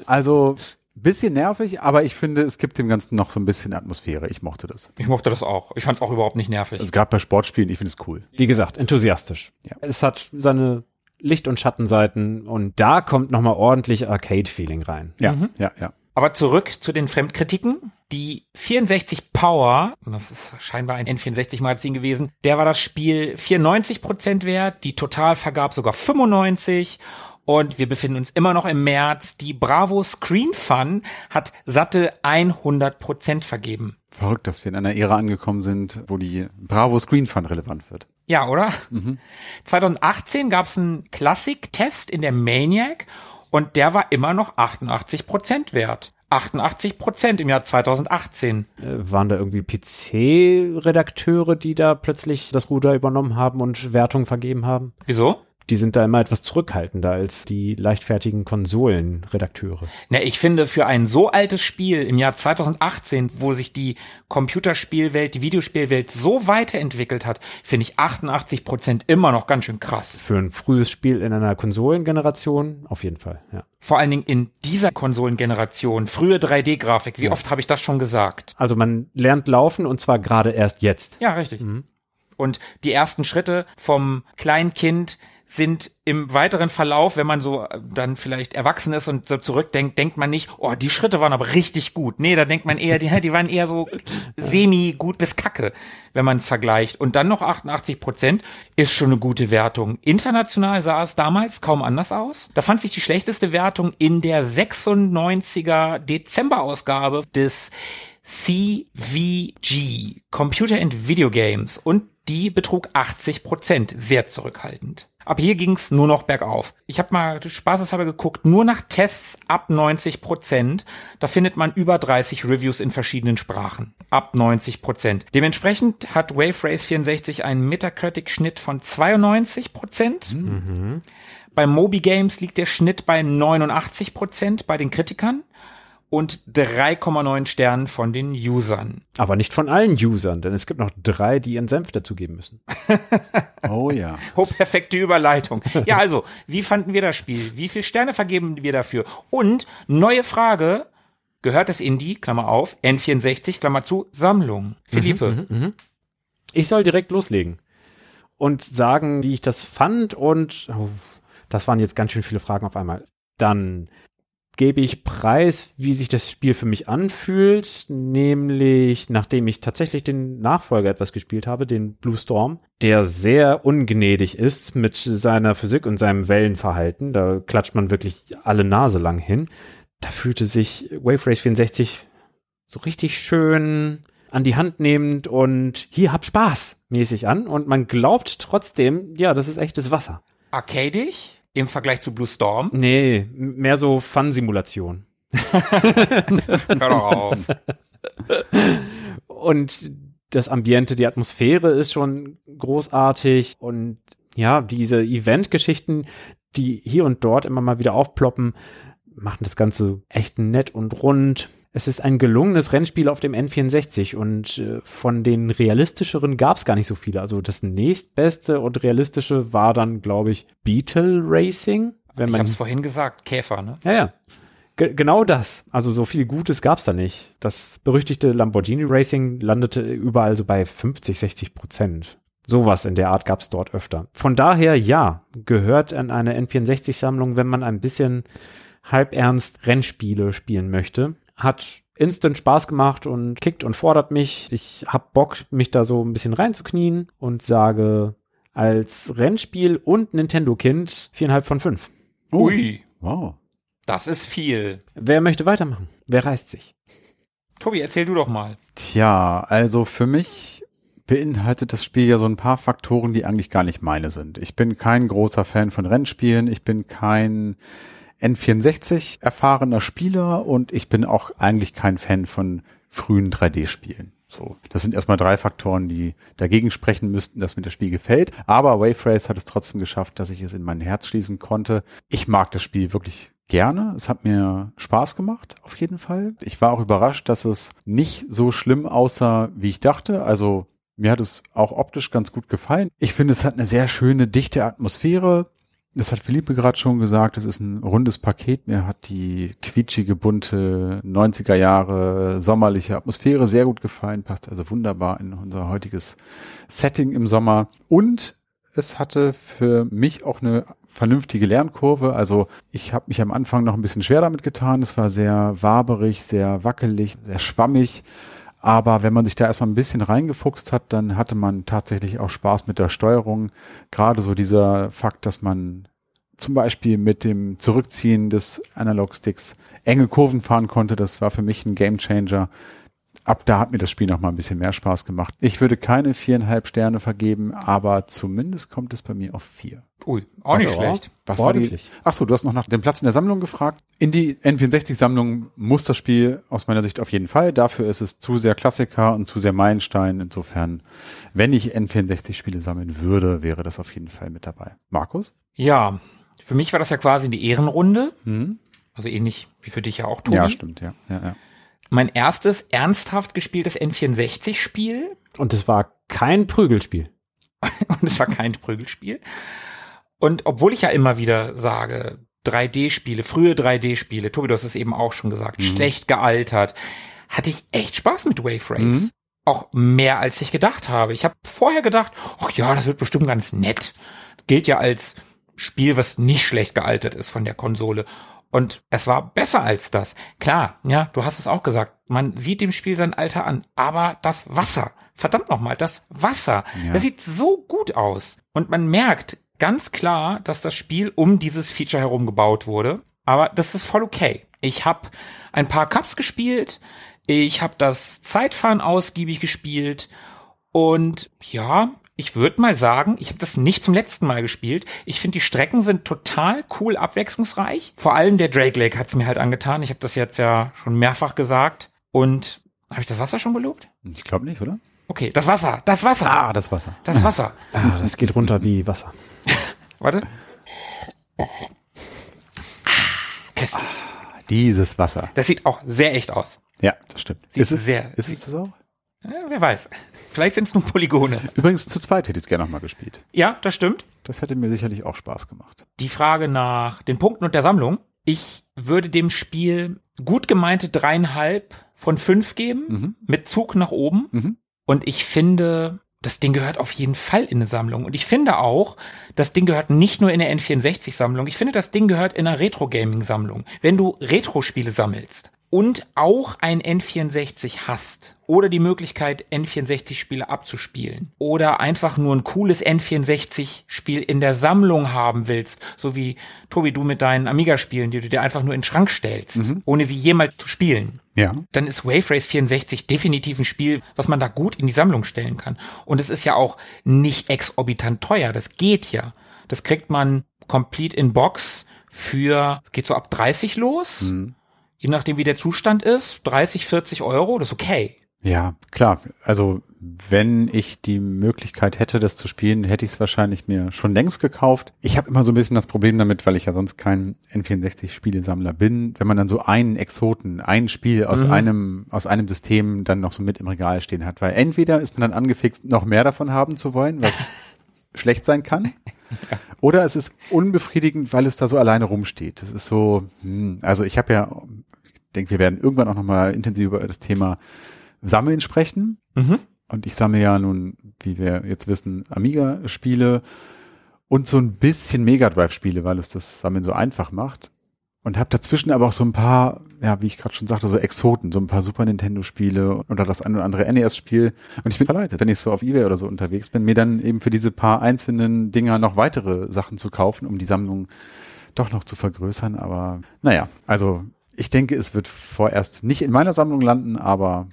Also bisschen nervig, aber ich finde, es gibt dem Ganzen noch so ein bisschen Atmosphäre. Ich mochte das. Ich mochte das auch. Ich fand es auch überhaupt nicht nervig. Also gerade bei Sportspielen, ich finde es cool. Wie gesagt, enthusiastisch. Ja. Es hat seine Licht- und Schattenseiten und da kommt nochmal ordentlich Arcade-Feeling rein. Ja, ja, ja. Aber zurück zu den Fremdkritiken. Die 64 Power, das ist scheinbar ein N64-Magazin gewesen, der war das Spiel 94 Prozent wert, die Total vergab sogar 95 und wir befinden uns immer noch im März. Die Bravo Screen Fun hat satte 100 Prozent vergeben. Verrückt, dass wir in einer Ära angekommen sind, wo die Bravo Screen Fun relevant wird. Ja, oder? 2018 gab es einen Klassik-Test in der Maniac und der war immer noch 88 Prozent wert. 88 Prozent im Jahr 2018. Äh, waren da irgendwie PC-Redakteure, die da plötzlich das Ruder übernommen haben und Wertungen vergeben haben? Wieso? Die sind da immer etwas zurückhaltender als die leichtfertigen Konsolenredakteure. Na, ich finde, für ein so altes Spiel im Jahr 2018, wo sich die Computerspielwelt, die Videospielwelt so weiterentwickelt hat, finde ich 88 Prozent immer noch ganz schön krass. Für ein frühes Spiel in einer Konsolengeneration auf jeden Fall, ja. Vor allen Dingen in dieser Konsolengeneration, frühe 3D-Grafik, wie oft habe ich das schon gesagt? Also man lernt laufen und zwar gerade erst jetzt. Ja, richtig. Und die ersten Schritte vom kleinen Kind sind im weiteren Verlauf, wenn man so äh, dann vielleicht erwachsen ist und so zurückdenkt, denkt man nicht, oh, die Schritte waren aber richtig gut. Nee, da denkt man eher, die, die waren eher so semi gut bis kacke, wenn man es vergleicht. Und dann noch 88 Prozent ist schon eine gute Wertung. International sah es damals kaum anders aus. Da fand sich die schlechteste Wertung in der 96er Dezemberausgabe des CVG, Computer and Video Games, und die betrug 80 Prozent, sehr zurückhaltend. Ab hier ging's nur noch bergauf. Ich habe mal spaßeshalber geguckt, nur nach Tests ab 90 Prozent. Da findet man über 30 Reviews in verschiedenen Sprachen. Ab 90 Prozent. Dementsprechend hat Wave Race 64 einen Metacritic-Schnitt von 92 Prozent. Mhm. Bei Moby Games liegt der Schnitt bei 89 Prozent bei den Kritikern und 3,9 Sternen von den Usern. Aber nicht von allen Usern, denn es gibt noch drei, die ihren Senf dazugeben müssen. oh ja. Oh, perfekte Überleitung. Ja, also, wie fanden wir das Spiel? Wie viele Sterne vergeben wir dafür? Und neue Frage, gehört es in die, Klammer auf, N64, Klammer zu, Sammlung? Philippe. Mhm, mh, mh. Ich soll direkt loslegen und sagen, wie ich das fand und oh, das waren jetzt ganz schön viele Fragen auf einmal. Dann gebe ich preis, wie sich das Spiel für mich anfühlt, nämlich nachdem ich tatsächlich den Nachfolger etwas gespielt habe, den Blue Storm, der sehr ungnädig ist mit seiner Physik und seinem Wellenverhalten. Da klatscht man wirklich alle Nase lang hin. Da fühlte sich Wave Race 64 so richtig schön an die Hand nehmend und hier habt Spaß mäßig an und man glaubt trotzdem, ja, das ist echtes Wasser. Arcadisch? Im Vergleich zu Blue Storm? Nee, mehr so Fun-Simulation. Hör doch auf. Und das Ambiente, die Atmosphäre ist schon großartig und ja, diese Event-Geschichten, die hier und dort immer mal wieder aufploppen, machen das Ganze echt nett und rund es ist ein gelungenes Rennspiel auf dem N64 und äh, von den realistischeren gab es gar nicht so viele. Also das nächstbeste und realistische war dann, glaube ich, Beetle Racing. Wenn man, ich habe es vorhin gesagt, Käfer, ne? Ja, ja. G genau das. Also so viel Gutes gab es da nicht. Das berüchtigte Lamborghini Racing landete überall so bei 50, 60 Prozent. Sowas in der Art gab es dort öfter. Von daher, ja, gehört an eine N64-Sammlung, wenn man ein bisschen halbernst Rennspiele spielen möchte hat instant Spaß gemacht und kickt und fordert mich. Ich hab Bock, mich da so ein bisschen reinzuknien und sage als Rennspiel und Nintendo-Kind viereinhalb von fünf. Ui. Wow. Das ist viel. Wer möchte weitermachen? Wer reißt sich? Tobi, erzähl du doch mal. Tja, also für mich beinhaltet das Spiel ja so ein paar Faktoren, die eigentlich gar nicht meine sind. Ich bin kein großer Fan von Rennspielen. Ich bin kein N64 erfahrener Spieler und ich bin auch eigentlich kein Fan von frühen 3D-Spielen. So, das sind erstmal drei Faktoren, die dagegen sprechen müssten, dass mir das Spiel gefällt. Aber Wave Race hat es trotzdem geschafft, dass ich es in mein Herz schließen konnte. Ich mag das Spiel wirklich gerne. Es hat mir Spaß gemacht, auf jeden Fall. Ich war auch überrascht, dass es nicht so schlimm aussah, wie ich dachte. Also mir hat es auch optisch ganz gut gefallen. Ich finde, es hat eine sehr schöne, dichte Atmosphäre das hat Philippe gerade schon gesagt, es ist ein rundes Paket. Mir hat die quietschige, bunte 90er Jahre sommerliche Atmosphäre sehr gut gefallen, passt also wunderbar in unser heutiges Setting im Sommer. Und es hatte für mich auch eine vernünftige Lernkurve. Also ich habe mich am Anfang noch ein bisschen schwer damit getan. Es war sehr waberig, sehr wackelig, sehr schwammig. Aber wenn man sich da erstmal ein bisschen reingefuchst hat, dann hatte man tatsächlich auch Spaß mit der Steuerung. Gerade so dieser Fakt, dass man zum Beispiel mit dem Zurückziehen des Analog-Sticks enge Kurven fahren konnte, das war für mich ein Gamechanger ab da hat mir das Spiel noch mal ein bisschen mehr Spaß gemacht. Ich würde keine viereinhalb Sterne vergeben, aber zumindest kommt es bei mir auf vier. Ui, auch nicht schlecht. Was war die? Ach so, du hast noch nach dem Platz in der Sammlung gefragt. In die N64-Sammlung muss das Spiel aus meiner Sicht auf jeden Fall. Dafür ist es zu sehr Klassiker und zu sehr Meilenstein. Insofern, wenn ich N64-Spiele sammeln würde, wäre das auf jeden Fall mit dabei. Markus? Ja, für mich war das ja quasi die Ehrenrunde. Mhm. Also ähnlich wie für dich ja auch, Tobi. Ja, stimmt, ja. ja, ja mein erstes ernsthaft gespieltes N64-Spiel. Und es war kein Prügelspiel. und es war kein Prügelspiel. Und obwohl ich ja immer wieder sage, 3D-Spiele, frühe 3D-Spiele, Tobi, du hast es eben auch schon gesagt, mhm. schlecht gealtert, hatte ich echt Spaß mit Wave Race. Mhm. Auch mehr als ich gedacht habe. Ich habe vorher gedacht, ach ja, das wird bestimmt ganz nett. Gilt ja als Spiel, was nicht schlecht gealtert ist von der Konsole. Und es war besser als das. Klar, ja, du hast es auch gesagt. Man sieht dem Spiel sein Alter an. Aber das Wasser, verdammt nochmal, das Wasser, ja. das sieht so gut aus. Und man merkt ganz klar, dass das Spiel um dieses Feature herum gebaut wurde. Aber das ist voll okay. Ich habe ein paar Cups gespielt. Ich habe das Zeitfahren ausgiebig gespielt. Und ja, Ich würde mal sagen, ich habe das nicht zum letzten Mal gespielt. Ich finde, die Strecken sind total cool abwechslungsreich. Vor allem der Drake Lake hat's mir halt angetan. Ich habe das jetzt ja schon mehrfach gesagt. Und habe ich das Wasser schon gelobt? Ich glaube nicht, oder? Okay, das Wasser, das Wasser, Ah, das Wasser. das Wasser. Ah, das geht runter wie Wasser. Warte. Köstlich. Dieses Wasser. Das sieht auch sehr echt aus. Ja, das stimmt. Sieht ist es, sehr- ist es das auch? Äh, wer weiß. Vielleicht sind es nur Polygone. Übrigens, zu zweit hätte ich es gerne nochmal gespielt. Ja, das stimmt. Das hätte mir sicherlich auch Spaß gemacht. Die Frage nach den Punkten und der Sammlung. Ich würde dem Spiel gut gemeinte dreieinhalb von fünf geben, Mhm. mit Zug nach oben. Mhm. Und ich finde, das Ding gehört auf jeden Fall in eine Sammlung. Und ich finde auch, das Ding gehört nicht nur in eine N64-Sammlung. Ich finde, das Ding gehört in eine Retro-Gaming-Sammlung. Wenn du Retro-Spiele sammelst und auch ein N64 hast oder die Möglichkeit, N64-Spiele abzuspielen oder einfach nur ein cooles N64-Spiel in der Sammlung haben willst, so wie Tobi, du mit deinen Amiga-Spielen, die du dir einfach nur in den Schrank stellst, ohne sie jemals zu spielen, Ja. dann ist Wave Race 64 definitiv ein Spiel, was man da gut in die Sammlung stellen kann. Und es ist ja auch nicht exorbitant teuer. Das geht ja. Das kriegt man complete in Box für, geht so ab 30 los. Je nachdem, wie der Zustand ist. 30, 40 Euro, das ist okay. Ja, klar. Also wenn ich die Möglichkeit hätte, das zu spielen, hätte ich es wahrscheinlich mir schon längst gekauft. Ich habe immer so ein bisschen das Problem damit, weil ich ja sonst kein N64-Spielesammler bin, wenn man dann so einen Exoten, ein Spiel aus einem aus einem System dann noch so mit im Regal stehen hat, weil entweder ist man dann angefixt, noch mehr davon haben zu wollen, was schlecht sein kann. Oder es ist unbefriedigend, weil es da so alleine rumsteht. Das ist so, hm, also ich habe ja, denke, wir werden irgendwann auch nochmal intensiv über das Thema Sammeln sprechen. Mhm. Und ich sammle ja nun, wie wir jetzt wissen, Amiga-Spiele und so ein bisschen Mega Drive-Spiele, weil es das Sammeln so einfach macht. Und habe dazwischen aber auch so ein paar, ja, wie ich gerade schon sagte, so Exoten, so ein paar Super Nintendo-Spiele oder das ein oder andere NES-Spiel. Und ich bin verleitet, wenn ich so auf Ebay oder so unterwegs bin, mir dann eben für diese paar einzelnen Dinger noch weitere Sachen zu kaufen, um die Sammlung doch noch zu vergrößern. Aber naja, also ich denke, es wird vorerst nicht in meiner Sammlung landen, aber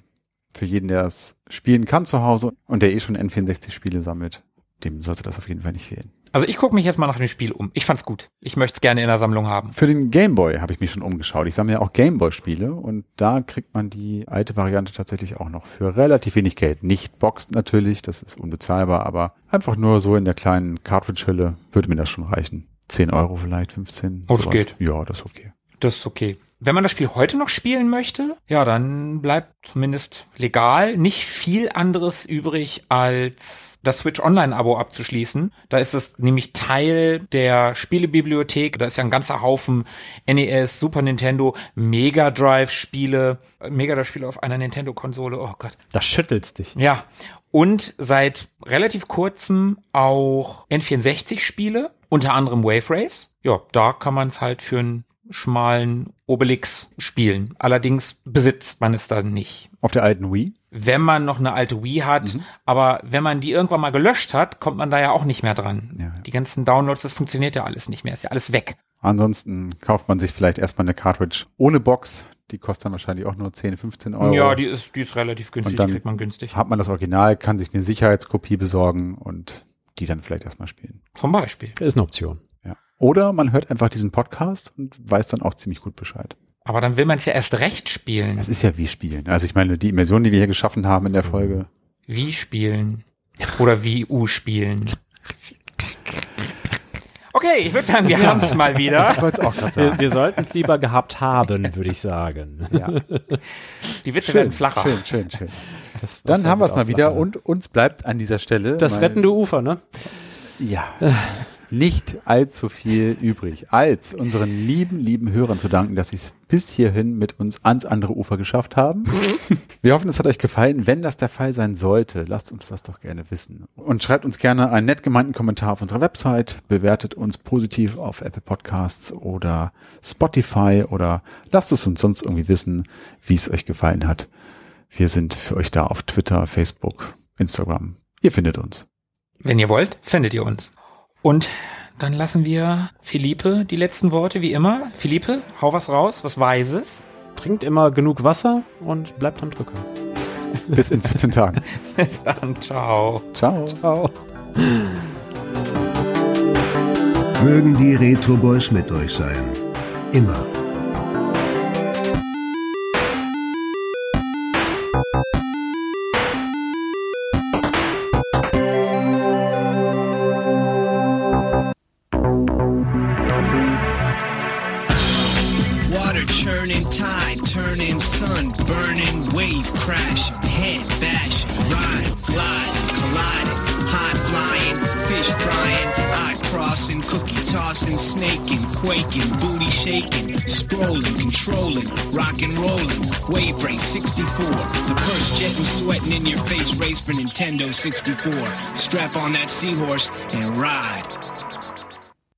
für jeden, der es spielen kann zu Hause und der eh schon N64-Spiele sammelt, dem sollte das auf jeden Fall nicht fehlen. Also ich gucke mich jetzt mal nach dem Spiel um. Ich fand's gut. Ich möchte es gerne in der Sammlung haben. Für den Gameboy habe ich mich schon umgeschaut. Ich sammle ja auch Gameboy-Spiele und da kriegt man die alte Variante tatsächlich auch noch für relativ wenig Geld. Nicht boxed natürlich, das ist unbezahlbar, aber einfach nur so in der kleinen Cartridge-Hülle würde mir das schon reichen. 10 Euro vielleicht, 15. Oh, das sowas. geht. Ja, das ist okay. Das ist okay. Wenn man das Spiel heute noch spielen möchte, ja, dann bleibt zumindest legal nicht viel anderes übrig, als das Switch Online-Abo abzuschließen. Da ist es nämlich Teil der Spielebibliothek. Da ist ja ein ganzer Haufen NES, Super Nintendo, Mega Drive-Spiele, äh, Mega Drive-Spiele auf einer Nintendo-Konsole. Oh Gott. Da schüttelst dich. Ja. Und seit relativ kurzem auch N64-Spiele, unter anderem Wave Race. Ja, da kann man es halt für einen schmalen Obelix spielen. Allerdings besitzt man es dann nicht. Auf der alten Wii? Wenn man noch eine alte Wii hat, aber wenn man die irgendwann mal gelöscht hat, kommt man da ja auch nicht mehr dran. Ja. Die ganzen Downloads, das funktioniert ja alles nicht mehr, ist ja alles weg. Ansonsten kauft man sich vielleicht erstmal eine Cartridge ohne Box. Die kostet dann wahrscheinlich auch nur 10, 15 Euro. Ja, die ist, die ist relativ günstig, Und dann die kriegt man günstig. Hat man das Original, kann sich eine Sicherheitskopie besorgen und die dann vielleicht erstmal spielen. Zum Beispiel. Ist eine Option. Oder man hört einfach diesen Podcast und weiß dann auch ziemlich gut Bescheid. Aber dann will man es ja erst recht spielen. Es ist ja wie Spielen. Also ich meine, die Immersion, die wir hier geschaffen haben in der Folge. Wie spielen. Oder wie U spielen. Okay, ich würde sagen, wir haben es mal wieder. Ich wollte es auch gerade Wir, sagen. wir sollten es lieber gehabt haben, würde ich sagen. Ja. Die Witze werden flacher. schön, schön, schön. Dann haben wir es mal wieder und uns bleibt an dieser Stelle Das rettende Ufer, ne? Ja. Nicht allzu viel übrig, als unseren lieben, lieben Hörern zu danken, dass sie es bis hierhin mit uns ans andere Ufer geschafft haben. Wir hoffen, es hat euch gefallen. Wenn das der Fall sein sollte, lasst uns das doch gerne wissen. Und schreibt uns gerne einen nett gemeinten Kommentar auf unserer Website, bewertet uns positiv auf Apple Podcasts oder Spotify oder lasst es uns sonst irgendwie wissen, wie es euch gefallen hat. Wir sind für euch da auf Twitter, Facebook, Instagram. Ihr findet uns. Wenn ihr wollt, findet ihr uns. Und dann lassen wir Philippe die letzten Worte, wie immer. Philippe, hau was raus, was Weises. Trinkt immer genug Wasser und bleibt am Drücker. Bis in 14 Tagen. Bis dann, ciao. Ciao. Ciao. Mögen die Retro Boys mit euch sein. Immer. Tossing, snaking, quaking, booty shaking, scrolling, controlling, rock and rolling, wave race 64, the first jet and sweating in your face race for Nintendo 64. Strap on that seahorse and ride.